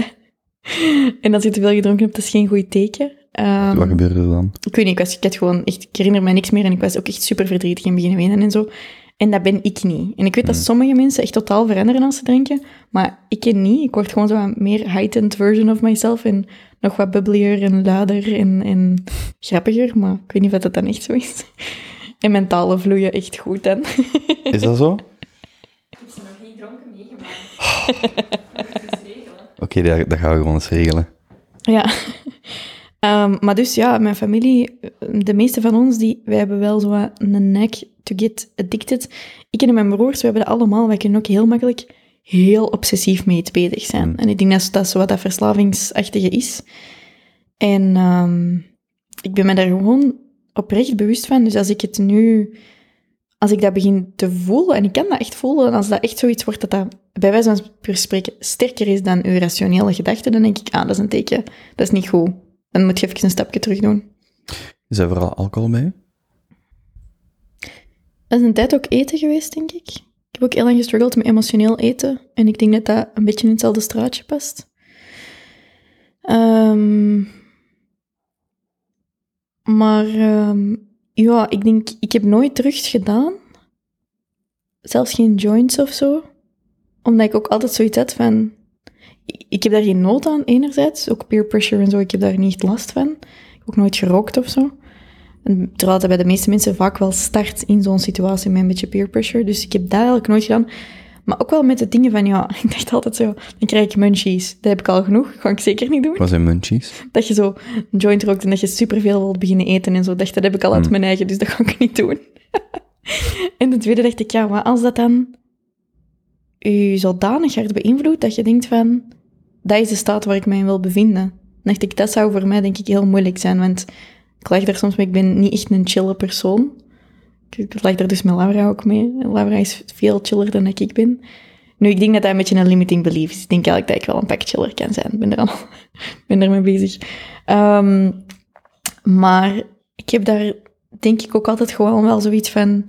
[SPEAKER 1] en als je te veel gedronken hebt, dat is geen goed teken. Ehm,
[SPEAKER 2] Wat gebeurde er dan?
[SPEAKER 1] ik weet niet, ik, was, ik had gewoon echt, ik herinner me niks meer en ik was ook echt super verdrietig en beginnen wenen en zo. En dat ben ik niet. En ik weet dat
[SPEAKER 2] Hmm.
[SPEAKER 1] sommige mensen echt totaal veranderen als ze drinken, maar ik ken niet. Ik word gewoon zo'n meer heightened version of myself en nog wat bubblier en luider en, en grappiger, maar ik weet niet of dat dan echt zo is. En mijn talen vloeien echt goed dan.
[SPEAKER 2] Is dat zo?
[SPEAKER 1] Ik heb ze nog niet dronken meegemaakt.
[SPEAKER 2] Oké, dat, dat gaan we gewoon eens regelen.
[SPEAKER 1] Ja. Ehm, maar dus ja, mijn familie, de meeste van ons, die, wij hebben wel zo een neck to get addicted. Ik en mijn broers, we hebben dat allemaal. Wij kunnen ook heel makkelijk heel obsessief mee bezig zijn.
[SPEAKER 2] Mm.
[SPEAKER 1] En ik denk dat dat zo wat dat verslavingsachtige is. En ehm, ik ben me daar gewoon oprecht bewust van. Dus als ik het nu... Als ik dat begin te voelen, en ik kan dat echt voelen, als dat echt zoiets wordt dat dat bij wijze van spreken sterker is dan uw rationele gedachten, dan denk ik, ah, dat is een teken, dat is niet goed. Dan moet je even een stapje terug doen.
[SPEAKER 2] Is er vooral alcohol bij?
[SPEAKER 1] Dat is een tijd ook eten geweest, denk ik. Ik heb ook heel lang gestruggeld met emotioneel eten. En ik denk dat dat een beetje in hetzelfde straatje past. Ehm, maar ehm, ja, ik denk, ik heb nooit drugs gedaan. Zelfs geen joints of zo. Omdat ik ook altijd zoiets had van... Ik, heb daar geen nood aan, enerzijds. Ook peer pressure en zo, ik heb daar niet last van. Ik heb ook nooit gerookt of zo. En terwijl dat bij de meeste mensen vaak wel start in zo'n situatie met een beetje peer pressure. Dus ik heb dat eigenlijk nooit gedaan. Maar ook wel met de dingen van, ja, ik dacht altijd zo, dan krijg ik munchies. Dat heb ik al genoeg, ga ik zeker niet doen.
[SPEAKER 2] Wat zijn munchies?
[SPEAKER 1] Dat je zo een joint rookt en dat je superveel wilt beginnen eten en zo. Dacht, dat heb ik al uit
[SPEAKER 2] Hmm.
[SPEAKER 1] mijn eigen, dus dat ga ik niet doen. en de tweede dacht ik, ja, maar als dat dan je zodanig hard beïnvloedt dat je denkt van, dat is de staat waar ik mij in wil bevinden. Dan dacht ik, dat zou voor mij denk ik heel moeilijk zijn, want ik lag daar soms mee, ik ben niet echt een chille persoon. Ik, lag daar dus met Laura ook mee. Laura is veel chiller dan ik ben. Nu, ik denk dat dat een beetje een limiting belief is. Ik denk eigenlijk dat ik wel een pak chiller kan zijn. Ik ben er al ben er mee bezig. Ehm, maar ik heb daar, denk ik, ook altijd gewoon wel zoiets van...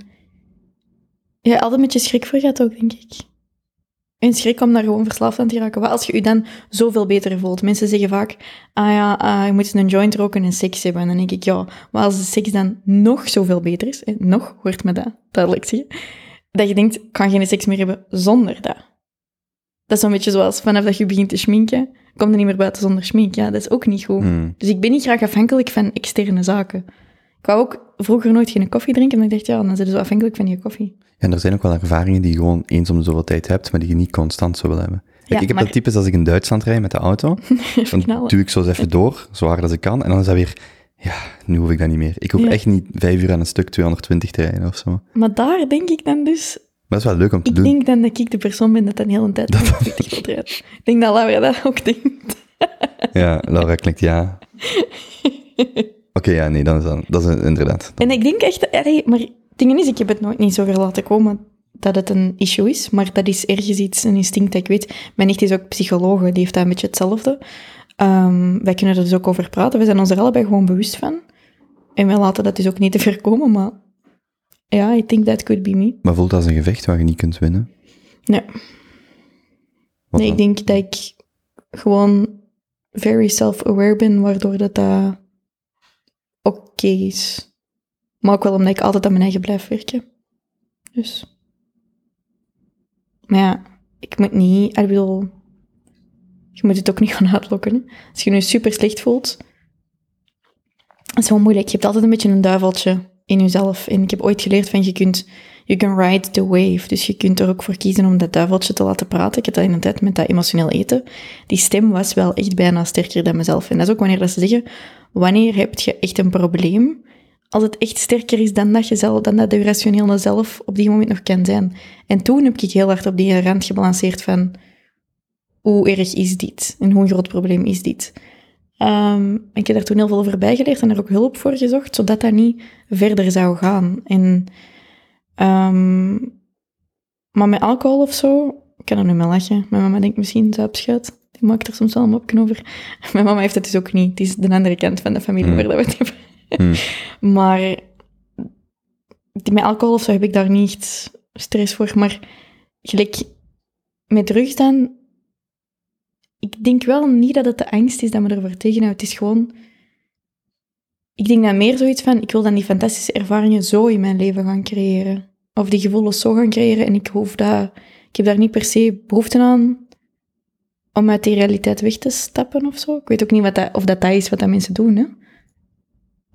[SPEAKER 1] Ja, altijd een beetje schrik voor gehad ook, denk ik. En schrik om daar gewoon verslaafd aan te raken. Wat als je je dan zoveel beter voelt? Mensen zeggen vaak, ah ja, ah, je moet een joint roken en seks hebben. En dan denk ik, ja, maar als de seks dan nog zoveel beter is, en nog, hoort me dat duidelijk zeggen, dat je denkt, ik kan geen seks meer hebben zonder dat. Dat is zo'n beetje zoals vanaf dat je begint te schminken, kom je niet meer buiten zonder schmink. Ja, dat is ook niet goed.
[SPEAKER 2] Hmm.
[SPEAKER 1] Dus ik ben niet graag afhankelijk van externe zaken. Ik wou ook vroeger nooit geen koffie drinken, maar ik dacht, ja, dan zit je zo afhankelijk van je koffie.
[SPEAKER 2] En er zijn ook wel ervaringen die je gewoon eens om de zoveel tijd hebt, maar die je niet constant zo wil hebben. Kijk,
[SPEAKER 1] Ja,
[SPEAKER 2] ik heb
[SPEAKER 1] maar-
[SPEAKER 2] dat typisch als ik in Duitsland rijd met de auto, dan duw ik zo eens even door, zo hard als ik kan, en dan is dat weer, ja, nu hoef ik dat niet meer. Ik hoef
[SPEAKER 1] Ja.
[SPEAKER 2] echt niet vijf uur aan een stuk 220 te rijden of zo. Maar
[SPEAKER 1] Maar daar denk ik dan dus,
[SPEAKER 2] dat is wel leuk om te
[SPEAKER 1] ik
[SPEAKER 2] doen.
[SPEAKER 1] denk dan dat ik de persoon ben dat dan heel een tijd
[SPEAKER 2] Dat-
[SPEAKER 1] 20 wil rijden. Ik denk dat Laura dat ook denkt.
[SPEAKER 2] Ja, Laura klinkt ja. Oké, ja, nee, dan is dat, dat is inderdaad.
[SPEAKER 1] En ik denk echt, allee, maar het ding is, ik heb het nooit niet zo ver laten komen dat het een issue is, maar dat is ergens iets, een instinct dat ik weet. Mijn nicht is ook psychologe, die heeft dat een beetje hetzelfde. Ehm, wij kunnen er dus ook over praten, we zijn ons er allebei gewoon bewust van. En wij laten dat dus ook niet te ver komen, maar ja, I think that could be me.
[SPEAKER 2] Maar voelt dat als een gevecht waar je niet kunt winnen?
[SPEAKER 1] Nee,
[SPEAKER 2] Wat
[SPEAKER 1] nee ik denk dat ik gewoon very self-aware ben, waardoor dat, dat oké is. Maar ook wel omdat ik altijd aan mijn eigen blijf werken. Dus. Maar ja, ik moet niet, ik bedoel, je moet het ook niet gaan uitlokken. Als je je super slecht voelt, dat is wel moeilijk. Je hebt altijd een beetje een duiveltje in jezelf. En ik heb ooit geleerd van je kunt, you can ride the wave. Dus je kunt er ook voor kiezen om dat duiveltje te laten praten. Ik had dat in een tijd met dat emotioneel eten. Die stem was wel echt bijna sterker dan mezelf. En dat is ook wanneer dat ze zeggen, wanneer heb je echt een probleem? Als het echt sterker is dan dat je zelf, dan dat de rationele zelf op die moment nog kan zijn. En toen heb ik heel hard op die rand gebalanceerd van, hoe erg is dit? En hoe groot probleem is dit? Ehm, ik heb daar toen heel veel over bijgeleerd en er ook hulp voor gezocht, zodat dat niet verder zou gaan. En, ehm, maar met alcohol of zo, ik kan er nu mee lachen. Mijn mama denkt misschien zuipschuit. Die maakt er soms wel een mopje over. Mijn mama heeft het dus ook niet. Het is de andere kant van de familie
[SPEAKER 2] Hmm.
[SPEAKER 1] waar dat we het hebben. Maar met alcohol of zo heb ik daar niet stress voor. Maar gelijk met drugs dan... Ik denk wel niet dat het de angst is dat me ervoor tegenhoudt. Het is gewoon... Ik denk dan meer zoiets van, ik wil dan die fantastische ervaringen zo in mijn leven gaan creëren. Of die gevoelens zo gaan creëren en ik hoef dat... Ik heb daar niet per se behoefte aan om uit die realiteit weg te stappen of zo. Ik weet ook niet wat dat, of dat, dat is wat dat mensen doen, hè.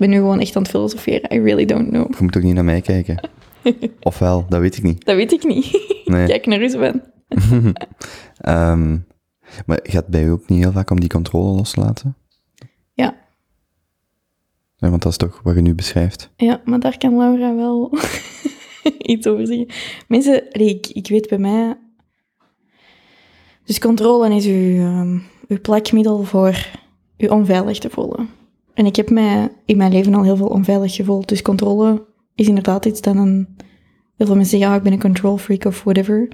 [SPEAKER 1] Ik ben nu gewoon echt aan het filosoferen. I really don't know.
[SPEAKER 2] Je moet ook niet naar mij kijken. Ofwel, dat weet ik niet.
[SPEAKER 1] Dat weet ik niet.
[SPEAKER 2] Nee.
[SPEAKER 1] Kijk naar Ruben.
[SPEAKER 2] Ehm, maar gaat bij u ook niet heel vaak om die controle los te laten?
[SPEAKER 1] Ja.
[SPEAKER 2] Ja, want dat is toch wat je nu beschrijft.
[SPEAKER 1] Ja, maar daar kan Laura wel iets over zeggen. Mensen, ik, ik weet bij mij... Dus controle is uw, ehm, uw plekmiddel voor u onveilig te voelen. En ik heb mij in mijn leven al heel veel onveilig gevoeld. Dus controle is inderdaad iets dat een... Heel veel mensen zeggen, ja, ik ben een control freak of whatever.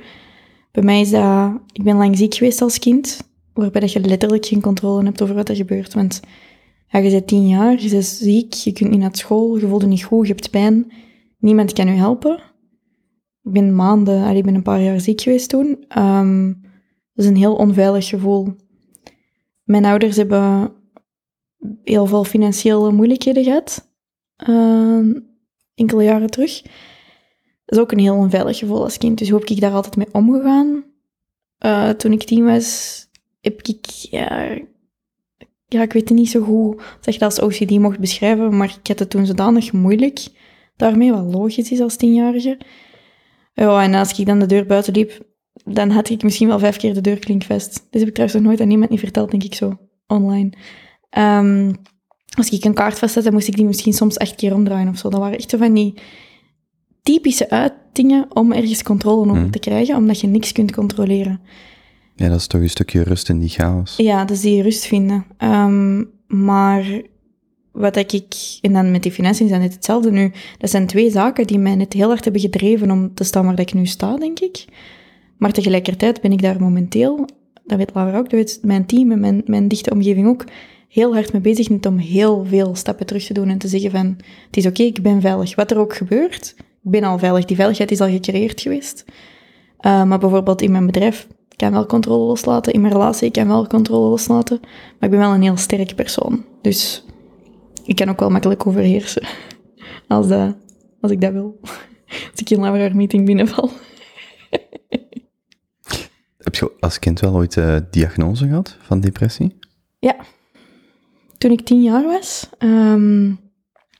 [SPEAKER 1] Bij mij is dat... Ik ben lang ziek geweest als kind, waarbij dat je letterlijk geen controle hebt over wat er gebeurt. Want ja, je bent tien jaar, je bent ziek, je kunt niet naar school, je voelt je niet goed, je hebt pijn. Niemand kan je helpen. Ik ben maanden, allee, ik ben een paar jaar ziek geweest toen. Ehm, dat is een heel onveilig gevoel. Mijn ouders hebben heel veel financiële moeilijkheden gehad. ehm, enkele jaren terug. Dat is ook een heel onveilig gevoel als kind. Dus hoe heb ik daar altijd mee omgegaan? Eh, toen ik tien was, heb ik... Ja, ja, ik weet niet zo goed of je dat als OCD mocht beschrijven, maar ik had het toen zodanig moeilijk daarmee, wat logisch is als tienjarige. Ja, en als ik dan de deur buiten liep, dan had ik misschien wel vijf keer de deur klinkvest. Dus heb ik trouwens nog nooit aan niemand niet verteld, denk ik zo, online. Ehm, als ik een kaart vastzette, moest ik die misschien soms acht keer omdraaien of zo. Dat waren echt van die typische uitingen om ergens controle over
[SPEAKER 2] Hmm.
[SPEAKER 1] te krijgen, omdat je niks kunt controleren.
[SPEAKER 2] Ja, dat is toch een stukje rust in die chaos.
[SPEAKER 1] Ja, dus die rust vinden. Ehm, maar wat dat ik... En dan met die financiën is dat net hetzelfde nu. Dat zijn twee zaken die mij net heel hard hebben gedreven om te staan waar dat ik nu sta, denk ik. Maar tegelijkertijd ben ik daar momenteel, dat weet Laura ook, dat weet mijn team en mijn, mijn dichte omgeving ook, heel hard mee bezig met om heel veel stappen terug te doen en te zeggen van, het is oké, ik ben veilig. Wat er ook gebeurt, ik ben al veilig. Die veiligheid is al gecreëerd geweest. Uh, maar bijvoorbeeld in mijn bedrijf, ik kan wel controle loslaten. In mijn relatie, ik kan wel controle loslaten. Maar ik ben wel een heel sterk persoon. Dus ik kan ook wel makkelijk overheersen. Als, dat, als ik dat wil. Als ik in een Laura meeting binnenval.
[SPEAKER 2] Heb je als kind wel ooit uh, diagnose gehad van depressie?
[SPEAKER 1] Ja. Toen ik tien jaar was. Um,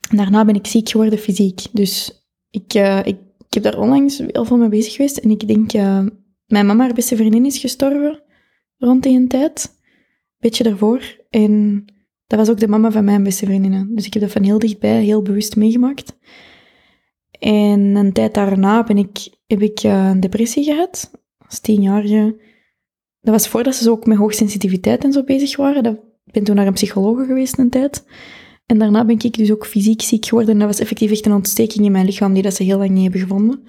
[SPEAKER 1] daarna ben ik ziek geworden fysiek. Dus ik, uh, ik, heb daar onlangs heel veel mee bezig geweest. En ik denk... Uh, mijn mama, haar beste vriendin, is gestorven rond die tijd. Beetje daarvoor. En dat was ook de mama van mijn beste vriendinnen. Dus ik heb dat van heel dichtbij heel bewust meegemaakt. En een tijd daarna ben ik, heb ik uh, een depressie gehad. Als tienjarige. Dat was voordat ze ook met hoogsensitiviteit en zo bezig waren. Dat, ben toen naar een psycholoog geweest een tijd. En daarna ben ik dus ook fysiek ziek geworden. En dat was effectief echt een ontsteking in mijn lichaam die dat ze heel lang niet hebben gevonden.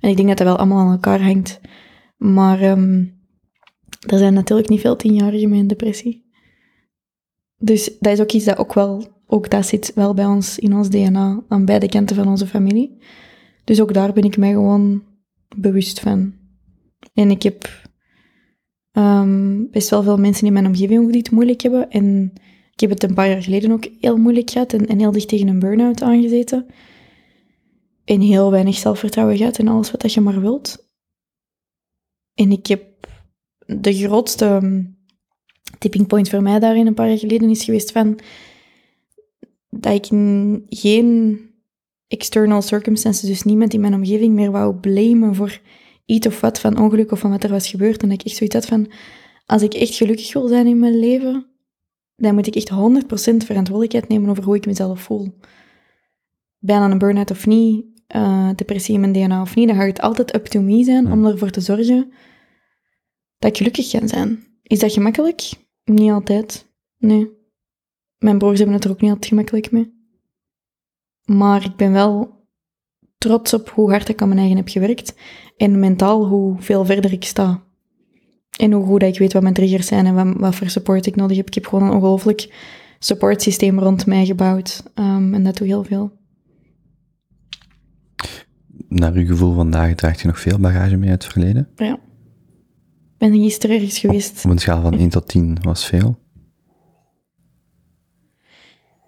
[SPEAKER 1] En ik denk dat dat wel allemaal aan elkaar hangt. Maar um, er zijn natuurlijk niet veel tienjarigen met depressie. Dus dat is ook iets dat ook wel, ook dat zit wel bij ons in ons DNA, aan beide kanten van onze familie. Dus ook daar ben ik mij gewoon bewust van. En ik heb um, best wel veel mensen in mijn omgeving die het moeilijk hebben. En ik heb het een paar jaar geleden ook heel moeilijk gehad en, en heel dicht tegen een burn-out aangezeten. En heel weinig zelfvertrouwen gehad en alles wat dat je maar wilt. En ik heb de grootste tipping point voor mij daarin een paar jaar geleden is geweest van dat ik geen external circumstances, dus niemand in mijn omgeving meer wou blamen voor iets of wat van ongeluk of van wat er was gebeurd. En dat ik echt zoiets had van, als ik echt gelukkig wil zijn in mijn leven, dan moet ik echt 100% verantwoordelijkheid nemen over hoe ik mezelf voel. Bijna een burn-out of niet, uh, depressie in mijn DNA of niet, dan gaat het altijd up to me zijn om ervoor te zorgen dat ik gelukkig kan zijn. Is dat gemakkelijk? Niet altijd. Nee. Mijn broers hebben het er ook niet altijd gemakkelijk mee. Maar ik ben wel trots op hoe hard ik aan mijn eigen heb gewerkt. En mentaal hoe veel verder ik sta. En hoe goed ik weet wat mijn triggers zijn en wat, wat voor support ik nodig heb. Ik heb gewoon een ongelooflijk supportsysteem rond mij gebouwd. Um, en dat doet heel veel.
[SPEAKER 2] Naar uw gevoel vandaag draagt je nog veel bagage mee uit het verleden?
[SPEAKER 1] Ja. Ik ben gisteren ergens geweest.
[SPEAKER 2] Op, op een schaal van 1 tot 10 was veel?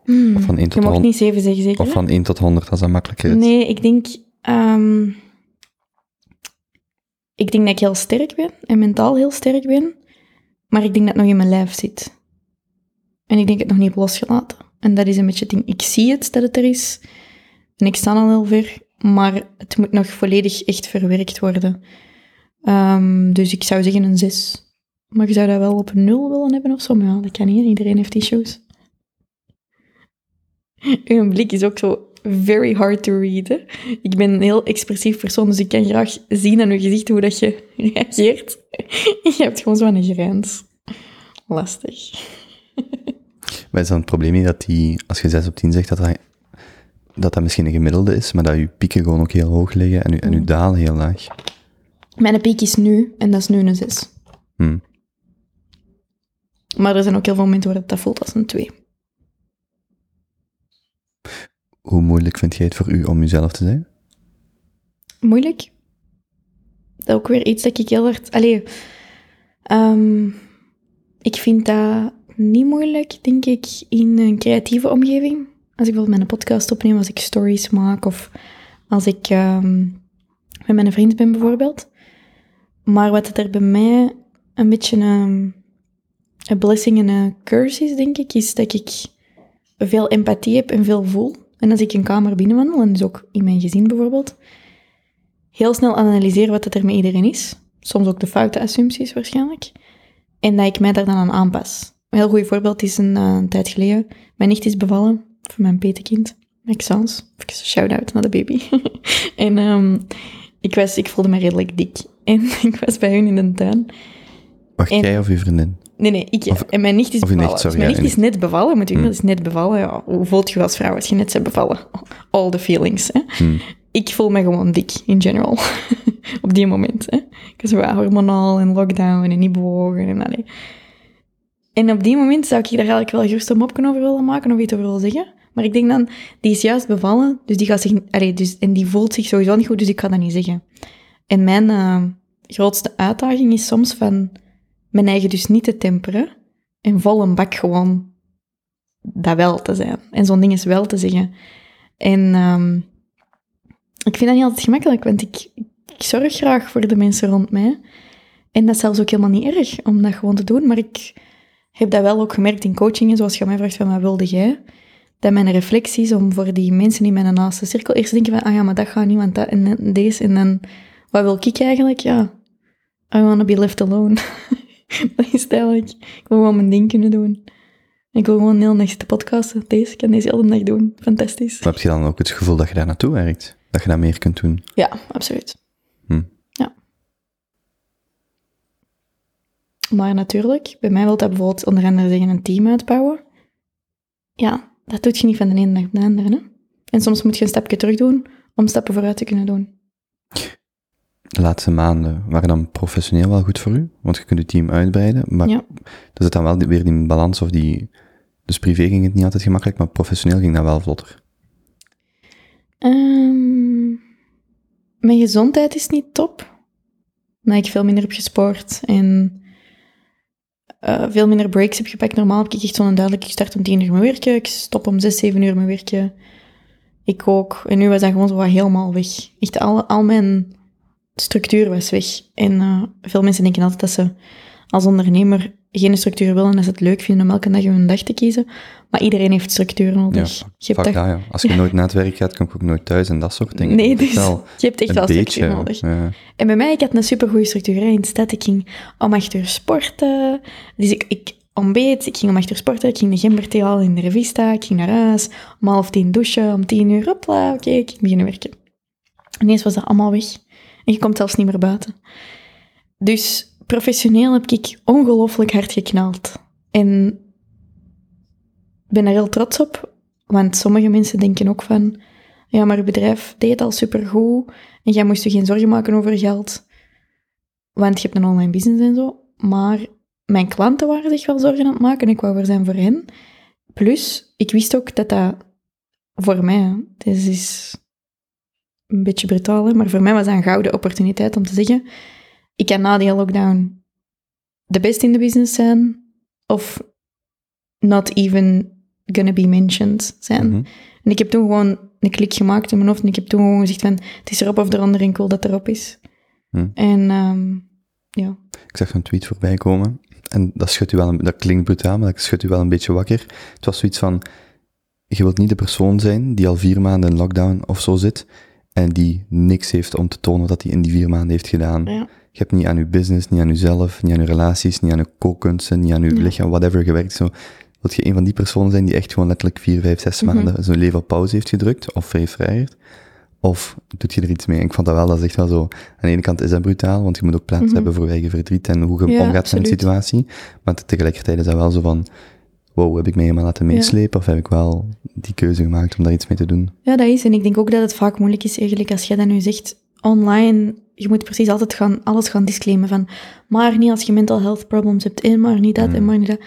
[SPEAKER 1] Hmm.
[SPEAKER 2] Of van 1 tot
[SPEAKER 1] Je mag
[SPEAKER 2] 100,
[SPEAKER 1] niet 7 zeggen, zeker?
[SPEAKER 2] Of van 1 tot 100, als dat makkelijker is.
[SPEAKER 1] Nee, ik denk... Um, ik denk dat ik heel sterk ben en mentaal heel sterk ben, maar ik denk dat het nog in mijn lijf zit. En ik denk het nog niet heb losgelaten. En dat is een beetje het ding. Ik zie het, dat het er is. En ik sta al heel ver, maar het moet nog volledig echt verwerkt worden. Um, dus ik zou zeggen een 6. Maar je zou dat wel op een 0 willen hebben of zo. Maar ja, dat kan niet. Iedereen heeft issues. Uw blik is ook zo very hard to read. Hè? Ik ben een heel expressief persoon, dus ik kan graag zien aan uw gezicht hoe dat je reageert. Je hebt gewoon zo'n grijns. Lastig.
[SPEAKER 2] Maar is dan het probleem niet dat die, als je 6 op 10 zegt, dat dat, dat dat misschien een gemiddelde is, maar dat je pieken gewoon ook heel hoog liggen en je, en je dalen heel laag?
[SPEAKER 1] Mijn piek is nu, en dat is nu een 6.
[SPEAKER 2] Hmm.
[SPEAKER 1] Maar er zijn ook heel veel momenten waar het dat voelt als een 2.
[SPEAKER 2] Hoe moeilijk vind jij het voor u om jezelf te zijn?
[SPEAKER 1] Moeilijk? dat is ook weer iets dat ik heel hard... Allee, ehm, ik vind dat niet moeilijk, denk ik, in een creatieve omgeving. Als ik bijvoorbeeld mijn podcast opneem, als ik stories maak of als ik ehm, met mijn vriend ben bijvoorbeeld. Maar wat er bij mij een beetje een blessing en een curse is, denk ik, is dat ik veel empathie heb en veel voel. En als ik een kamer binnenwandel, en dus ook in mijn gezin bijvoorbeeld, heel snel analyseren wat het er met iedereen is. Soms ook de foute assumpties waarschijnlijk. En dat ik mij daar dan aan aanpas. Een heel goed voorbeeld is een, uh, een tijd geleden. Mijn nicht is bevallen voor mijn petekind. Maxence. Even een shout-out naar de baby. en um, ik, was, ik voelde me redelijk dik. En ik was bij hun in de tuin.
[SPEAKER 2] Wacht,
[SPEAKER 1] En-
[SPEAKER 2] jij of je vriendin?
[SPEAKER 1] Nee, nee, ik.
[SPEAKER 2] Of-
[SPEAKER 1] en mijn nicht is
[SPEAKER 2] nicht,
[SPEAKER 1] bevallen.
[SPEAKER 2] sorry,
[SPEAKER 1] Dus mijn
[SPEAKER 2] ja,
[SPEAKER 1] nicht
[SPEAKER 2] je
[SPEAKER 1] is net bevallen, dat is net bevallen. Ja, hoe voelt je als vrouw als je net bent bevallen? All the feelings, hè.
[SPEAKER 2] Hmm.
[SPEAKER 1] Ik voel me gewoon dik, in general. Op die moment, hè. Ik was wel hormonaal en lockdown en niet bewogen en allee. En op die moment zou ik daar eigenlijk wel gerust een mopje over willen maken of iets over willen zeggen. Maar ik denk dan, die is juist bevallen, dus die gaat zich... Allee, dus, en die voelt zich sowieso niet goed, dus ik ga dat niet zeggen. En mijn eh, grootste uitdaging is soms van mijn eigen dus niet te temperen en vol een bak gewoon dat wel te zijn. En zo'n ding is wel te zeggen. En ehm, ik vind dat niet altijd gemakkelijk, want ik, ik zorg graag voor de mensen rond mij. En dat is zelfs ook helemaal niet erg om dat gewoon te doen, maar ik heb dat wel ook gemerkt in coachingen, zoals je mij vraagt van wat wilde jij? Dat mijn reflectie is om voor die mensen in mijn naaste cirkel eerst denken van, ah ja, maar dat gaat niet, want dat en deze. En dan, wat wil ik eigenlijk? Ja, I want to be left alone. dat is het eigenlijk. Ik wil gewoon mijn ding kunnen doen. Ik wil gewoon heel dag zitten podcasten. Deze, ik kan deze heel de dag doen. Fantastisch.
[SPEAKER 2] Maar heb je dan ook het gevoel dat je daar naartoe werkt? Dat je dat meer kunt doen?
[SPEAKER 1] Ja, absoluut.
[SPEAKER 2] Hm.
[SPEAKER 1] Ja. Maar natuurlijk, bij mij wil dat bijvoorbeeld onder andere zeggen een team uitbouwen. Ja, dat doe je niet van de ene dag op de andere. Hè? En soms moet je een stapje terug doen om stappen vooruit te kunnen doen.
[SPEAKER 2] De laatste maanden waren dan professioneel wel goed voor u? Want je kunt je team uitbreiden, maar
[SPEAKER 1] Ja.
[SPEAKER 2] er zit dan wel weer die balans of die... Dus privé ging het niet altijd gemakkelijk, maar professioneel ging dat wel vlotter.
[SPEAKER 1] Ehm, mijn gezondheid is niet top. Omdat ik veel minder heb gesport en eh, veel minder breaks heb gepakt. Normaal heb ik echt zo'n duidelijk, ik start om tien uur mijn werken, ik stop om zes, zeven uur mijn werken. Ik ook. En nu was dat gewoon zo wat helemaal weg. Echt al, al mijn structuur was weg. En eh, veel mensen denken altijd dat ze als ondernemer geen structuur willen en dat ze het leuk vinden om elke dag hun dag te kiezen. Maar iedereen heeft structuur nodig.
[SPEAKER 2] Ja,
[SPEAKER 1] je hebt
[SPEAKER 2] ja. Als je nooit naar het werk gaat, kom ik ook nooit thuis en dat soort dingen.
[SPEAKER 1] Nee, dus
[SPEAKER 2] wel
[SPEAKER 1] je hebt echt wel
[SPEAKER 2] beetje,
[SPEAKER 1] structuur nodig.
[SPEAKER 2] ja.
[SPEAKER 1] En bij mij, ik had een supergoeie structuur hè, in de stad. Ik ging om acht uur sporten. Dus ik, ik ontbeet, ik ging om acht uur sporten. Ik ging de gemberthee halen in de revista. Ik ging naar huis. Om half tien douchen. Om tien uur, hopla, oké, ik ging beginnen werken. Ineens was dat allemaal weg. En je komt zelfs niet meer buiten. Dus professioneel heb ik ongelooflijk hard geknald. En ben er heel trots op. Want sommige mensen denken ook van... Ja, maar bedrijf deed al supergoed. En jij moest je geen zorgen maken over geld. Want je hebt een online business en zo. Maar mijn klanten waren zich wel zorgen aan het maken. En ik wou er zijn voor hen. Plus, ik wist ook dat dat voor mij... Dit is een beetje brutaal, hè, maar voor mij was dat een gouden opportuniteit om te zeggen... Ik kan na die lockdown de beste in de business zijn. Of not even gonna be mentioned zijn.
[SPEAKER 2] Mhm.
[SPEAKER 1] En ik heb toen gewoon een klik gemaakt in mijn hoofd en ik heb toen gewoon gezegd van, het is erop of eronder en ik wil dat erop is.
[SPEAKER 2] Hm.
[SPEAKER 1] En ehm, ja,
[SPEAKER 2] Ik zag zo'n tweet voorbij komen. En dat, schudt u wel een, dat klinkt brutaal, maar dat schudt u wel een beetje wakker. Het was zoiets van, je wilt niet de persoon zijn die al vier maanden in lockdown of zo zit, en die niks heeft om te tonen wat hij in die vier maanden heeft gedaan.
[SPEAKER 1] ja,
[SPEAKER 2] Je hebt niet aan je business, niet aan jezelf, niet aan je relaties, niet aan je kookkunsten, niet aan je
[SPEAKER 1] Ja.
[SPEAKER 2] lichaam, whatever gewerkt. Zo, wilt je een van die personen zijn die echt gewoon letterlijk vier, vijf, zes
[SPEAKER 1] Mhm.
[SPEAKER 2] maanden zijn leven op pauze heeft gedrukt, of heeft vrijheid? Of doet je er iets mee? Ik vond dat wel, dat is echt wel zo. Aan de ene kant is dat brutaal, want je moet ook plaats
[SPEAKER 1] Mhm.
[SPEAKER 2] hebben voor je eigen verdriet en hoe je
[SPEAKER 1] Ja,
[SPEAKER 2] omgaat met een
[SPEAKER 1] absoluut.
[SPEAKER 2] situatie. Maar tegelijkertijd is dat wel zo van, wow, heb ik mij helemaal laten
[SPEAKER 1] Ja.
[SPEAKER 2] meeslepen, of heb ik wel die keuze gemaakt om daar iets mee te doen?
[SPEAKER 1] ja, dat is. En ik denk ook dat het vaak moeilijk is eigenlijk als jij dat nu zegt online. Je moet precies altijd gaan, alles gaan disclaimen van, maar niet als je mental health problems hebt en maar niet dat en
[SPEAKER 2] Mm.
[SPEAKER 1] maar niet dat.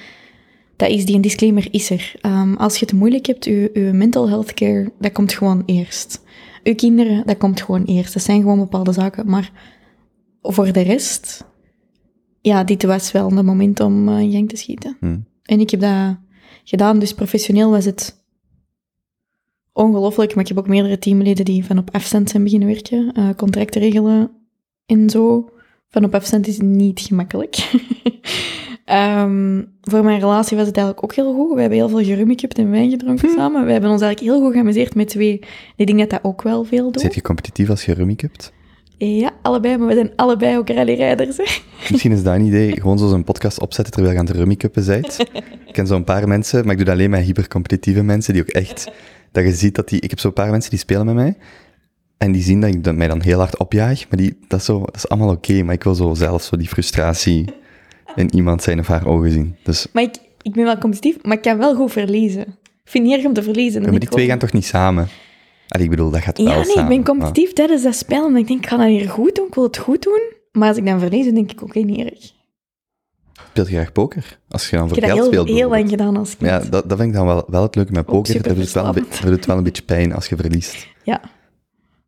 [SPEAKER 1] Dat is, die een disclaimer is er. Ehm, als je het moeilijk hebt, je, je mental health care, dat komt gewoon eerst. Je kinderen, dat komt gewoon eerst. Dat zijn gewoon bepaalde zaken. Maar voor de rest, ja, dit was wel een moment om uh, in gang te schieten.
[SPEAKER 2] Hm.
[SPEAKER 1] En ik heb dat gedaan, dus professioneel was het ongelooflijk. Maar ik heb ook meerdere teamleden die van op afstand zijn beginnen werken, uh, contracten regelen en zo. Van op afstand is niet gemakkelijk. um, voor mijn relatie was het eigenlijk ook heel goed. We hebben heel veel gerummikupt en wijn gedronken hm. samen. We hebben ons eigenlijk heel goed geamuseerd met twee. Ik denk dat dat ook wel veel doet.
[SPEAKER 2] Zit je competitief als je rummikupt?
[SPEAKER 1] Ja, allebei, maar we zijn allebei ook rallyrijders.
[SPEAKER 2] Misschien is dat een idee, gewoon zo'n podcast opzetten terwijl je aan het rummikuppen bent. ik ken zo'n paar mensen, maar ik doe dat alleen met hypercompetitieve mensen, die ook echt, dat je ziet dat die, ik heb zo'n paar mensen die spelen met mij, en die zien dat ik mij dan heel hard opjaag, maar die, dat, is zo, dat is allemaal oké, maar ik wil zo zelf zo die frustratie in iemand zijn of haar ogen zien. Dus...
[SPEAKER 1] Maar ik, ik ben wel competitief, maar ik kan wel goed verliezen. Ik vind het erg om te verliezen.
[SPEAKER 2] Ja, maar die twee gaan toch niet samen? Allee, ik bedoel, dat gaat
[SPEAKER 1] ja,
[SPEAKER 2] wel
[SPEAKER 1] nee,
[SPEAKER 2] samen.
[SPEAKER 1] ik ben competitief tijdens dat spel. En ik denk, ik ga dat hier goed doen, ik wil het goed doen. Maar als ik dan verlies, dan denk ik, oké, niet erg.
[SPEAKER 2] Speelt je graag poker? Als je dan voor
[SPEAKER 1] Ik heb dat
[SPEAKER 2] geld
[SPEAKER 1] heel,
[SPEAKER 2] speelt.
[SPEAKER 1] heel lang gedaan als kind.
[SPEAKER 2] Ja, dat, dat vind ik dan wel, wel het leuke met poker. Dat doet, wel dat doet wel een beetje pijn als je verliest.
[SPEAKER 1] Ja.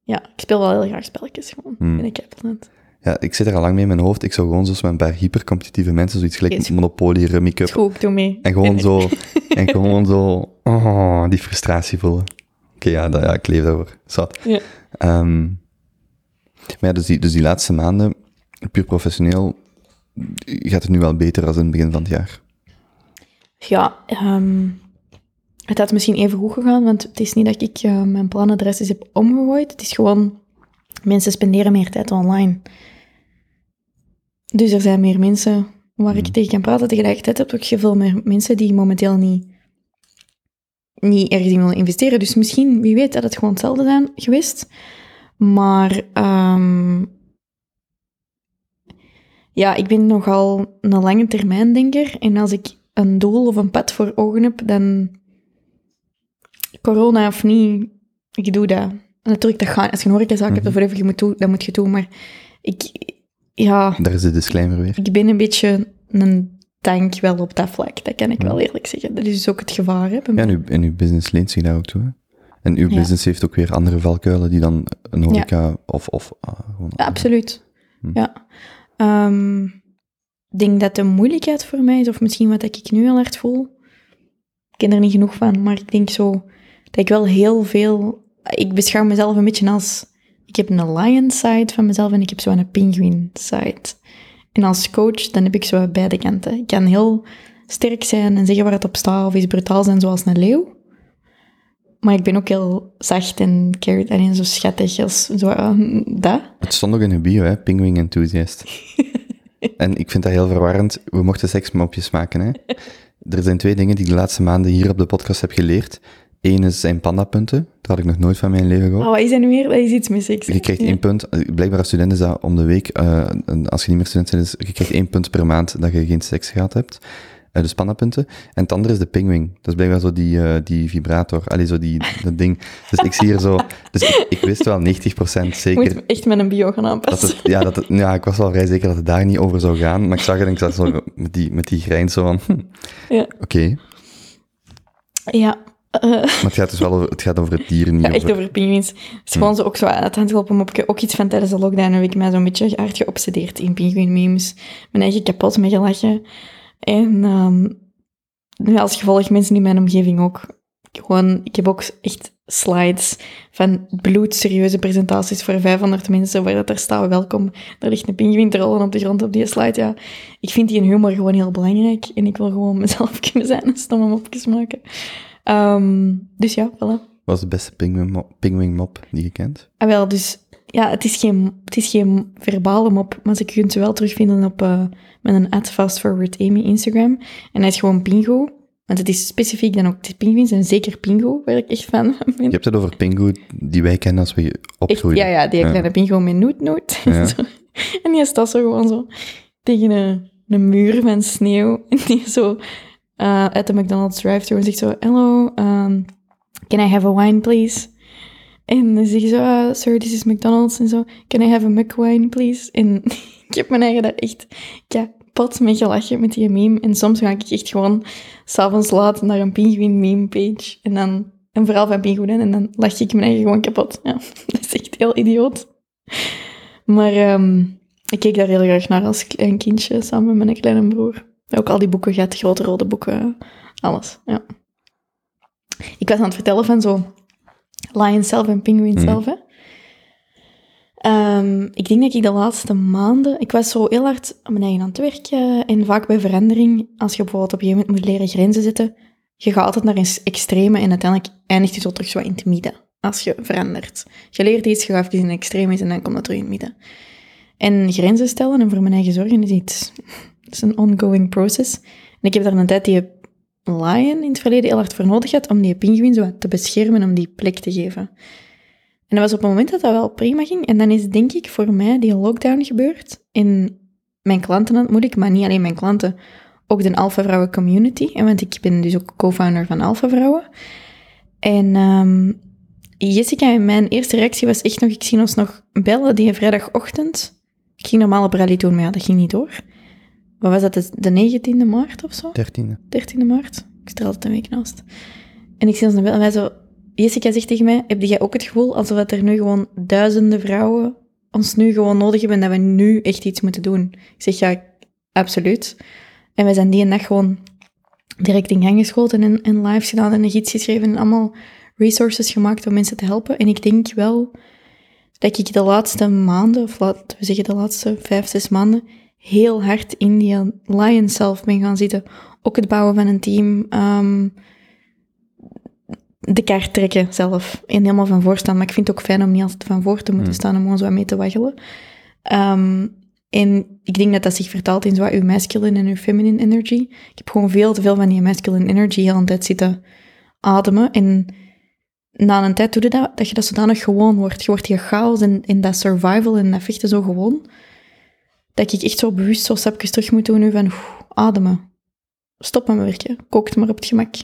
[SPEAKER 1] Ja, ik speel wel heel graag spelletjes gewoon.
[SPEAKER 2] Hmm.
[SPEAKER 1] Ben ik net.
[SPEAKER 2] Ja, ik zit er al lang mee in mijn hoofd. Ik zou gewoon zo met een paar hypercompetitieve mensen, zoiets gelijk Monopoly, Rummy Cup,
[SPEAKER 1] goed, doe mee.
[SPEAKER 2] en gewoon
[SPEAKER 1] En-
[SPEAKER 2] zo, en gewoon zo, oh, die frustratie voelen. Oké, ja, dat, ja, ik leef daarvoor. Zat.
[SPEAKER 1] Ja.
[SPEAKER 2] Ehm, maar ja, dus die, dus die laatste maanden, puur professioneel, gaat het nu wel beter als in het begin van het jaar.
[SPEAKER 1] Ja, ehm, het had misschien even goed gegaan, want het is niet dat ik eh, mijn planadresses heb omgegooid. Het is gewoon, mensen spenderen meer tijd online. Dus er zijn meer mensen waar ik
[SPEAKER 2] Mhm.
[SPEAKER 1] tegen kan praten. Tegelijkertijd heb ik ook veel meer mensen die momenteel niet, niet ergens in willen investeren. Dus misschien, wie weet, dat het gewoon hetzelfde zijn geweest. Maar ehm, ja, ik ben nogal een lange termijn denker. En als ik een doel of een pad voor ogen heb, dan corona of niet, ik doe dat. En natuurlijk, dat gaat, als je een horecazaak hebt
[SPEAKER 2] Mhm.
[SPEAKER 1] of je moet doen, dat moet je doen. Maar ik, ja,
[SPEAKER 2] Daar is de disclaimer weer.
[SPEAKER 1] ik ben een beetje een tank wel op dat vlak. Dat kan ik wel eerlijk zeggen. Dat is dus ook het gevaar. Hè,
[SPEAKER 2] Ja, en uw, en uw business leent zich daar ook toe. Hè? En uw
[SPEAKER 1] Ja.
[SPEAKER 2] business heeft ook weer andere valkuilen die dan een horeca of, of ah, gewoon...
[SPEAKER 1] Ja, absoluut.
[SPEAKER 2] Hm.
[SPEAKER 1] Ja. Ehm, ik denk dat de moeilijkheid voor mij is, of misschien wat ik nu heel hard voel. Ik ken er niet genoeg van, maar ik denk zo dat ik wel heel veel. Ik beschouw mezelf een beetje als. Ik heb een lion side van mezelf en ik heb zo een penguin side. En als coach, dan heb ik zo beide kanten. Ik kan heel sterk zijn en zeggen waar het op staat, of iets brutaal zijn zoals een leeuw. Maar ik ben ook heel zacht en cared en zo schattig als zo, eh, dat.
[SPEAKER 2] Het stond ook in uw bio, hè? Penguin enthusiast. en ik vind dat heel verwarrend. We mochten seksmopjes maken, hè? Er zijn twee dingen die ik de laatste maanden hier op de podcast heb geleerd. Eén is zijn pandapunten. Dat had ik nog nooit van mijn leven gehoord.
[SPEAKER 1] Oh, wat is dat nu weer? Dat is iets mis. Ik
[SPEAKER 2] Je krijgt één punt, eh, blijkbaar als student is dat om de week, eh, als je niet meer student bent, is, je krijgt één punt per maand dat je geen seks gehad hebt. Eh, dus pandapunten. En het andere is de pingwing. Dat is blijkbaar zo die, die vibrator. Allee, zo die, dat ding. Dus ik zie hier zo, dus ik, ik wist wel 90%
[SPEAKER 1] Ik
[SPEAKER 2] zeker
[SPEAKER 1] moet echt met een bio gaan
[SPEAKER 2] dat
[SPEAKER 1] aanpassen.
[SPEAKER 2] het, ja, dat het, ja, ik was wel vrij zeker dat het daar niet over zou gaan, maar ik zag het en ik zat zo met die, met die grijns zo van, hm,
[SPEAKER 1] Ja.
[SPEAKER 2] oké.
[SPEAKER 1] Ja, eh,
[SPEAKER 2] Maar het gaat dus wel over, het gaat over het dier, niet
[SPEAKER 1] ja echt
[SPEAKER 2] over...
[SPEAKER 1] pinguïns. Het is gewoon zo ook zo aan het handgelopen mopje. Ook iets van tijdens de lockdown heb ik mij zo'n beetje hard geobsedeerd in pinguïnmemes. Mijn eigen kapot mee gelachen. En ehm, nu als gevolg mensen in mijn omgeving ook. Gewoon, ik heb ook echt slides van bloedserieuze presentaties voor 500 mensen waar dat er staat welkom. Er ligt een pinguïn te rollen op de grond op die slide. Ja, ik vind die humor gewoon heel belangrijk. En ik wil gewoon mezelf kunnen zijn en stomme mopjes maken. Ehm, dus ja, voilà.
[SPEAKER 2] Wat is de beste penguin mop, penguin mop die je kent?
[SPEAKER 1] Ah, wel, dus ja, het is geen, het is geen verbale mop, maar je kunt ze wel terugvinden op eh, met een ad Fast Forward Amy Instagram. En hij is gewoon Pingo. Want het is specifiek dan ook de pinguïns en zeker Pingo, waar ik echt fan van ben.
[SPEAKER 2] Je hebt het over Pingu die wij kennen als we
[SPEAKER 1] Echt,
[SPEAKER 2] opgroeien.
[SPEAKER 1] ja, ja, die kleine Pingo met noot-noot.
[SPEAKER 2] Ja.
[SPEAKER 1] Zo. en die staat zo gewoon zo tegen een, een muur van sneeuw. En die zo eh, uit de McDonald's drive-thru en zegt zo, hello, um, can I have a wine, please? En dan zeg zo, ah, sir, this is McDonald's. En zo, can I have a McWine, please? En ik heb mijn eigen daar echt kapot mee gelachen met die meme. En soms ga ik echt gewoon s'avonds laat naar een pinguïn meme page. En dan een verhaal van pinguïnen. En dan lach ik mijn eigen gewoon kapot. Ja, dat is echt heel idioot. Maar ehm, Ik keek daar heel graag naar als klein kindje, samen met mijn kleine broer. Ook al die boeken gehad, grote rode boeken, alles, ja. Ik was aan het vertellen van zo Lion zelf en Penguin
[SPEAKER 2] Mhm.
[SPEAKER 1] zelf, hè. Ehm, ik denk dat ik de laatste maanden... Ik was zo heel hard aan mijn eigen aan het werken en vaak bij verandering, als je bijvoorbeeld op een gegeven moment moet leren grenzen zetten, je gaat altijd naar een extreme en uiteindelijk eindigt je zo terug zo in het midden, als je verandert. Je leert iets, je gaat even in een extreem en dan komt dat terug in het midden. En grenzen stellen en voor mijn eigen zorgen is iets... Het is een ongoing process. En ik heb daar een tijd die lion in het verleden heel hard voor nodig had om die pinguïn zo te beschermen, om die plek te geven. En dat was op een moment dat dat wel prima ging. En dan is denk ik voor mij die lockdown gebeurd. En mijn klanten ontmoet ik, maar niet alleen mijn klanten, ook de Alpha Vrouwen community. En want ik ben dus ook co-founder van Alpha Vrouwen. En ehm, Jessica mijn eerste reactie was echt nog, ik zie ons nog bellen die vrijdagochtend. Ik ging normaal op rally doen, maar ja, dat ging niet door. Wat was dat, de- de 19e maart of zo?
[SPEAKER 2] Dertiende.
[SPEAKER 1] 13e maart. Ik er altijd een week naast. En ik zie ons wel, en wij zo... Jessica zegt tegen mij, heb jij ook het gevoel alsof dat er nu gewoon duizenden vrouwen ons nu gewoon nodig hebben en dat we nu echt iets moeten doen? Ik zeg, ja, absoluut. En wij zijn die dag gewoon direct in gang geschoten en, en lives gedaan en een gids geschreven en allemaal resources gemaakt om mensen te helpen. En ik denk wel dat ik de laatste maanden, of laten we zeggen de laatste vijf, zes maanden, heel hard in die lion self ben gaan zitten. Ook het bouwen van een team, ehm, de kaart trekken zelf. En helemaal van voor staan. Maar ik vind het ook fijn om niet altijd van voor te moeten
[SPEAKER 2] Hmm.
[SPEAKER 1] staan, om gewoon zo wat mee te waggelen. Ehm, en ik denk dat dat zich vertaalt in zo wat uw masculine en uw feminine energy. Ik heb gewoon veel te veel van die masculine energy heel de tijd zitten ademen. En na een tijd doe je dat, dat je dat zodanig gewoon wordt. Je wordt die chaos en, en dat survival en dat vechten zo gewoon, dat ik echt zo bewust zo stapjes terug moet doen nu van oeh, ademen. Stop met werken. Kookt maar op het gemak.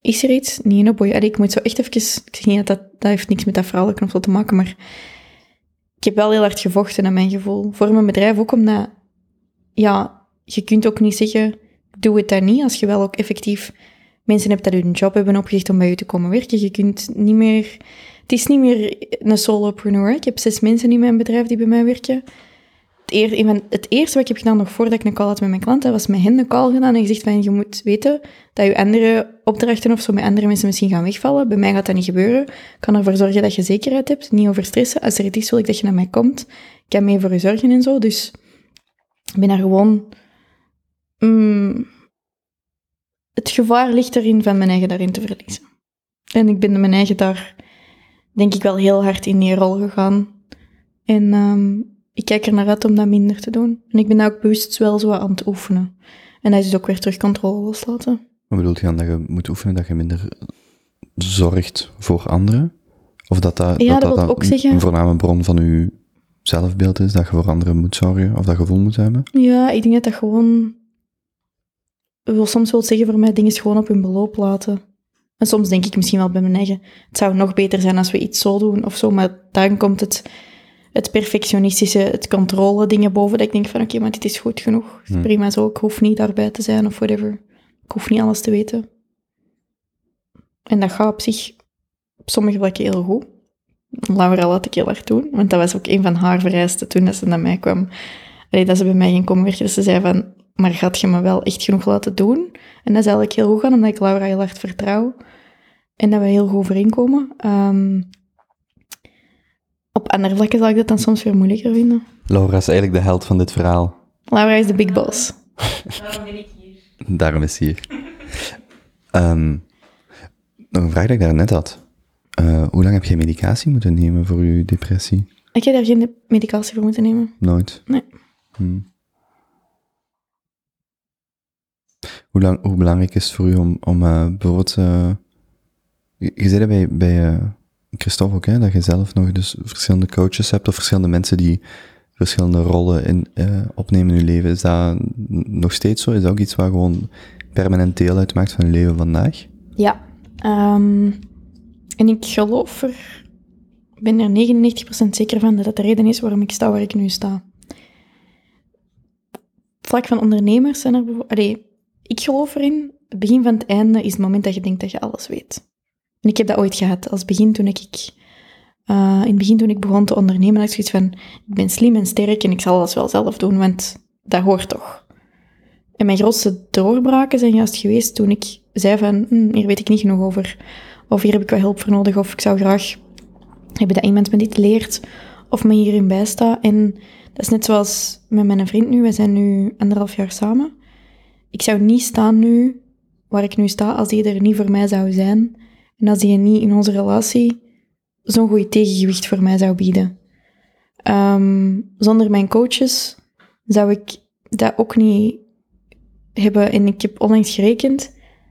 [SPEAKER 1] Is er iets? In opboeien. Allee, Ik moet zo echt even... Ik zeg niet dat dat... Dat heeft niks met dat vrouwelijke of zo te maken, maar... Ik heb wel heel hard gevochten aan mijn gevoel. Voor mijn bedrijf ook, omdat... Ja, je kunt ook niet zeggen... Doe het dan niet, als je wel ook effectief mensen hebt dat hun job hebben opgericht om bij je te komen werken. Je kunt niet meer... Het is niet meer een solopreneur. Ik heb zes mensen in mijn bedrijf die bij mij werken. Eer, het eerste wat ik heb gedaan, nog voordat ik een call had met mijn klanten, was met hen een call gedaan en gezegd van, je moet weten dat je andere opdrachten of zo met andere mensen misschien gaan wegvallen. Bij mij gaat dat niet gebeuren. Ik kan ervoor zorgen dat je zekerheid hebt, niet over stressen. Als er iets wil ik dat je naar mij komt. Ik kan mee voor je zorgen en zo. Dus ik ben daar gewoon... mm, het gevaar ligt erin van mijn eigen daarin te verliezen. En ik ben mijn eigen daar, denk ik, wel heel hard in die rol gegaan. En ehm, ik kijk er naar uit om dat minder te doen. En ik ben dat ook bewust wel zo aan het oefenen. En dat is dus ook weer terug controle loslaten.
[SPEAKER 2] Wat bedoelt je dan dat je moet oefenen dat je minder zorgt voor anderen? Of dat dat,
[SPEAKER 1] Ja, dat ook
[SPEAKER 2] een-
[SPEAKER 1] zeggen-
[SPEAKER 2] een voorname bron van je zelfbeeld is, dat je voor anderen moet zorgen, of dat gevoel moet hebben?
[SPEAKER 1] Ja, ik denk dat dat gewoon... Wil soms wil zeggen voor mij dingen gewoon op hun beloop laten. En soms denk ik misschien wel bij mijn eigen... Het zou nog beter zijn als we iets zo doen of zo, maar dan komt het, het perfectionistische, het controle dingen boven, dat ik denk van oké, maar dit is goed genoeg. Is
[SPEAKER 2] Hmm.
[SPEAKER 1] prima zo, ik hoef niet daarbij te zijn of whatever. Ik hoef niet alles te weten. En dat gaat op zich op sommige vlakken heel goed. Laura laat ik heel hard doen, want dat was ook een van haar vereisten toen dat ze naar mij kwam. Allee, dat ze bij mij ging komen werken, dat ze zei van, maar gaat je me wel echt genoeg laten doen? En dat is eigenlijk heel goed gaan, omdat ik Laura heel hard vertrouw. En dat we heel goed overeenkomen. Ehm, op andere vlakken zal ik dat dan soms weer moeilijker vinden.
[SPEAKER 2] Laura is eigenlijk de held van dit verhaal.
[SPEAKER 1] Laura is de big boss.
[SPEAKER 2] Daarom is ze hier. Ehm, nog een vraag die ik daarnet had. Eh, hoe lang heb jij medicatie moeten nemen voor je depressie?
[SPEAKER 1] Ik heb daar geen medicatie voor moeten nemen.
[SPEAKER 2] Nooit?
[SPEAKER 1] Nee.
[SPEAKER 2] Hm. Hoe, lang, hoe belangrijk is het voor u om, om eh, bijvoorbeeld... eh, je je zei dat bij, bij eh, Christophe ook, hè, dat je zelf nog dus verschillende coaches hebt of verschillende mensen die verschillende rollen in, eh, opnemen in je leven. Is dat nog steeds zo? Is dat ook iets waar gewoon permanent deel uitmaakt van je leven vandaag?
[SPEAKER 1] Ja. Ehm, en ik geloof er, ben er 99% zeker van dat dat de reden is waarom ik sta waar ik nu sta. Vlak van ondernemers zijn er bijvoorbeeld... Ik geloof erin, het begin van het einde is het moment dat je denkt dat je alles weet. Ik heb dat ooit gehad als begin toen ik Uh, in het begin toen ik begon te ondernemen, had ik zoiets van, ik ben slim en sterk en ik zal alles wel zelf doen, want dat hoort toch. En mijn grootste doorbraken zijn juist geweest toen ik zei van, hm, hier weet ik niet genoeg over, of hier heb ik wel hulp voor nodig, of ik zou graag hebben dat iemand me dit leert, of me hierin bijstaat. En dat is net zoals met mijn vriend nu, we zijn nu anderhalf jaar samen. Ik zou niet staan nu, waar ik nu sta, als die er niet voor mij zou zijn, en als die niet in onze relatie zo'n goed tegengewicht voor mij zou bieden. Um, zonder mijn coaches zou ik dat ook niet hebben. En ik heb onlangs gerekend,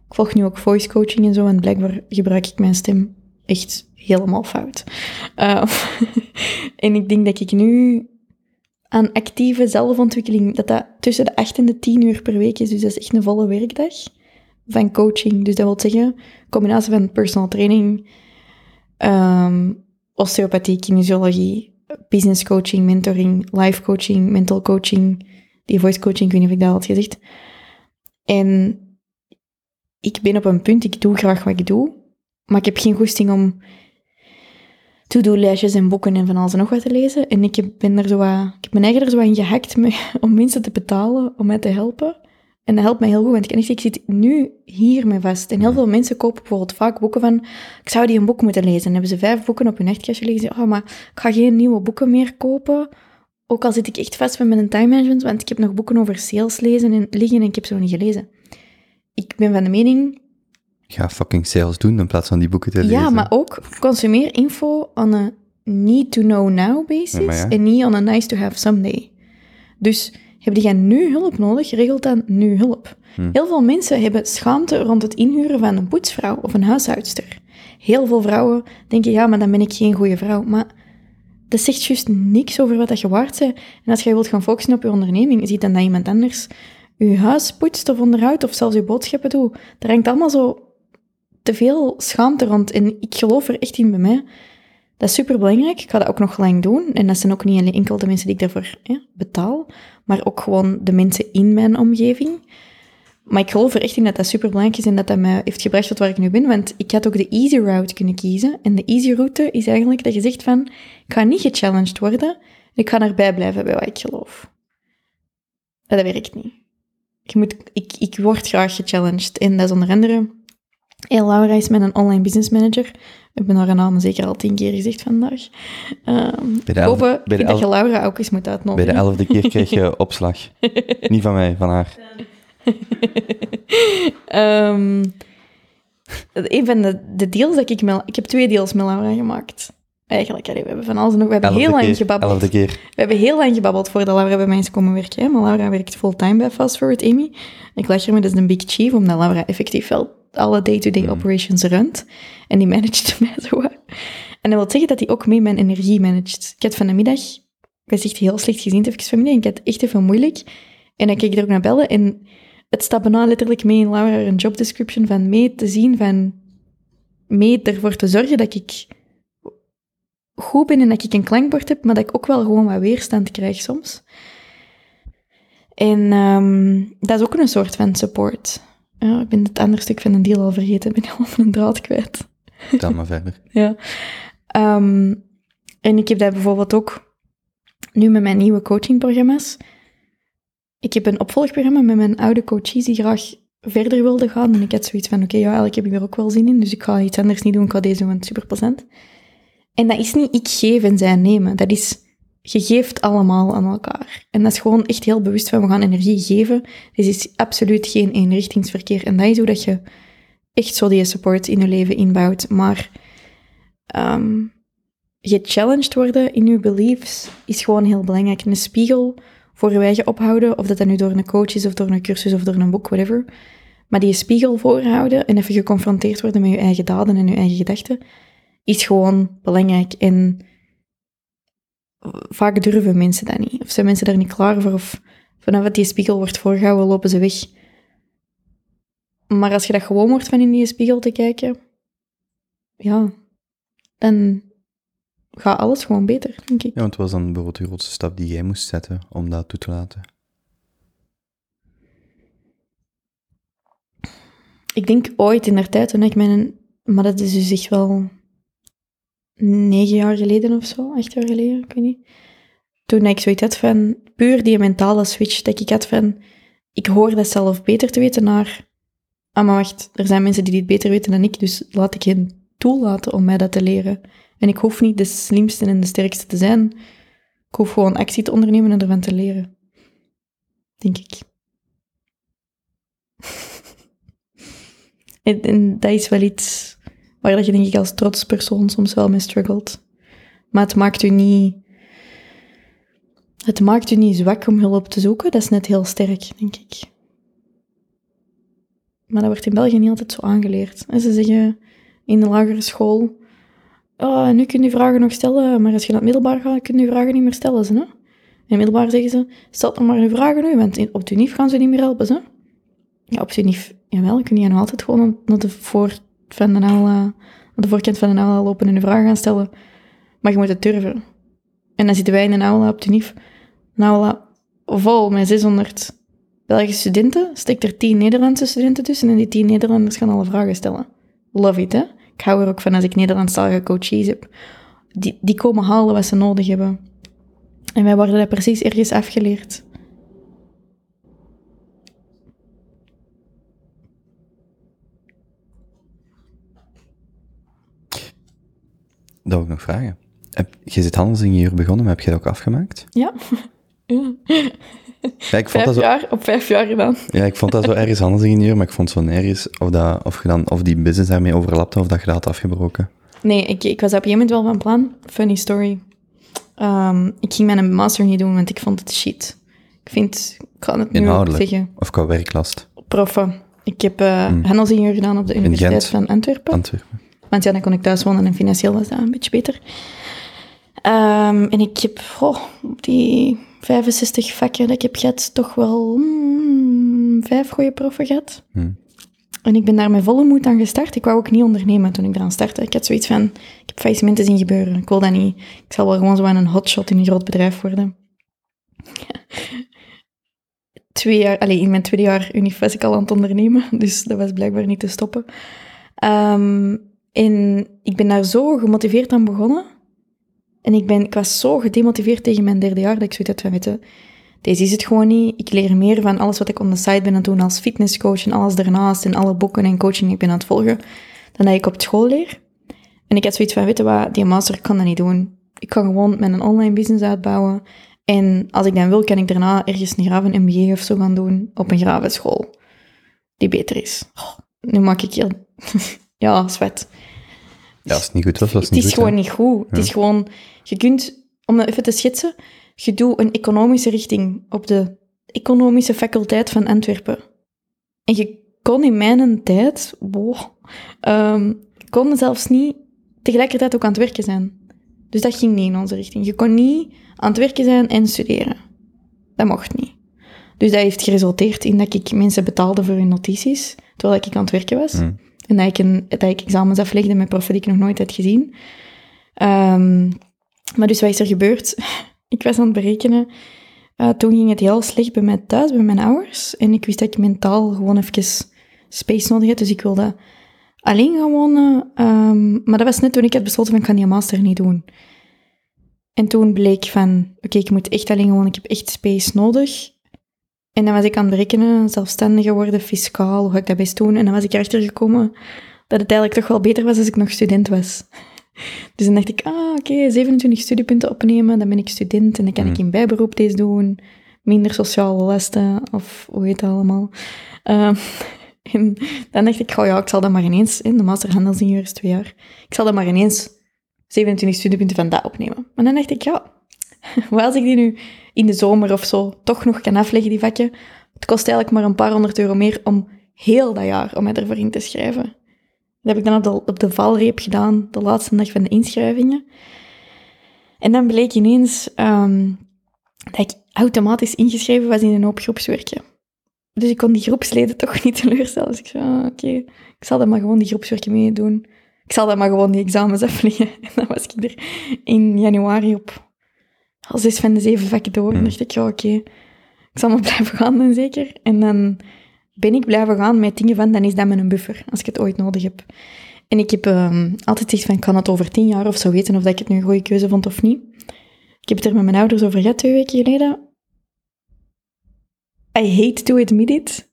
[SPEAKER 1] ik volg nu ook voice coaching en zo, en blijkbaar gebruik ik mijn stem echt helemaal fout. Uh, en ik denk dat ik nu aan actieve zelfontwikkeling, dat dat tussen de 8 en de 10 uur per week is, dus dat is echt een volle werkdag van coaching. Dus dat wil zeggen, combinatie van personal training, um, osteopathie, kinesiologie, business coaching, mentoring, life coaching, mental coaching, die voice coaching, ik weet niet of ik dat al had gezegd. En ik ben op een punt, ik doe graag wat ik doe, maar ik heb geen goesting om to-do-lijstjes en boeken en van alles en nog wat te lezen. En ik ben er zo wat, ik heb mijn eigen er zo in gehackt om mensen te betalen, om mij te helpen. En dat helpt mij heel goed, want ik, ik zit nu hiermee vast. En heel veel mensen kopen bijvoorbeeld vaak boeken van, ik zou die een boek moeten lezen. En hebben ze vijf boeken op hun nachtkastje liggen. Oh, maar ik ga geen nieuwe boeken meer kopen. Ook al zit ik echt vast met mijn time management, want ik heb nog boeken over sales lezen en liggen en ik heb ze nog niet gelezen. Ik ben van de mening...
[SPEAKER 2] Ga fucking sales doen in plaats van die boeken te lezen.
[SPEAKER 1] Ja, maar ook consumeer info on a need-to-know-now basis en niet on a nice-to-have someday. Dus heb jij nu hulp nodig, regelt dan nu hulp. Hm. Heel veel mensen hebben schaamte rond het inhuren van een poetsvrouw of een huishoudster. Heel veel vrouwen denken, ja, maar dan ben ik geen goede vrouw. Maar dat zegt juist niks over wat dat je waard bent. En als jij wilt gaan focussen op je onderneming, ziet dan dat iemand anders je huis poetst of onderhoudt of zelfs je boodschappen doet. Er hangt allemaal zo te veel schaamte rond. En ik geloof er echt in bij mij dat is super belangrijk. Ik ga dat ook nog lang doen. En dat zijn ook niet alleen enkel de mensen die ik daarvoor betaal, maar ook gewoon de mensen in mijn omgeving. Maar ik geloof er echt in dat dat super belangrijk is en dat dat mij heeft gebracht tot waar ik nu ben. Want ik had ook de easy route kunnen kiezen. En de easy route is eigenlijk dat je zegt van, ik ga niet gechallenged worden. Ik ga erbij blijven bij wat ik geloof. Dat werkt niet. Ik, moet, ik, ik word graag gechallenged. En dat is onder andere... Hey, Laura is mijn online business manager. Ik ben haar naam zeker al tien keer gezegd vandaag. Um, bij de bij de dat je Laura ook eens moet uitnodigen.
[SPEAKER 2] Bij de elfde keer krijg je opslag. Niet van mij, van haar.
[SPEAKER 1] um, een van de, de deals dat ik... Met, ik heb twee deals met Laura gemaakt. Eigenlijk, allee, we hebben van alles nog... We hebben heel lang gebabbeld.
[SPEAKER 2] keer.
[SPEAKER 1] We hebben heel lang gebabbeld voordat Laura bij mij is komen werken. Hè? Maar Laura werkt fulltime bij Fast Forward Amy. Ik lag er met dus een big chief, omdat Laura effectief wel alle day-to-day -day operations runt. En die managt mij zo. En dat wil zeggen dat hij ook mee mijn energie managt. Ik had van de middag, ik was echt heel slecht gezien even vanmiddag, ik had echt even moeilijk. En dan keek ik er ook naar bellen en het staat bijna letterlijk mee in Laura een job description van mee te zien, van mee ervoor te zorgen dat ik goed ben en dat ik een klankbord heb, maar dat ik ook wel gewoon wat weerstand krijg soms. En um, dat is ook een soort van support. Ja, ik ben het andere stuk van een deal al vergeten. Ik ben helemaal van een draad kwijt.
[SPEAKER 2] Dan maar verder.
[SPEAKER 1] ja. Um, en ik heb dat bijvoorbeeld ook nu met mijn nieuwe coachingprogramma's. Ik heb een opvolgprogramma met mijn oude coaches die graag verder wilden gaan. En ik had zoiets van, oké, ja, eigenlijk heb ik er ook wel zin in. Dus ik ga iets anders niet doen. Ik ga deze doen, want super plezant. En dat is niet ik geven en zij nemen. Dat is je geeft allemaal aan elkaar. En dat is gewoon echt heel bewust van, we gaan energie geven. Dit is absoluut geen eenrichtingsverkeer. En dat is hoe dat je echt zo die support in je leven inbouwt. Maar um, gechallenged worden in je beliefs is gewoon heel belangrijk. Een spiegel voor je eigen ophouden, of dat dat nu door een coach is, of door een cursus, of door een boek, whatever. Maar die spiegel voorhouden en even geconfronteerd worden met je eigen daden en je eigen gedachten, is gewoon belangrijk. En vaak durven mensen dat niet. Of zijn mensen daar niet klaar voor, of vanaf dat die spiegel wordt voorgehouden, lopen ze weg. Maar als je dat gewoon wordt van in die spiegel te kijken, ja, dan gaat alles gewoon beter, denk ik.
[SPEAKER 2] Ja, want wat was dan bijvoorbeeld de grootste stap die jij moest zetten om dat toe te laten?
[SPEAKER 1] Ik denk ooit in der tijd toen ik mijn... Maar dat is dus echt wel negen jaar geleden of zo, acht jaar geleden, ik weet niet. Toen ik zoiets had van, puur die mentale switch, dat ik had van, ik hoor dat zelf beter te weten naar, ah maar wacht, er zijn mensen die dit beter weten dan ik, dus laat ik hen toelaten om mij dat te leren. En ik hoef niet de slimste en de sterkste te zijn. Ik hoef gewoon actie te ondernemen en ervan te leren. Denk ik. en, en dat is wel iets waar dat je denk ik als trots persoon soms wel mee struggelt. Maar het maakt u niet... Het maakt u niet zwak om hulp te zoeken. Dat is net heel sterk, denk ik. Maar dat wordt in België niet altijd zo aangeleerd. En ze zeggen in de lagere school... Oh, nu kun je vragen nog stellen, maar als je naar het middelbaar gaat, kun je vragen niet meer stellen. Ze, hè? In het middelbaar zeggen ze, stel dan maar je vragen nu, want op de UNIF gaan ze niet meer helpen. Ze. Ja, op de UNIF, jawel, kun je nog altijd gewoon naar de, voor van de, aula, naar de voorkant van de aula lopen en je vragen gaan stellen. Maar je moet het durven. En dan zitten wij in een aula op de UNIF, een aula vol met 600 Belgische studenten, steekt er 10 Nederlandse studenten tussen en die 10 Nederlanders gaan alle vragen stellen. Love it, hè? Ik hou er ook van als ik Nederlandstalige coaches heb. Die, die komen halen wat ze nodig hebben. En wij worden dat precies ergens afgeleerd.
[SPEAKER 2] Dat wil ik nog vragen. Heb, je zit handelsingenieur begonnen, maar heb je dat ook afgemaakt?
[SPEAKER 1] Ja. ja.
[SPEAKER 2] Ja, ik vond
[SPEAKER 1] Vijf
[SPEAKER 2] dat zo,
[SPEAKER 1] jaar, op vijf jaar gedaan.
[SPEAKER 2] ja, ik vond dat zo ergens handelsingenieur, maar ik vond zo nergens of, dat, of, je dan, of die business daarmee overlapte of dat je dat had afgebroken.
[SPEAKER 1] Nee, ik, ik was op een gegeven moment wel van plan. Funny story. Ehm, ik ging mijn master niet doen, want ik vond het shit. Ik vind, ik kan het nu ook zeggen,
[SPEAKER 2] Of qua werklast.
[SPEAKER 1] proffen. Ik heb eh
[SPEAKER 2] Hmm.
[SPEAKER 1] handelsingenieur gedaan op de Universiteit van Antwerpen.
[SPEAKER 2] Antwerpen.
[SPEAKER 1] Want ja, dan kon ik thuis wonen en financieel was dat een beetje beter. Ehm, en ik heb oh, op die 65 vakken dat ik heb gehad, toch wel mm, vijf goede proffen gehad.
[SPEAKER 2] Hm.
[SPEAKER 1] En ik ben daar met volle moed aan gestart. Ik wou ook niet ondernemen toen ik eraan startte. Ik had zoiets van, ik heb faillissementen zien gebeuren. Ik wil dat niet. Ik zal wel gewoon zo aan een hotshot in een groot bedrijf worden. Twee jaar, allez, in mijn tweede jaar unif was ik al aan het ondernemen, dus dat was blijkbaar niet te stoppen. Ehm, en ik ben daar zo gemotiveerd aan begonnen. En ik, ben, was zo gedemotiveerd tegen mijn derde jaar, dat ik zoiets van, weet je, deze is het gewoon niet. Ik leer meer van alles wat ik on the side ben aan het doen als fitnesscoach en alles daarnaast en alle boeken en coaching ik ben aan het volgen, dan dat ik op school leer. En ik had zoiets van, weet je wat, die master kan dat niet doen. Ik kan gewoon mijn online business uitbouwen. En als ik dan wil, kan ik daarna ergens een graven MBA of zo gaan doen op een gravenschool. Die beter is. Oh, nu maak ik heel... ja, zwet.
[SPEAKER 2] Ja, als het niet goed was, was het
[SPEAKER 1] Het
[SPEAKER 2] niet
[SPEAKER 1] is
[SPEAKER 2] goed. hè?
[SPEAKER 1] gewoon niet goed. Het is gewoon... Je kunt, om het even te schetsen, je doet een economische richting op de economische faculteit van Antwerpen. En je kon in mijn tijd, wow, ehm, kon zelfs niet tegelijkertijd ook aan het werken zijn. Dus dat ging niet in onze richting. Je kon niet aan het werken zijn en studeren. Dat mocht niet. Dus dat heeft geresulteerd in dat ik mensen betaalde voor hun notities, terwijl ik aan het werken was.
[SPEAKER 2] Hm.
[SPEAKER 1] En dat ik, een, ik examens aflegde met proffen die ik nog nooit had gezien. Ehm, maar dus wat is er gebeurd? ik was aan het berekenen. Eh, toen ging het heel slecht bij mij thuis, bij mijn ouders. En ik wist dat ik mentaal gewoon even space nodig had. Dus ik wilde alleen gaan wonen. Ehm, maar dat was net toen ik had besloten van, ik kan die master niet doen. En toen bleek van, oké, ik moet echt alleen wonen. Ik heb echt space nodig. En dan was ik aan het berekenen, zelfstandiger worden, fiscaal, hoe ga ik dat best doen? En dan was ik erachter gekomen dat het eigenlijk toch wel beter was als ik nog student was. Dus dan dacht ik, ah, oké, 27 studiepunten opnemen, dan ben ik student en dan kan ik
[SPEAKER 2] Mhm.
[SPEAKER 1] in bijberoep deze doen. Minder sociale lasten, of hoe heet dat allemaal. Ehm, en dan dacht ik, oh ja, ik zal dat maar ineens, in de master handelsingenieur is twee jaar, ik zal dat maar ineens 27 studiepunten van dat opnemen. Maar dan dacht ik, ja, wat als ik die nu in de zomer of zo toch nog kan afleggen, die vakje. Het kost eigenlijk maar een paar honderd euro meer om heel dat jaar om mij ervoor in te schrijven. Dat heb ik dan op de, op de valreep gedaan, de laatste dag van de inschrijvingen. En dan bleek ineens ehm, dat ik automatisch ingeschreven was in een hoop groepswerken. Dus ik kon die groepsleden toch niet teleurstellen. Dus ik zei, ah, oké, ik zal dan maar gewoon die groepswerken meedoen. Ik zal dan maar gewoon die examens afleggen. En dan was ik er in januari op al zes van de zeven vakken door. En
[SPEAKER 2] Hmm.
[SPEAKER 1] dacht ik, ja, oké, ik zal maar blijven gaan dan zeker. En dan ben ik blijven gaan met dingen van, dan is dat mijn buffer, als ik het ooit nodig heb. En ik heb ehm, altijd gezegd van, ik kan het over tien jaar of zo weten of dat ik het nu een goede keuze vond of niet. Ik heb het er met mijn ouders over gehad twee weken geleden. I hate to admit it,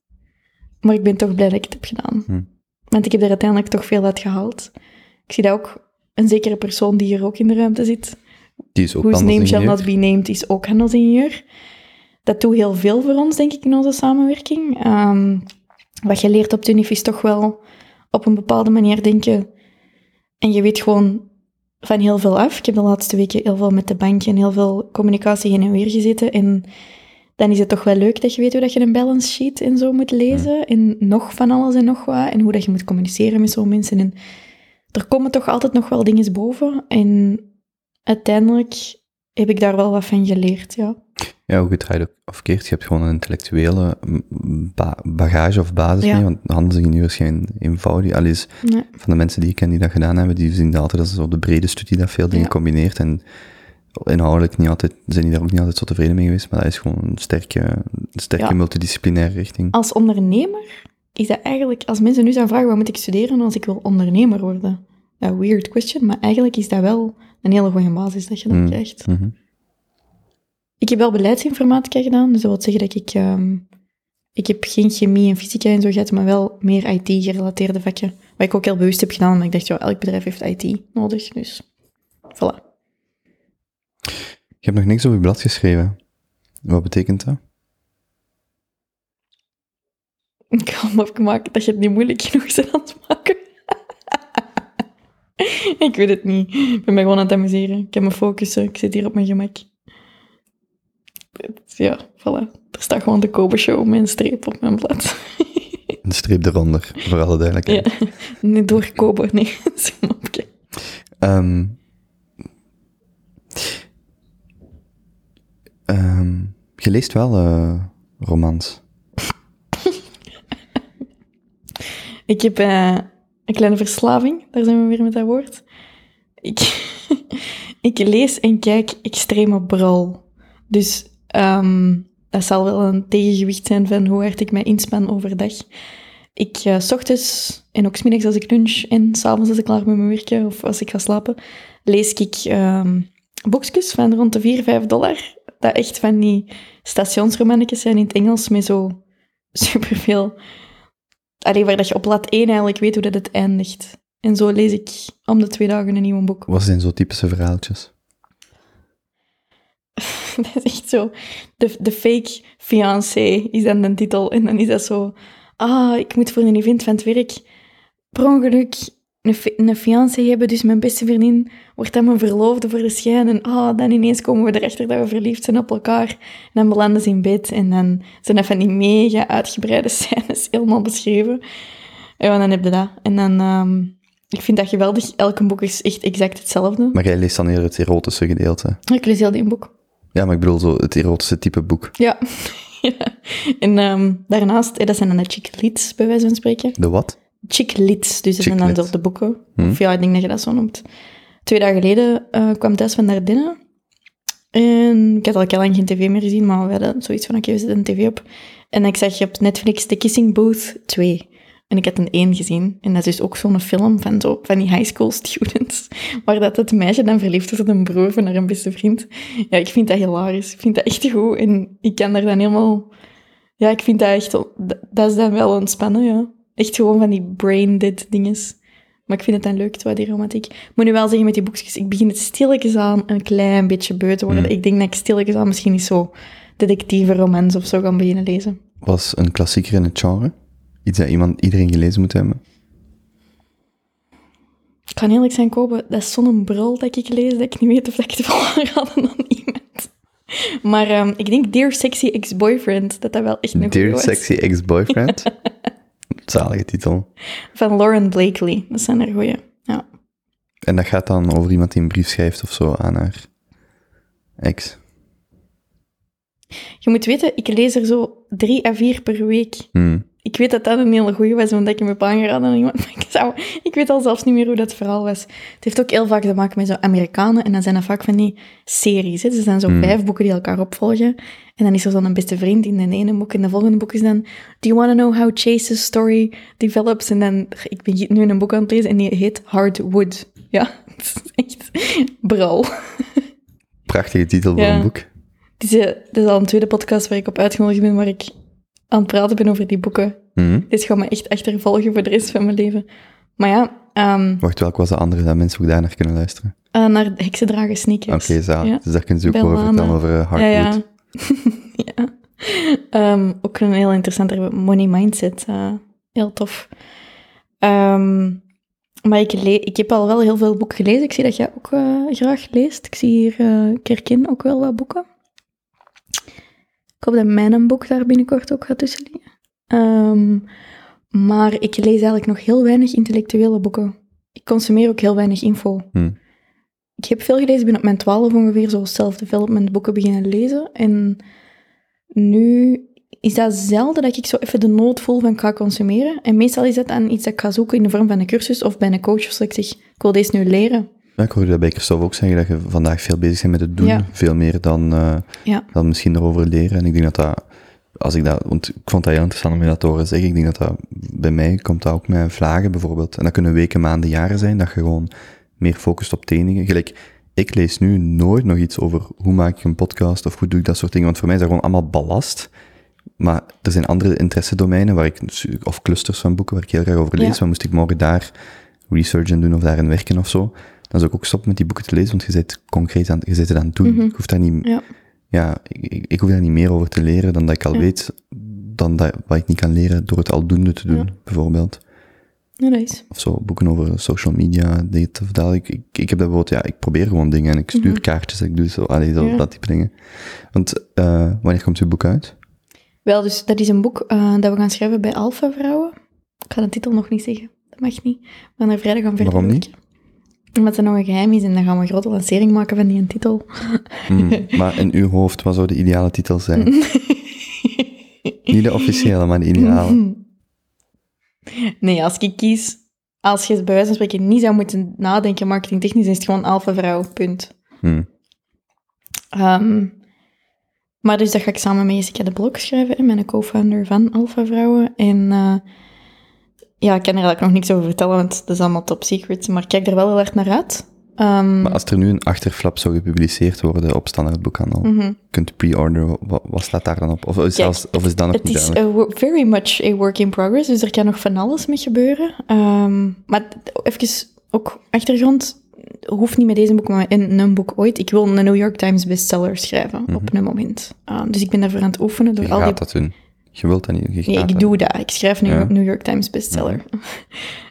[SPEAKER 1] maar ik ben toch blij dat ik het heb gedaan.
[SPEAKER 2] Hm.
[SPEAKER 1] Want ik heb er uiteindelijk toch veel uit gehaald. Ik zie dat ook een zekere persoon die hier ook in de ruimte zit,
[SPEAKER 2] Die is ook
[SPEAKER 1] whose name shall not be named, is ook handelsingenieur. Dat doet heel veel voor ons, denk ik, in onze samenwerking. Ehm, wat je leert op de UNIF is toch wel op een bepaalde manier denken. En je weet gewoon van heel veel af. Ik heb de laatste weken heel veel met de bank en heel veel communicatie heen en weer gezeten. En dan is het toch wel leuk dat je weet hoe dat je een balance sheet en zo moet lezen. En nog van alles en nog wat. En hoe dat je moet communiceren met zo'n mensen. En er komen toch altijd nog wel dingen boven. En uiteindelijk heb ik daar wel wat van geleerd, ja.
[SPEAKER 2] Ja, hoe gedraaid of verkeerd, je hebt gewoon een intellectuele ba- bagage of basis
[SPEAKER 1] Ja.
[SPEAKER 2] mee, want handelsingenieur is geen eenvoudig, al is
[SPEAKER 1] Nee.
[SPEAKER 2] van de mensen die ik ken die dat gedaan hebben, die zien dat altijd als zo de brede studie dat veel dingen
[SPEAKER 1] Ja.
[SPEAKER 2] combineert en inhoudelijk niet altijd, zijn die daar ook niet altijd zo tevreden mee geweest, maar dat is gewoon een sterke, een sterke
[SPEAKER 1] Ja.
[SPEAKER 2] multidisciplinaire richting.
[SPEAKER 1] Als ondernemer is dat eigenlijk, als mensen nu zouden vragen wat moet ik studeren als ik wil ondernemer worden. Ja, weird question, maar eigenlijk is dat wel een hele goede basis dat je dan
[SPEAKER 2] Mm.
[SPEAKER 1] krijgt.
[SPEAKER 2] Mhm.
[SPEAKER 1] Ik heb wel beleidsinformatica gedaan, dus dat wil zeggen dat ik... ehm, ik heb geen chemie en fysica en zo gehad, maar wel meer IT-gerelateerde vakken. Wat ik ook heel bewust heb gedaan, omdat ik dacht, ja, elk bedrijf heeft IT nodig, dus voilà.
[SPEAKER 2] Je hebt nog niks over je blad geschreven. Wat betekent dat?
[SPEAKER 1] Ik ga hem afmaken dat je het niet moeilijk genoeg bent aan het maken. ik weet het niet. Ik ben mij gewoon aan het amuseren. Ik heb me focussen. Ik zit hier op mijn gemak. Ja, voilà. Er staat gewoon de Kobe Show met een streep op mijn blad.
[SPEAKER 2] Een streep eronder, voor alle duidelijkheid.
[SPEAKER 1] ja, niet door Kobe, nee.
[SPEAKER 2] Ehm, ehm, je leest wel eh, romans.
[SPEAKER 1] Ik heb eh, een kleine verslaving. Daar zijn we weer met dat woord. Ik, ik lees en kijk extreem op brol. Dus ehm, dat zal wel een tegengewicht zijn van hoe hard ik mij inspan overdag. Ik, eh, s ochtends en ook 's middags als ik lunch en s'avonds als ik klaar ben met mijn werken of als ik ga slapen, lees ik ehm boekjes van rond de 4, 5 dollar. Dat echt van die stationsromannetjes zijn in het Engels met zo superveel... Alleen waar dat je op blad 1 eigenlijk weet hoe dat het eindigt. En zo lees ik om de twee dagen een nieuw boek.
[SPEAKER 2] Wat zijn zo typische verhaaltjes?
[SPEAKER 1] dat is echt zo. De, de fake fiancé is dan de titel. En dan is dat zo. Ah, ik moet voor een event van het werk per ongeluk een, een fiancé hebben. Dus mijn beste vriendin wordt dan mijn verloofde voor de schijn. En ah, dan ineens komen we erachter dat we verliefd zijn op elkaar. En dan belanden ze in bed. En dan zijn dat van die mega uitgebreide scènes helemaal beschreven. En dan heb je dat. En dan... ehm, ik vind dat geweldig. Elk boek is echt exact hetzelfde.
[SPEAKER 2] Maar jij leest dan eerder het erotische gedeelte.
[SPEAKER 1] Ik lees heel die boek.
[SPEAKER 2] Ja, maar ik bedoel zo het erotische type boek.
[SPEAKER 1] Ja. ja. En ehm, daarnaast, eh, dat zijn dan de chick leads, bij wijze van spreken.
[SPEAKER 2] De wat?
[SPEAKER 1] Chick leads, dus dat zijn dan zo de boeken.
[SPEAKER 2] Hm.
[SPEAKER 1] Of ja, ik denk dat je dat zo noemt. Twee dagen geleden eh, kwam Thijs van Dardenne. En ik had al heel lang geen tv meer gezien, maar we hadden zoiets van, oké, we zetten een tv op. En ik zag op Netflix The Kissing Booth 2. En ik had een 1 gezien. En dat is dus ook zo'n film van, zo, van die high school students, waar dat het meisje dan verliefd wordt op een broer van haar beste vriend. Ja, ik vind dat hilarisch. Ik vind dat echt goed. En ik kan daar dan helemaal... Ja, ik vind dat echt... Dat is dan wel ontspannen, ja. Echt gewoon van die brain-dead dinges. Maar ik vind het dan leuk, wat die romantiek. Ik moet nu wel zeggen, met die boekjes, ik begin het stilletjes aan een klein beetje beu te worden.
[SPEAKER 2] Mm.
[SPEAKER 1] Ik denk dat ik stilletjes aan misschien niet zo detectieve romans of zo kan beginnen lezen.
[SPEAKER 2] Was een klassieker in het genre? Iets dat iemand, iedereen gelezen moet hebben?
[SPEAKER 1] Ik kan eerlijk zijn, kopen. Dat is zo'n brul dat ik lees, dat ik niet weet of ik het aanraden dan iemand. Maar ehm, ik denk Dear Sexy Ex-Boyfriend, dat dat wel echt een
[SPEAKER 2] Dear. Sexy Ex-Boyfriend? Zalige titel.
[SPEAKER 1] Van Lauren Blakely. Dat zijn er goeie. Ja.
[SPEAKER 2] En dat gaat dan over iemand die een brief schrijft of zo aan haar ex.
[SPEAKER 1] Je moet weten, ik lees er zo drie à vier per week.
[SPEAKER 2] Hmm.
[SPEAKER 1] Ik weet dat dat een hele goeie was, omdat ik heb aangeraden aan iemand. Maar ik, zou, ik weet al zelfs niet meer hoe dat verhaal was. Het heeft ook heel vaak te maken met zo Amerikanen. En dan zijn dat vaak van die series. Hè. Dus er zijn zo
[SPEAKER 2] Hmm.
[SPEAKER 1] vijf boeken die elkaar opvolgen. En dan is er zo'n beste vriend in de ene boek. En de volgende boek is dan... Do you want to know how Chase's story develops? En dan... Ik ben nu een boek aan het lezen en die heet Hardwood. Ja, het is echt brouw.
[SPEAKER 2] Prachtige titel voor
[SPEAKER 1] Ja.
[SPEAKER 2] een boek.
[SPEAKER 1] Het is, eh, dit is al een tweede podcast waar ik op uitgenodigd ben, waar ik aan het praten ben over die boeken.
[SPEAKER 2] Mhm.
[SPEAKER 1] Dit gaat me echt achtervolgen voor de rest van mijn leven. Maar ja, ehm,
[SPEAKER 2] Wacht, welk was de andere, dat mensen ook daar naar kunnen luisteren?
[SPEAKER 1] eh, naar Heksendragen
[SPEAKER 2] Oké,
[SPEAKER 1] sneakers.
[SPEAKER 2] zalig.
[SPEAKER 1] Ja.
[SPEAKER 2] Dus daar kunnen ze ook over vertellen, over eh,
[SPEAKER 1] Ja,
[SPEAKER 2] Hardwood.
[SPEAKER 1] ja. ja. Ehm, ook een heel interessante money mindset. eh, heel tof. Ehm, maar ik, ik heb al wel heel veel boeken gelezen. Ik zie dat jij ook graag leest. Ik zie hier Kerkin ook wel wat boeken. Ik hoop dat mijn boek daar binnenkort ook gaat tussen liggen. Ehm, maar ik lees eigenlijk nog heel weinig intellectuele boeken. Ik consumeer ook heel weinig info.
[SPEAKER 2] Hmm.
[SPEAKER 1] Ik heb veel gelezen, ik ben op mijn twaalf ongeveer zo self-development boeken beginnen lezen. En nu is dat zelden dat ik zo even de nood voel van ik ga consumeren. En meestal is dat dan iets dat ik ga zoeken in de vorm van een cursus of bij een coach. Of zo ik zeg, ik wil deze nu leren.
[SPEAKER 2] Ja, ik hoorde dat bij Christophe ook zeggen, dat je vandaag veel bezig bent met het doen.
[SPEAKER 1] Ja.
[SPEAKER 2] Veel meer dan, eh,
[SPEAKER 1] Ja.
[SPEAKER 2] dan misschien erover leren. En ik denk dat dat, als ik dat, want ik vond dat heel interessant om je dat te horen zeggen. Ik denk dat dat, bij mij komt dat ook met vlagen bijvoorbeeld. En dat kunnen weken, maanden, jaren zijn, dat je gewoon meer focust op trainingen. Gelijk, ik lees nu nooit nog iets over hoe maak ik een podcast of hoe doe ik dat soort dingen. Want voor mij is dat gewoon allemaal ballast. Maar er zijn andere interessedomeinen waar ik, of clusters van boeken waar ik heel graag over lees. Maar moest ik morgen daar research in doen of daarin werken of zo, dan zou ik ook stoppen met die boeken te lezen, want je zit concreet aan, je zit het aan het doen.
[SPEAKER 1] Mhm.
[SPEAKER 2] Ik hoef daar niet,
[SPEAKER 1] Ja.
[SPEAKER 2] ja, ik, hoef daar niet meer over te leren dan dat ik al
[SPEAKER 1] Ja.
[SPEAKER 2] weet, dan dat, wat ik niet kan leren door het aldoende te doen,
[SPEAKER 1] Ja.
[SPEAKER 2] bijvoorbeeld.
[SPEAKER 1] Ja, dat is.
[SPEAKER 2] Of zo, boeken over social media, dit of dat. Ik, ik, ik heb dat bijvoorbeeld, ja, ik probeer gewoon dingen en ik stuur
[SPEAKER 1] Mhm.
[SPEAKER 2] kaartjes, ik doe zo, allee, zo dat type dingen. Want, eh, wanneer komt uw boek uit?
[SPEAKER 1] Wel, dus dat is een boek eh, dat we gaan schrijven bij Alpha Vrouwen. Ik ga de titel nog niet zeggen. Dat mag niet. We gaan er vrijdag aan verder
[SPEAKER 2] Waarom niet?
[SPEAKER 1] Omdat het nog een geheim is en dan gaan we een grote lancering maken van die een titel.
[SPEAKER 2] Hmm, maar in uw hoofd, wat zou de ideale titel zijn? niet de officiële, maar de ideale.
[SPEAKER 1] Nee, als ik kies, als je bij wijze van spreken niet zou moeten nadenken marketingtechnisch, is het gewoon Alpha Vrouw, punt.
[SPEAKER 2] Hmm.
[SPEAKER 1] Ehm, maar dus dat ga ik samen met Jessica de Blok schrijven, mijn co-founder van Alpha Vrouwen. En eh, ja, ik kan er eigenlijk nog niks over vertellen, want dat is allemaal top secret. Maar ik kijk er wel heel erg naar uit. Ehm,
[SPEAKER 2] Maar als er nu een achterflap zou gepubliceerd worden op standaard boekhandel,
[SPEAKER 1] mhm.
[SPEAKER 2] kunt pre-order, wat, wat staat daar dan op? Of is, of is dat nog
[SPEAKER 1] Het
[SPEAKER 2] niet
[SPEAKER 1] is very much a work in progress, dus er kan nog van alles mee gebeuren. Ehm, maar even ook achtergrond, hoeft niet met deze boek, maar met een, boek ooit. Ik wil een New York Times bestseller schrijven op een moment. Ehm, dus ik ben daarvoor aan het oefenen door
[SPEAKER 2] Je
[SPEAKER 1] al die
[SPEAKER 2] dat doen. Je wilt dat niet.
[SPEAKER 1] Nee, ik doe dat. Ik schrijf nu
[SPEAKER 2] Ja.
[SPEAKER 1] New York Times bestseller.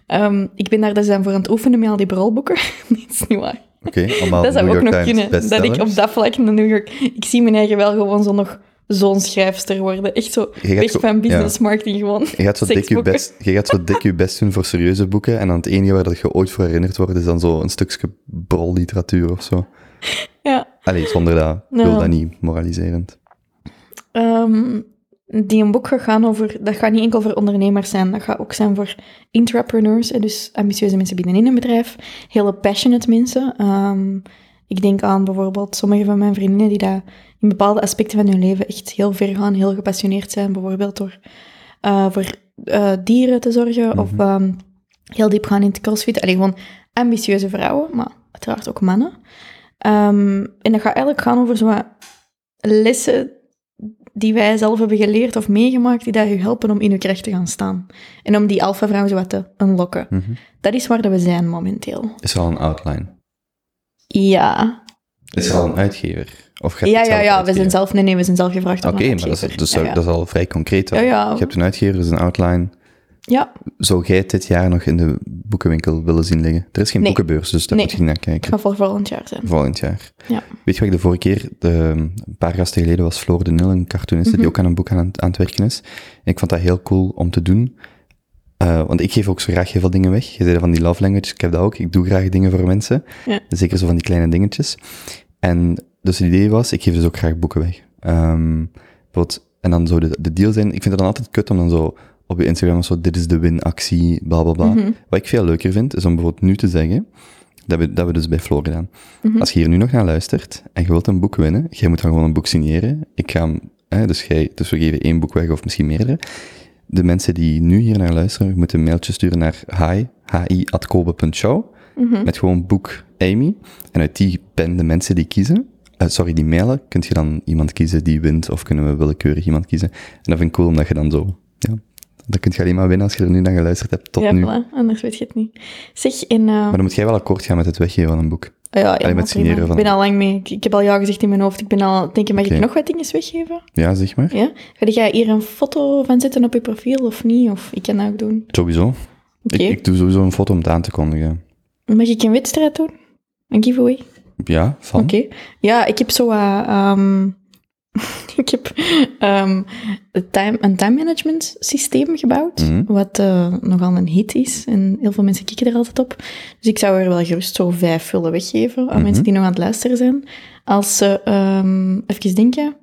[SPEAKER 1] Ehm, ik ben daar dus aan voor aan het oefenen met al die brolboeken. dat is niet waar.
[SPEAKER 2] Oké, allemaal
[SPEAKER 1] dat zou
[SPEAKER 2] New
[SPEAKER 1] ook
[SPEAKER 2] York
[SPEAKER 1] nog
[SPEAKER 2] Times
[SPEAKER 1] kunnen. Dat ik op dat vlak naar New York... Ik zie mijn eigen wel gewoon zo nog zo'n schrijfster worden. Echt zo weg
[SPEAKER 2] zo-
[SPEAKER 1] van business
[SPEAKER 2] ja.
[SPEAKER 1] marketing gewoon.
[SPEAKER 2] Je gaat, zo dik je, best, je gaat zo dik je best doen voor serieuze boeken en dan het enige waar dat je ooit voor herinnerd wordt is dan zo een stukje brolliteratuur of zo.
[SPEAKER 1] Ja.
[SPEAKER 2] Allee, zonder dat, ik wil dat niet moraliserend.
[SPEAKER 1] Ehm, die een boek gaat gaan over... Dat gaat niet enkel voor ondernemers zijn. Dat gaat ook zijn voor intrapreneurs. hè, Dus ambitieuze mensen binnenin een bedrijf. Hele passionate mensen. Ehm, ik denk aan bijvoorbeeld sommige van mijn vriendinnen die daar in bepaalde aspecten van hun leven echt heel ver gaan. Heel gepassioneerd zijn. Bijvoorbeeld door eh, voor eh, dieren te zorgen. Of ehm, heel diep gaan in het crossfit. Allee, gewoon ambitieuze vrouwen. Maar uiteraard ook mannen. Ehm, en dat gaat eigenlijk gaan over zo wat lessen die wij zelf hebben geleerd of meegemaakt, die dat je helpen om in je kracht te gaan staan. En om die alpha-vrouw zo wat te unlocken.
[SPEAKER 2] Mhm.
[SPEAKER 1] Dat is waar dat we zijn momenteel.
[SPEAKER 2] Is er al een outline?
[SPEAKER 1] Ja.
[SPEAKER 2] Is er al een uitgever? Of
[SPEAKER 1] Ja, ja, ja, we zijn zelf... Nee, nee, we zijn zelf gevraagd
[SPEAKER 2] Oké, maar dat is, dus
[SPEAKER 1] ja, ja.
[SPEAKER 2] dat is al vrij concreet.
[SPEAKER 1] Ja.
[SPEAKER 2] Je hebt een uitgever, er is een outline.
[SPEAKER 1] Ja,
[SPEAKER 2] Zou jij dit jaar nog in de boekenwinkel willen zien liggen? Er is geen
[SPEAKER 1] Nee.
[SPEAKER 2] boekenbeurs, dus daar
[SPEAKER 1] Nee.
[SPEAKER 2] moet je naar kijken.
[SPEAKER 1] gaat voor volgend jaar zijn.
[SPEAKER 2] Volgend jaar.
[SPEAKER 1] Ja.
[SPEAKER 2] Weet je wat ik de vorige keer, de, een paar gasten geleden, was Floor de Nil, een cartooniste
[SPEAKER 1] Mhm.
[SPEAKER 2] die ook aan een boek aan, aan het werken is. En ik vond dat heel cool om te doen. Eh, want ik geef ook zo graag heel veel dingen weg. Je zei van die love language, ik heb dat ook. Ik doe graag dingen voor mensen.
[SPEAKER 1] Ja.
[SPEAKER 2] Zeker zo van die kleine dingetjes. En dus het idee was, ik geef dus ook graag boeken weg. Ehm, en dan zou de, de deal zijn, ik vind het dan altijd kut om dan zo op je Instagram of zo, dit is de winactie, bla bla bla.
[SPEAKER 1] Mhm.
[SPEAKER 2] Wat ik veel leuker vind, is om bijvoorbeeld nu te zeggen, dat we, dat we dus bij Floor gedaan.
[SPEAKER 1] Mhm.
[SPEAKER 2] Als je hier nu nog naar luistert en je wilt een boek winnen, jij moet dan gewoon een boek signeren. Ik ga hem, hè, dus, jij, dus we geven één boek weg of misschien meerdere. De mensen die nu hier naar luisteren, moeten een mailtje sturen naar hi, hi.kobe.show,
[SPEAKER 1] Mhm.
[SPEAKER 2] met gewoon boek Amy. En uit die pen de mensen die kiezen, eh, sorry, die mailen, kun je dan iemand kiezen die wint, of kunnen we willekeurig iemand kiezen. En dat vind ik cool, omdat je dan zo, ja, dan kun je alleen maar winnen als je er nu naar geluisterd hebt, tot
[SPEAKER 1] ja,
[SPEAKER 2] nu.
[SPEAKER 1] voilà, anders weet je het niet. Zeg, in... eh,
[SPEAKER 2] Maar dan moet jij wel akkoord gaan met het weggeven van een boek.
[SPEAKER 1] ja, ja,
[SPEAKER 2] met
[SPEAKER 1] maar
[SPEAKER 2] signeren
[SPEAKER 1] prima.
[SPEAKER 2] van-
[SPEAKER 1] Ik ben al lang mee. Ik, ik heb al ja gezegd in mijn hoofd. Ik ben al... Denk je, mag ik nog wat dingen weggeven?
[SPEAKER 2] Ja, zeg maar.
[SPEAKER 1] Ja? Ga jij hier een foto van zetten op je profiel of niet? Of ik kan dat ook doen.
[SPEAKER 2] Sowieso. Ik, ik doe sowieso een foto om het aan te kondigen.
[SPEAKER 1] Mag ik een wedstrijd doen? Een giveaway?
[SPEAKER 2] Ja, van.
[SPEAKER 1] Oké. Ja, ik heb zo... eh, ehm, ik heb ehm, een time, een time management systeem gebouwd,
[SPEAKER 2] Mhm.
[SPEAKER 1] wat eh, nogal een hit is. En heel veel mensen kijken er altijd op. Dus ik zou er wel gerust zo vijf willen weggeven aan
[SPEAKER 2] Mhm.
[SPEAKER 1] mensen die nog aan het luisteren zijn. Als ze ehm, even denken,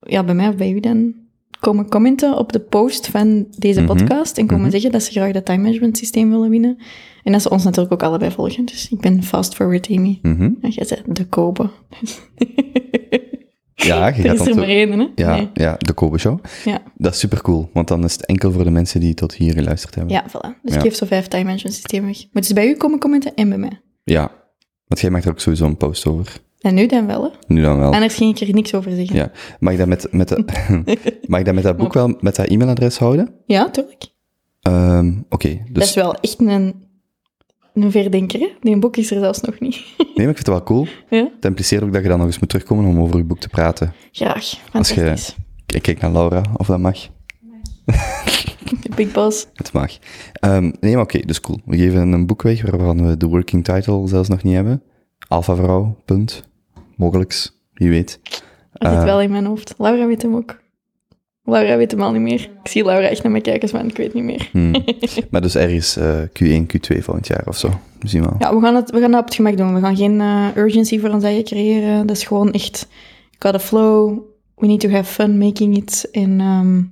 [SPEAKER 1] ja, bij mij of bij u dan, komen commenten op de post van deze
[SPEAKER 2] Mhm.
[SPEAKER 1] podcast en komen zeggen dat ze graag dat time management systeem willen winnen. En dat ze ons natuurlijk ook allebei volgen. Dus ik ben fast forward Amy. En jij bent de Kobe.
[SPEAKER 2] Ja, je
[SPEAKER 1] er
[SPEAKER 2] gaat
[SPEAKER 1] is
[SPEAKER 2] dan
[SPEAKER 1] er maar hè?
[SPEAKER 2] Ja,
[SPEAKER 1] Nee.
[SPEAKER 2] ja, de Kobe Show.
[SPEAKER 1] Ja.
[SPEAKER 2] Dat is super cool, want dan is het enkel voor de mensen die tot hier geluisterd hebben.
[SPEAKER 1] Ja, voilà. Dus
[SPEAKER 2] Ja.
[SPEAKER 1] ik geef zo vijf time management systemen weg. Moeten ze bij u komen commenten en bij mij.
[SPEAKER 2] Ja. Want jij maakt er ook sowieso een post over.
[SPEAKER 1] En nu dan wel, hè?
[SPEAKER 2] Nu dan wel.
[SPEAKER 1] Anders ging ik er niks over zeggen.
[SPEAKER 2] Ja. Mag ik dat met, met, de, mag ik dat, met dat boek wel met dat e-mailadres houden?
[SPEAKER 1] Ja, tuurlijk.
[SPEAKER 2] Ehm, Oké,
[SPEAKER 1] Dat is
[SPEAKER 2] dus...
[SPEAKER 1] wel echt een, een verdenker, hè? Die boek is er zelfs nog niet.
[SPEAKER 2] Nee, maar ik vind het wel cool.
[SPEAKER 1] ja?
[SPEAKER 2] Dat impliceert ook dat je dan nog eens moet terugkomen om over je boek te praten.
[SPEAKER 1] Graag.
[SPEAKER 2] Als je-. Ik kijk naar Laura, of dat mag.
[SPEAKER 1] De Big Boss.
[SPEAKER 2] Het mag. Ehm, nee, maar oké, dus cool. We geven een boek weg waarvan we de working title zelfs nog niet hebben. Alpha Vrouw, punt. Mogelijks, wie weet.
[SPEAKER 1] Dat zit
[SPEAKER 2] Eh.
[SPEAKER 1] wel in mijn hoofd. Laura weet hem ook. Laura weet hem al niet meer. Ik zie Laura echt naar me kijken, maar ik weet niet meer.
[SPEAKER 2] Hmm. maar dus ergens eh, Q1, Q2 volgend jaar of zo. We zien wel.
[SPEAKER 1] Ja, we gaan, het, we gaan dat op het gemak doen. We gaan geen eh, urgency voor ons eigen creëren. Dat is gewoon echt... Got a flow. We need to have fun making it. En ehm,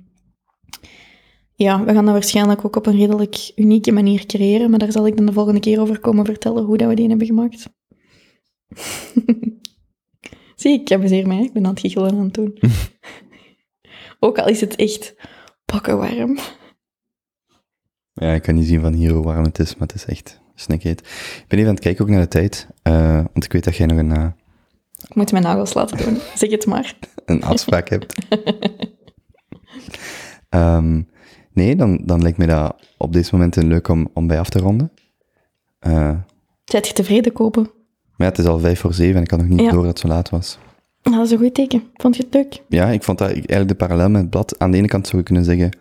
[SPEAKER 1] ja, we gaan dat waarschijnlijk ook op een redelijk unieke manier creëren. Maar daar zal ik dan de volgende keer over komen vertellen hoe dat we die hebben gemaakt. Zie, ik amuseer mij. Ik ben aan het giechelen aan het doen. ook al is het echt pakken warm.
[SPEAKER 2] Ja, ik kan niet zien van hier hoe warm het is, maar het is echt snikheet. Ik ben even aan het kijken ook naar de tijd, eh, want ik weet dat jij nog een, eh,
[SPEAKER 1] Ik moet mijn nagels laten doen. Zeg het maar.
[SPEAKER 2] een afspraak hebt. Ehm, nee, dan, dan lijkt me dat op deze momenten leuk om, om bij af te ronden. Eh,
[SPEAKER 1] Zet je tevreden kopen?
[SPEAKER 2] maar ja, het is al vijf voor zeven en ik had nog niet
[SPEAKER 1] Ja.
[SPEAKER 2] door dat het zo laat was.
[SPEAKER 1] Dat is een goed teken. Vond je het leuk?
[SPEAKER 2] Ja, ik vond dat eigenlijk de parallel met het blad. Aan de ene kant zou je kunnen zeggen,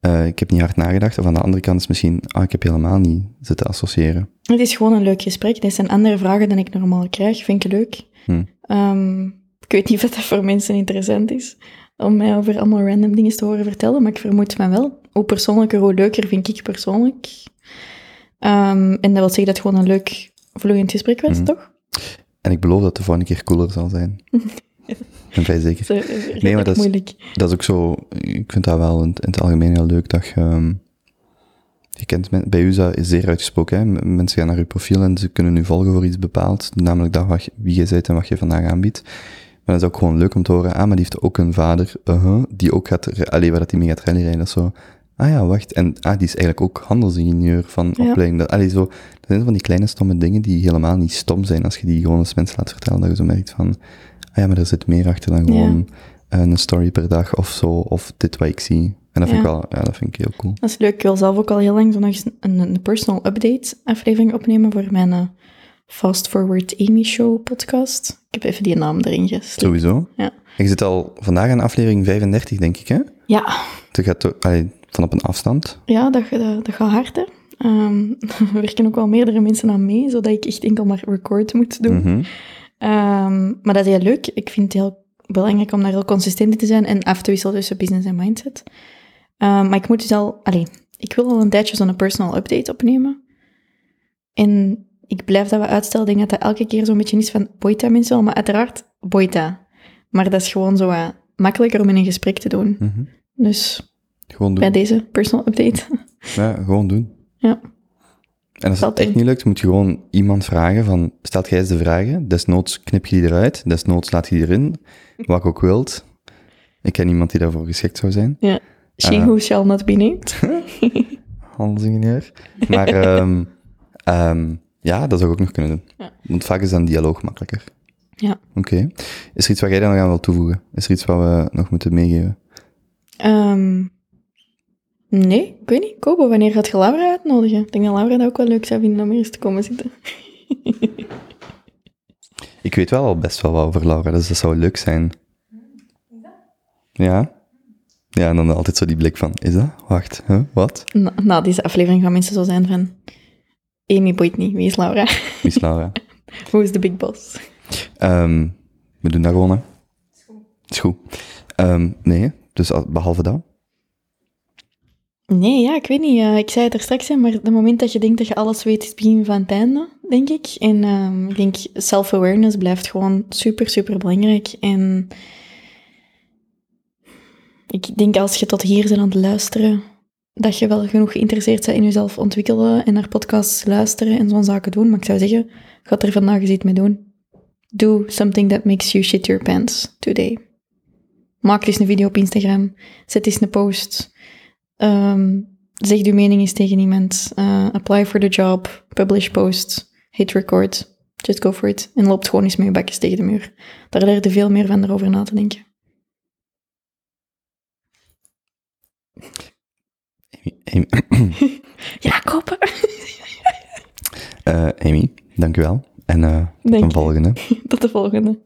[SPEAKER 2] eh, ik heb niet hard nagedacht. Of aan de andere kant is misschien, ah, ik heb helemaal niet zitten associëren.
[SPEAKER 1] Het is gewoon een leuk gesprek. Dit zijn andere vragen dan ik normaal krijg. Vind ik leuk.
[SPEAKER 2] Hm.
[SPEAKER 1] Ehm, ik weet niet of dat voor mensen interessant is om mij over allemaal random dingen te horen vertellen, maar ik vermoed van wel. Hoe persoonlijker, hoe leuker vind ik persoonlijk. Ehm, en dat wil zeggen dat het gewoon een leuk, vloeiend gesprek was,
[SPEAKER 2] Mhm.
[SPEAKER 1] toch?
[SPEAKER 2] En ik beloof dat het de volgende keer cooler zal zijn. ben vrij zeker. Nee, maar dat is-
[SPEAKER 1] moeilijk.
[SPEAKER 2] Dat is ook zo, ik vind dat wel in, in het algemeen heel leuk dat je, ehm, je kent, men- bij u is dat zeer uitgesproken, hè? Mensen gaan naar uw profiel en ze kunnen u volgen voor iets bepaald, namelijk dat wat, wie je bent en wat je vandaag aanbiedt. Maar dat is ook gewoon leuk om te horen, ah, maar die heeft ook een vader, uh die ook gaat, allee, waar dat die mee gaat dat is zo, ah ja, wacht, en ah, die is eigenlijk ook handelsingenieur van
[SPEAKER 1] Ja.
[SPEAKER 2] opleiding. Dat, allee, zo, dat zijn van die kleine stomme dingen die helemaal niet stom zijn als je die gewoon eens mensen laat vertellen, dat je zo merkt van, ah ja, maar er zit meer achter dan gewoon eh, een story per dag of zo, of dit wat ik zie. En dat vind ik wel, ja, dat vind ik heel cool.
[SPEAKER 1] Dat is leuk. Ik wil zelf ook al heel lang zo nog eens een, een personal update aflevering opnemen voor mijn eh, Fast Forward Amy Show podcast. Ik heb even die naam erin gesleept.
[SPEAKER 2] Sowieso.
[SPEAKER 1] Ja.
[SPEAKER 2] Je zit al vandaag aan aflevering 35, denk ik, hè?
[SPEAKER 1] Ja,
[SPEAKER 2] Het gaat toch- allee, van op een afstand.
[SPEAKER 1] ja dat, dat, dat gaat hard, hè. Ehm, er werken ook wel meerdere mensen aan mee, zodat ik echt enkel maar record moet doen.
[SPEAKER 2] Mhm.
[SPEAKER 1] Ehm, maar dat is heel leuk. Ik vind het heel belangrijk om daar heel consistent in te zijn en af te wisselen tussen business en mindset. Ehm, maar ik moet dus al... Allee, ik wil al een tijdje zo'n personal update opnemen. En ik blijf dat wat uitstellen. Ik denk dat dat elke keer zo'n beetje is van boita mensen wel, maar uiteraard boita. Maar dat is gewoon zo wat makkelijker om in een gesprek te doen.
[SPEAKER 2] Mhm.
[SPEAKER 1] Dus
[SPEAKER 2] Gewoon doen.
[SPEAKER 1] bij deze personal update.
[SPEAKER 2] Ja, gewoon doen.
[SPEAKER 1] Ja.
[SPEAKER 2] En als het echt niet lukt, moet je gewoon iemand vragen van, stelt jij eens de vragen, desnoods knip je die eruit, desnoods laat je die erin, wat ik ook wilt. Ik ken iemand die daarvoor geschikt zou zijn,
[SPEAKER 1] Ja. She
[SPEAKER 2] Eh.
[SPEAKER 1] who shall not be named.
[SPEAKER 2] handelsingenieur. Maar ehm, ehm, ja, dat zou ik ook nog kunnen doen.
[SPEAKER 1] Ja.
[SPEAKER 2] Want vaak is dan dialoog makkelijker.
[SPEAKER 1] Ja.
[SPEAKER 2] Oké. Is er iets wat jij dan nog aan wil toevoegen? Is er iets wat we nog moeten meegeven?
[SPEAKER 1] Ehm, nee, ik weet niet. Kobo, wanneer gaat je Laura uitnodigen? Ik denk dat Laura dat ook wel leuk zou vinden om hier eens te komen zitten.
[SPEAKER 2] Ik weet wel al best wel wat over Laura, dus dat zou leuk zijn. Ja? Ja, en dan altijd zo die blik van, is dat? Wacht, huh? wat?
[SPEAKER 1] Na, na deze aflevering gaan mensen zo zijn van... Amy boeit niet, wie is Laura?
[SPEAKER 2] Wie is Laura?
[SPEAKER 1] Who is the big boss?
[SPEAKER 2] Ehm, we doen dat gewoon, hè. Is goed. Ehm, nee, dus al- behalve dat.
[SPEAKER 1] Nee, ja, ik weet niet. ik zei het er straks, hè, maar het moment dat je denkt dat je alles weet, is het begin van het einde, denk ik. En ehm, ik denk, self-awareness blijft gewoon super, super belangrijk. En ik denk, als je tot hier bent aan het luisteren, dat je wel genoeg geïnteresseerd bent in jezelf ontwikkelen en naar podcasts luisteren en zo'n zaken doen. Maar ik zou zeggen, ga er vandaag eens iets mee doen. Do something that makes you shit your pants today. Maak eens een video op Instagram. Zet eens een post. Ehm, zeg je mening eens tegen iemand. Eh, apply for the job. Publish post. Hit record. Just go for it. En loopt gewoon eens met je bakjes tegen de muur. Daar leer je veel meer van erover na te denken.
[SPEAKER 2] Amy,
[SPEAKER 1] Ja, kopen.
[SPEAKER 2] eh, Amy dank u wel. En eh tot
[SPEAKER 1] je.
[SPEAKER 2] volgende.
[SPEAKER 1] Tot de volgende.